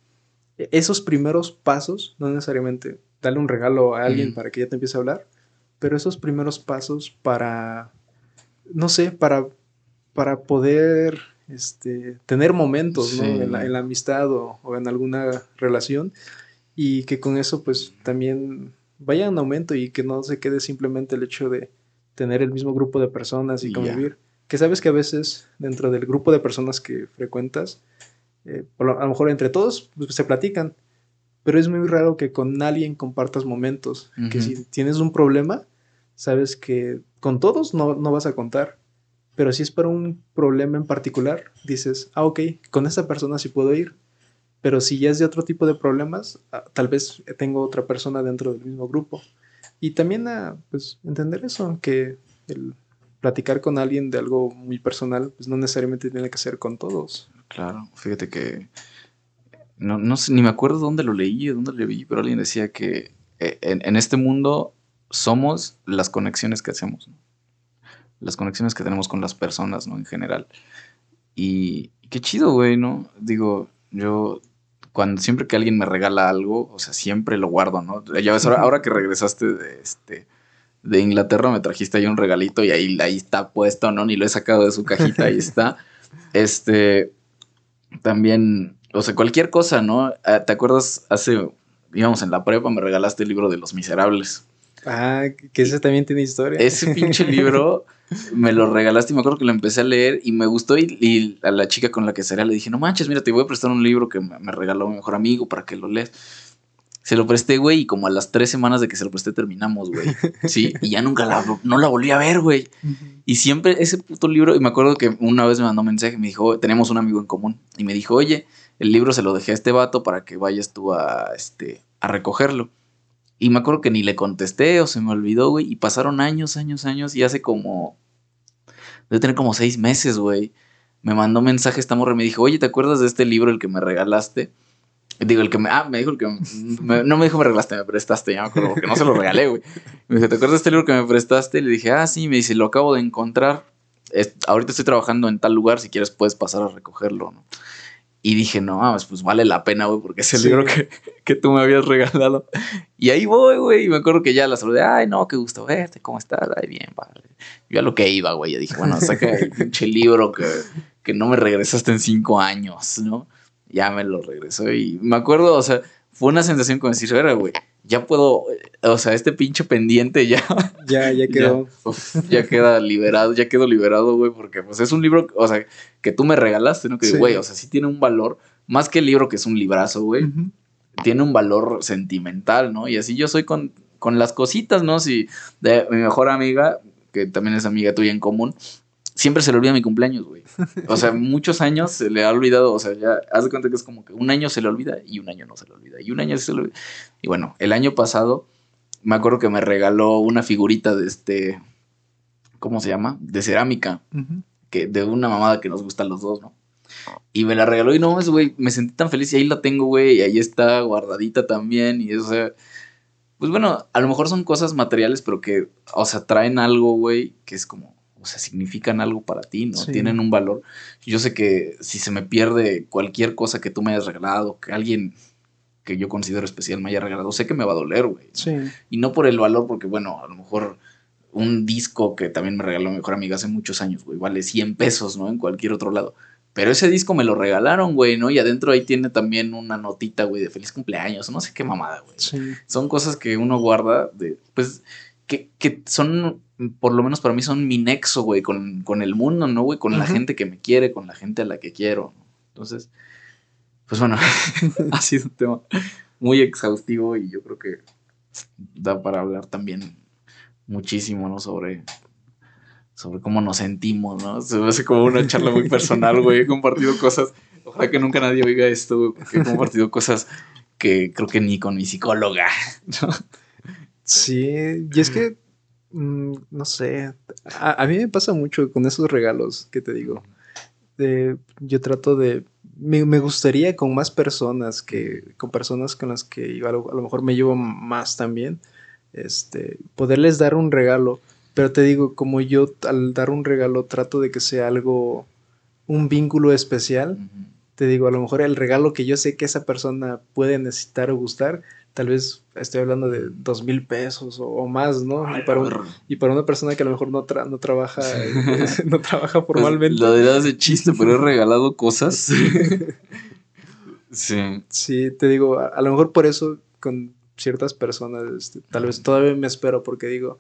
esos primeros pasos, no necesariamente darle un regalo a alguien para que ya te empiece a hablar, pero esos primeros pasos para, no sé, para, para poder este, tener momentos ¿no? en, la, amistad o, o en alguna relación. Y que con eso pues también vaya en aumento y que no se quede simplemente el hecho de tener el mismo grupo de personas y, convivir. Que sabes que a veces dentro del grupo de personas que frecuentas, eh, a lo mejor entre todos pues, se platican, pero es muy raro que con alguien compartas momentos, que si tienes un problema, sabes que con todos no, no vas a contar, pero si es para un problema en particular, dices, ah, ok, con esa persona sí puedo ir pero si ya es de otro tipo de problemas, ah, tal vez tengo otra persona dentro del mismo grupo. Y también a pues, entender eso, que el platicar con alguien de algo muy personal, pues no necesariamente tiene que ser con todos. Claro, fíjate que no, no sé, ni me acuerdo dónde lo leí, dónde lo vi, pero alguien decía que eh, en, este mundo somos las conexiones que hacemos, las conexiones que tenemos con las personas, ¿no? En general. Y, qué chido, güey, ¿no? Digo, yo cuando siempre que alguien me regala algo, o sea, siempre lo guardo, ¿no? Ya ves, ahora, que regresaste de, este, de Inglaterra, me trajiste ahí un regalito y ahí, ahí está puesto, ¿no? Ni lo he sacado de su cajita, ahí está. Este, también, o sea, cualquier cosa, ¿no? Ah, ¿Te acuerdas hace, íbamos en la prepa, me regalaste el libro de Los Miserables? Ah, que ese también tiene historia. Ese pinche libro me lo regalaste y me acuerdo que lo empecé a leer y me gustó y, a la chica con la que salía le dije, no manches, mira, te voy a prestar un libro que me regaló mi mejor amigo para que lo leas. Se lo presté, güey, y como a las tres semanas de que se lo presté terminamos, güey. Sí, y ya nunca la, no la volví a ver, güey. Y siempre ese puto libro, y me acuerdo que una vez me mandó un mensaje, me dijo, tenemos un amigo en común, y me dijo, oye, el libro se lo dejé a este vato para que vayas tú a, este, a recogerlo. Y me acuerdo que ni le contesté o se me olvidó, güey. Y pasaron años, años, años. Y hace como. Debe tener como seis meses, güey. Me mandó mensaje esta morra y me dijo, oye, ¿te acuerdas de este libro, el que me regalaste? Digo, el que me. Ah, me dijo el que. no me dijo me regalaste, me prestaste, ya me acuerdo, porque no se lo regalé, güey. Me dijo, ¿te acuerdas de este libro que me prestaste? Le dije, ah, sí. Me dice, lo acabo de encontrar. ahorita estoy trabajando en tal lugar, si quieres puedes pasar a recogerlo, ¿no? Y dije, no, pues vale la pena, güey, porque es el libro que, que, tú me habías regalado. Y ahí voy, güey, y me acuerdo que ya la saludé, ay, no, qué gusto verte, ¿cómo estás? Ay, bien, vale. Yo a lo que iba, güey, yo dije, bueno, saca el pinche libro que, que no me regresaste en cinco años, ¿no? Ya me lo regresó y me acuerdo, o sea, fue una sensación como decir, era, güey, ya puedo, o sea, este pinche pendiente ya. Ya, ya quedó. Ya, queda liberado, ya quedó liberado, güey, porque pues es un libro, o sea, que tú me regalaste, ¿no? Que, güey, o sea, sí tiene un valor, más que el libro que es un librazo, güey, tiene un valor sentimental, ¿no? Y así yo soy con, con las cositas, ¿no? Si de mi mejor amiga, que también es amiga tuya en común, siempre se le olvida mi cumpleaños, güey. O sea, muchos años se le ha olvidado, o sea, ya haz de cuenta que es como que un año se le olvida y un año no se le olvida, y un año se le olvida. Y bueno, el año pasado me acuerdo que me regaló una figurita de este ¿cómo se llama? De cerámica, que de una mamada que nos gusta a los dos, ¿no? Y me la regaló y no, güey, me sentí tan feliz y ahí la tengo, güey, y ahí está guardadita también y eso, pues bueno, a lo mejor son cosas materiales, pero que, o sea, traen algo, güey, que es como, o sea, significan algo para ti, ¿no? Tienen un valor. Yo sé que si se me pierde cualquier cosa que tú me hayas regalado, que alguien que yo considero especial me haya regalado, sé que me va a doler, güey. Sí. Y no por el valor, porque bueno, a lo mejor un disco que también me regaló mi mejor amiga hace muchos años, güey, vale 100 pesos, ¿no? En cualquier otro lado. Pero ese disco me lo regalaron, güey, ¿no? Y adentro ahí tiene también una notita, güey, de feliz cumpleaños, no sé qué mamada, güey. Sí. Son cosas que uno guarda, de, pues, que, que son, por lo menos para mí, son mi nexo, güey, con, con el mundo, ¿no, güey? Con la gente que me quiere, con la gente a la que quiero. Entonces, pues bueno, ha sido un tema muy exhaustivo y yo creo que da para hablar también muchísimo, ¿no? Sobre sobre cómo nos sentimos, ¿no? Se me hace como una charla muy personal, güey. He compartido cosas, ojalá que nunca nadie oiga esto, güey, porque he compartido cosas que creo que ni con mi psicóloga, ¿no? Sí, y es que, mm, no sé, a, mí me pasa mucho con esos regalos que te digo. yo trato de, me, gustaría con más personas, que con personas con las que a lo, a lo mejor me llevo más también, este, poderles dar un regalo pero te digo, como yo al dar un regalo trato de que sea algo, un vínculo especial, te digo, a lo mejor el regalo que yo sé que esa persona puede necesitar o gustar, tal vez estoy hablando de dos mil pesos o, más, ¿no? y, para una persona que a lo mejor no, no trabaja, no trabaja pues, formalmente. Lo dirás de chiste, pero he regalado cosas. sí. Sí, te digo, a, lo mejor por eso con ciertas personas, este, tal vez todavía me espero porque digo,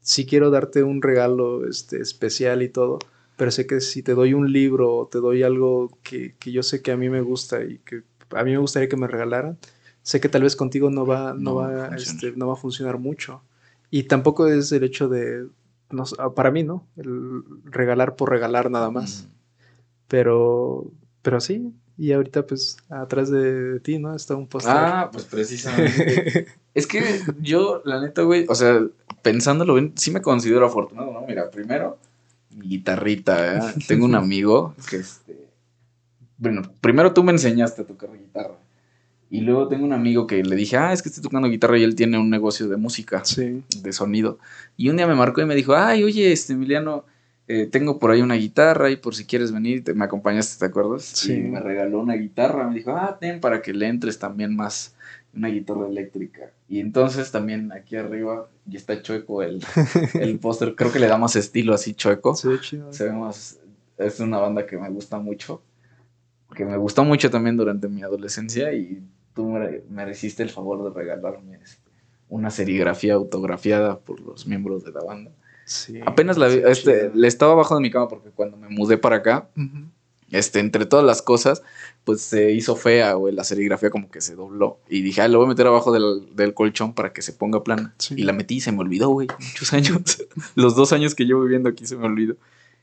sí quiero darte un regalo este, especial y todo, pero sé que si te doy un libro o te doy algo que, yo sé que a mí me gusta y que a mí me gustaría que me regalaran, sé que tal vez contigo no va, no, va, este, no va a funcionar mucho. Y tampoco es el hecho de, no, para mí, ¿no? El regalar por regalar nada más. Pero, pero sí, y ahorita, pues, atrás de ti, ¿no? Está un póster. Ah, pues precisamente. es que yo, la neta, güey, o sea, pensándolo bien, sí me considero afortunado, ¿no? Mira, primero, mi guitarrita, ¿eh? Tengo un amigo que, este, bueno, primero tú me enseñaste a tocar guitarra. Y luego tengo un amigo que le dije, ah, es que estoy tocando guitarra y él tiene un negocio de música, sí. de sonido. Y un día me marcó y me dijo, ay, oye, este Emiliano, eh, tengo por ahí una guitarra y por si quieres venir, te, me acompañaste, ¿te acuerdas? Sí. Y me regaló una guitarra, me dijo, ah, ten para que le entres también más una guitarra eléctrica. Y entonces también aquí arriba ya está chueco el, el póster. Creo que le da más estilo así chueco. Sí, chido. Se ve más. Es una banda que me gusta mucho. Que me gustó mucho también durante mi adolescencia. Y tú me, me hiciste el favor de regalarme este, una serigrafía autografiada por los miembros de la banda. Sí, Apenas la, este, le estaba abajo de mi cama porque cuando me mudé para acá, este, entre todas las cosas, pues se hizo fea, güey, la serigrafía como que se dobló. Y dije, ah, lo voy a meter abajo del, colchón para que se ponga plana. Y la metí y se me olvidó, güey, muchos años. Los dos años que llevo viviendo aquí se me olvidó.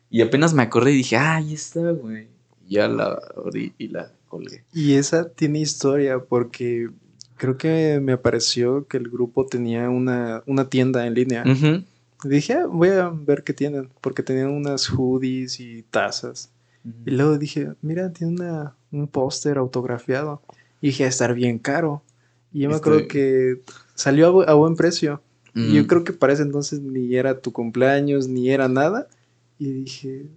Y apenas me acordé y dije, ah, ahí está, güey. Ya la abrí y la colgué. Y esa tiene historia porque creo que me apareció que el grupo tenía una, una tienda en línea. Dije, ah, voy a ver qué tienen, porque tenían unas hoodies y tazas. Y luego dije, mira, tiene una, un póster autografiado. Y dije, a estar bien caro. Y yo me acuerdo este que salió a, buen precio. Y yo creo que para ese entonces ni era tu cumpleaños, ni era nada. Y dije,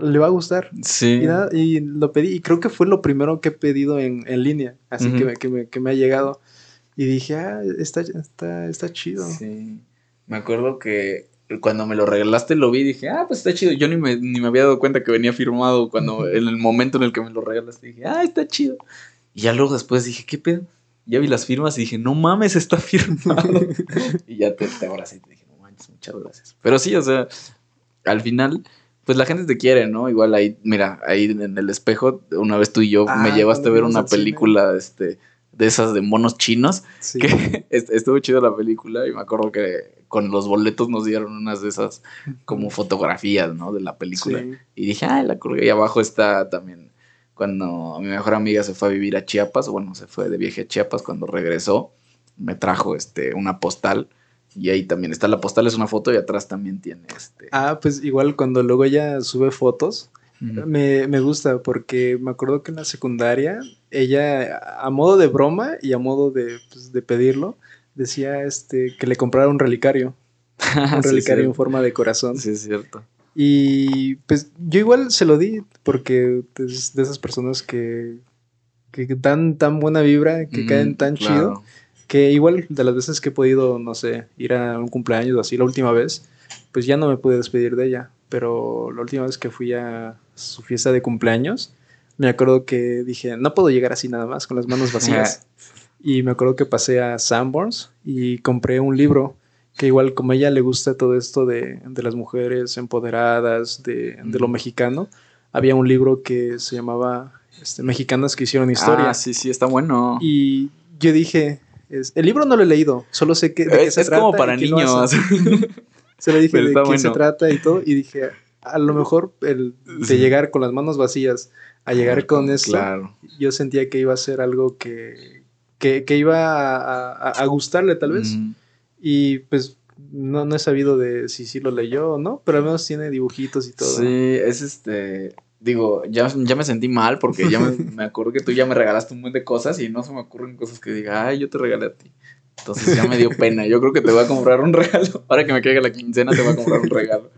le va a gustar. Sí. Y, lo pedí. Y creo que fue lo primero que he pedido en, línea. Así que, me, que, me, que, me, ha llegado. Y dije, ah, está, está, está chido. Sí. Me acuerdo que cuando me lo regalaste lo vi y dije, ah, pues está chido. Yo ni me, ni me había dado cuenta que venía firmado cuando en el momento en el que me lo regalaste dije, ah, está chido. Y ya luego después dije, ¿qué pedo? Ya vi las firmas y dije, no mames, está firmado. y ya te, te abracé y te dije, no manches, muchas gracias. Pero sí, o sea, al final, pues la gente te quiere, ¿no? Igual ahí, mira, ahí en el espejo, una vez tú y yo me ah, llevaste a ver una película, este, de esas de monos chinos, que estuvo chido la película y me acuerdo que con los boletos nos dieron unas de esas como fotografías, ¿no? De la película. Y dije, ah, la colgué. Y abajo está también cuando mi mejor amiga se fue a vivir a Chiapas, bueno, se fue de viaje a Chiapas, cuando regresó, me trajo este, una postal Y ahí también está la postal, es una foto y atrás también tiene este. Ah, pues igual cuando luego ella sube fotos, me, me gusta porque me acuerdo que en la secundaria, ella a modo de broma y a modo de, pues, de pedirlo, decía este, que le comprara un relicario, un Sí, relicario en forma de corazón. Sí, es cierto. Y pues yo igual se lo di porque es de esas personas que, que dan tan buena vibra, que Mm, caen tan claro. chido, que igual de las veces que he podido, no sé, ir a un cumpleaños o así la última vez, pues ya no me pude despedir de ella. Pero la última vez que fui a su fiesta de cumpleaños, me acuerdo que dije, no puedo llegar así nada más, con las manos vacías. y me acuerdo que pasé a Sanborns y compré un libro que igual como a ella le gusta todo esto de, de las mujeres empoderadas, de, de lo Mm. mexicano, había un libro que se llamaba este, Mexicanas que hicieron historia. Ah, sí, sí, está bueno. Y yo dije, es- el libro no lo he leído, solo sé que, de qué es se es trata como para niños. Se le dije de está quién se bueno. trata y todo, y dije, a lo mejor el de llegar con las manos vacías a llegar con esto, Claro. yo sentía que iba a ser algo que, que, que iba a, a- a gustarle tal vez. Ujú. Y pues no, no he sabido de si sí lo leyó o no, pero al menos tiene dibujitos y todo. Sí, es este. Digo, ya, ya me sentí mal porque ya me, me acuerdo que tú ya me regalaste un montón de cosas y no se me ocurren cosas que diga, ay, yo te regalé a ti. Entonces ya me dio pena. Yo creo que te voy a comprar un regalo. Ahora que me caiga la quincena, te voy a comprar un regalo.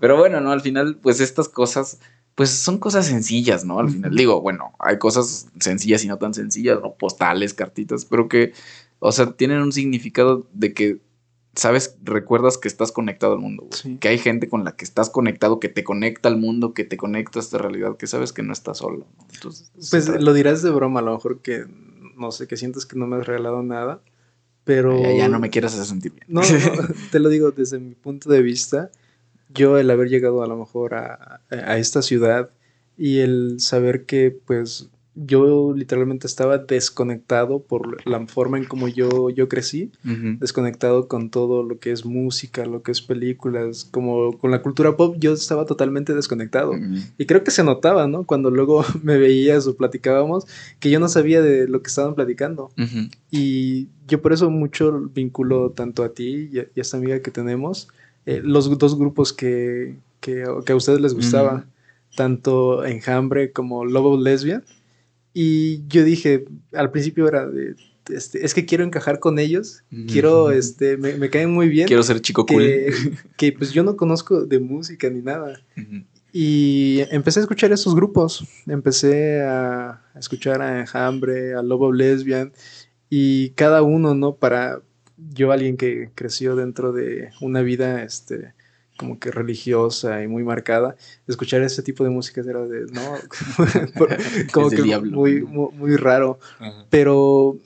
Pero bueno, no, al final, pues estas cosas, pues son cosas sencillas, ¿no? Al final, digo, bueno, hay cosas sencillas y no tan sencillas, ¿no? Postales, cartitas, pero que, o sea, tienen un significado de que, sabes, recuerdas que estás conectado al mundo, güey. Sí. Que hay gente con la que estás conectado, que te conecta al mundo, que te conecta a esta realidad, que sabes que no estás solo. ¿no? Entonces, Pues lo dirás de broma, a lo mejor que no sé, que sientes que no me has regalado nada, pero... ya, ya no me quieras hacer sentir bien. No, no, te lo digo desde mi punto de vista, yo el haber llegado a lo mejor a, a esta ciudad y el saber que pues yo literalmente estaba desconectado por la forma en como yo, yo crecí, Ujú. desconectado con todo lo que es música, lo que es películas, como con la cultura pop, yo estaba totalmente desconectado. Ujú. Y creo que se notaba, ¿no? Cuando luego me veías o platicábamos, que yo no sabía de lo que estaban platicando. Ujú. Y yo por eso mucho vinculo tanto a ti y a, y a esta amiga que tenemos, eh, los dos grupos que, que, que a ustedes les gustaba, tanto Enjambre como Lobo Lesbian. Y yo dije, al principio era de, este, es que quiero encajar con ellos, quiero, este, me, me caen muy bien. Quiero ser chico cool. que, que pues yo no conozco de música ni nada. Y empecé a escuchar esos grupos. Empecé a, a escuchar a Enjambre, a Lobo Lesbian. Y cada uno, ¿no? Para yo, alguien que creció dentro de una vida, este, como que religiosa y muy marcada, escuchar ese tipo de música era de, no, como que muy, muy, muy raro. Ajá. Pero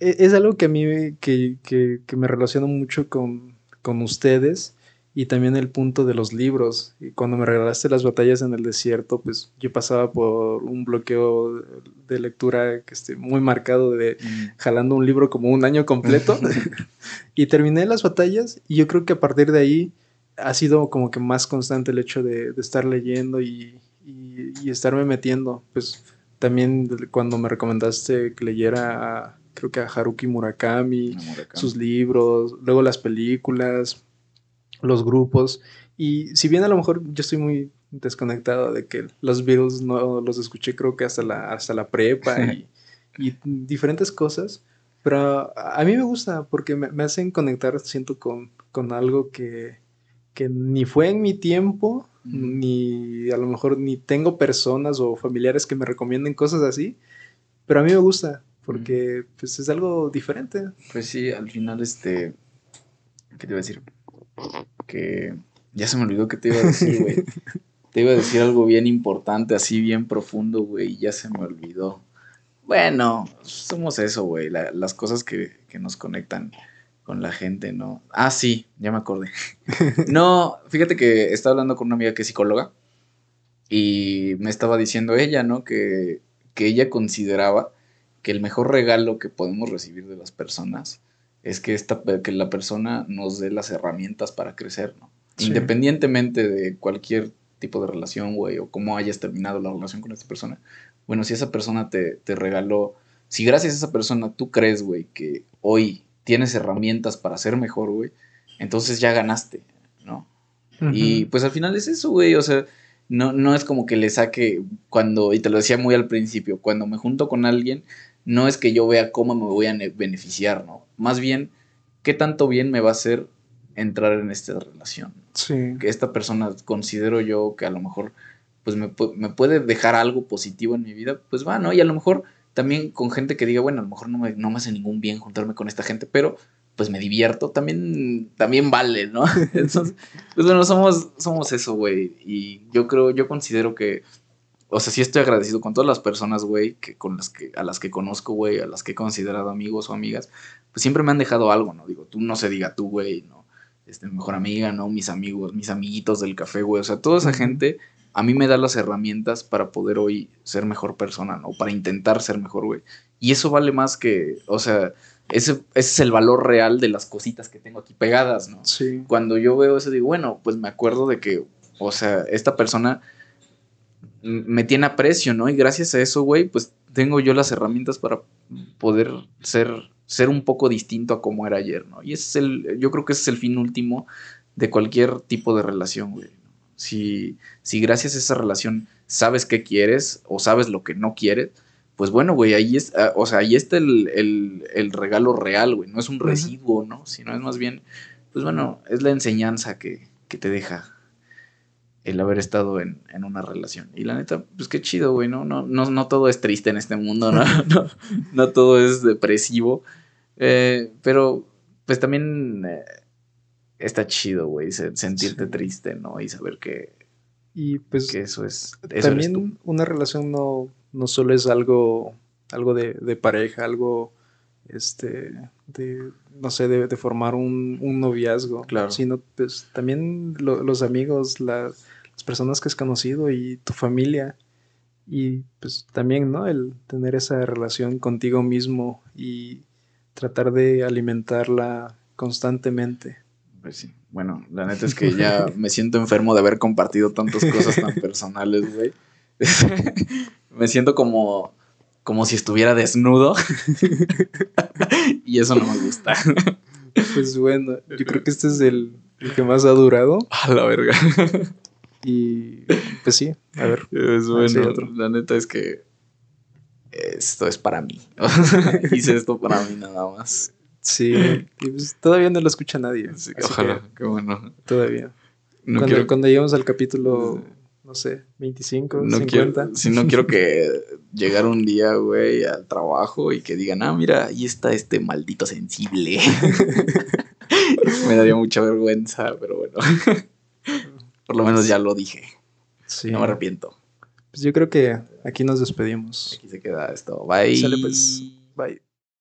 e- es algo que a mí me- que, que- que me relaciona mucho con, con ustedes y también el punto de los libros. Y cuando me regalaste las batallas en el desierto, pues yo pasaba por un bloqueo de lectura que esté muy marcado de Ujú. jalando un libro como un año completo y terminé las batallas y yo creo que a partir de ahí ha sido como que más constante el hecho de, de estar leyendo y, y- y estarme metiendo. Pues también cuando me recomendaste que leyera a, creo que a Haruki Murakami, sus libros, luego las películas, los grupos. Y si bien a lo mejor yo estoy muy desconectado de que los Beatles no los escuché creo que hasta la, hasta la prepa y, y diferentes cosas, pero a a mí me gusta porque me, me hacen conectar, siento, con, con algo que, que ni fue en mi tiempo, ni a lo mejor ni tengo personas o familiares que me recomienden cosas así, pero a mí me gusta porque pues es algo diferente. Pues sí, al final, este. ¿Qué te iba a decir? Que. Ya se me olvidó que te iba a decir, güey. Te iba a decir algo bien importante, así bien profundo, güey, y ya se me olvidó. Bueno, somos eso, güey, la- las cosas que, que nos conectan con la gente, ¿no? Ah, sí, ya me acordé. No, fíjate que estaba hablando con una amiga que es psicóloga y me estaba diciendo ella, ¿no? Que, que ella consideraba que el mejor regalo que podemos recibir de las personas es que, esta, que la persona nos dé las herramientas para crecer, ¿no? Sí. Independientemente de cualquier tipo de relación, güey, o cómo hayas terminado la relación con esta persona. Bueno, si esa persona te, te regaló, si gracias a esa persona tú crees, güey, que hoy tienes herramientas para ser mejor, güey, entonces ya ganaste, ¿no? Y pues al final es eso, güey, o sea, no, no es como que le saque cuando, y te lo decía muy al principio, cuando me junto con alguien, no es que yo vea cómo me voy a beneficiar, ¿no? Más bien, qué tanto bien me va a hacer entrar en esta relación. Sí. Que esta persona considero yo que a lo mejor pues me, me, puede dejar algo positivo en mi vida, pues va, ¿no? Y a lo mejor también con gente que diga, bueno, a lo mejor no me, no me hace ningún bien juntarme con esta gente, pero pues me divierto, también, también vale, ¿no? Entonces, pues bueno, somos, somos eso, güey. Y yo creo, yo considero que, o sea, sí estoy agradecido con todas las personas, güey, que con las que, a las que conozco, güey, a las que he considerado amigos o amigas, pues siempre me han dejado algo, ¿no? Digo, tú no se diga tú, güey, ¿no? Este, mejor amiga, ¿no? Mis amigos, mis amiguitos del café, güey. O sea, toda esa gente a mí me da las herramientas para poder hoy ser mejor persona, ¿no? Para intentar ser mejor, güey. Y eso vale más que, o sea, ese, es el valor real de las cositas que tengo aquí pegadas, ¿no? Sí. Cuando yo veo eso, digo, bueno, pues me acuerdo de que, o sea, esta persona me tiene aprecio, ¿no? Y gracias a eso, güey, pues tengo yo las herramientas para poder ser, ser un poco distinto a como era ayer, ¿no? Y ese es el, yo creo que ese es el fin último de cualquier tipo de relación, güey. Si, si gracias a esa relación sabes qué quieres o sabes lo que no quieres, pues bueno, güey, ahí, es, ah, o sea, ahí está el, regalo real, güey. No es un residuo, ¿no? Sino es más bien, pues bueno, es la enseñanza que, te deja el haber estado en, una relación. Y la neta, pues qué chido, güey, ¿no? No, no, todo es triste en este mundo, ¿no? no, todo es depresivo. Eh, pero, pues también eh, está chido, güey, sentirte triste, ¿no? Y saber que, y pues que eso es... también una relación no no solo es algo, algo de, pareja, algo este, de, no sé, de, formar un, noviazgo, claro. sino pues también los amigos, las personas que has conocido y tu familia. Y pues también, ¿no? El tener esa relación contigo mismo y tratar de alimentarla constantemente. Pues sí. Bueno, la neta es que ya me siento enfermo de haber compartido tantas cosas tan personales, güey. me siento como, como si estuviera desnudo. y eso no me gusta. pues bueno, yo creo que este es el, que más ha durado. A la verga. Y pues sí, a ver. Es bueno, la neta es que esto es para mí. Hice esto para mí nada más. Sí, pues todavía no lo escucha nadie. ojalá, qué bueno. Todavía. cuando, cuando lleguemos al capítulo no sé, 25, no 50. si no quiero que llegar un día, güey, al trabajo y que digan, ah, mira, ahí está este maldito sensible. Me daría mucha vergüenza, pero bueno. Por lo menos ya lo dije. Sí. No me arrepiento. Pues yo creo que aquí nos despedimos. Aquí se queda esto. Bye. Sale pues. Bye.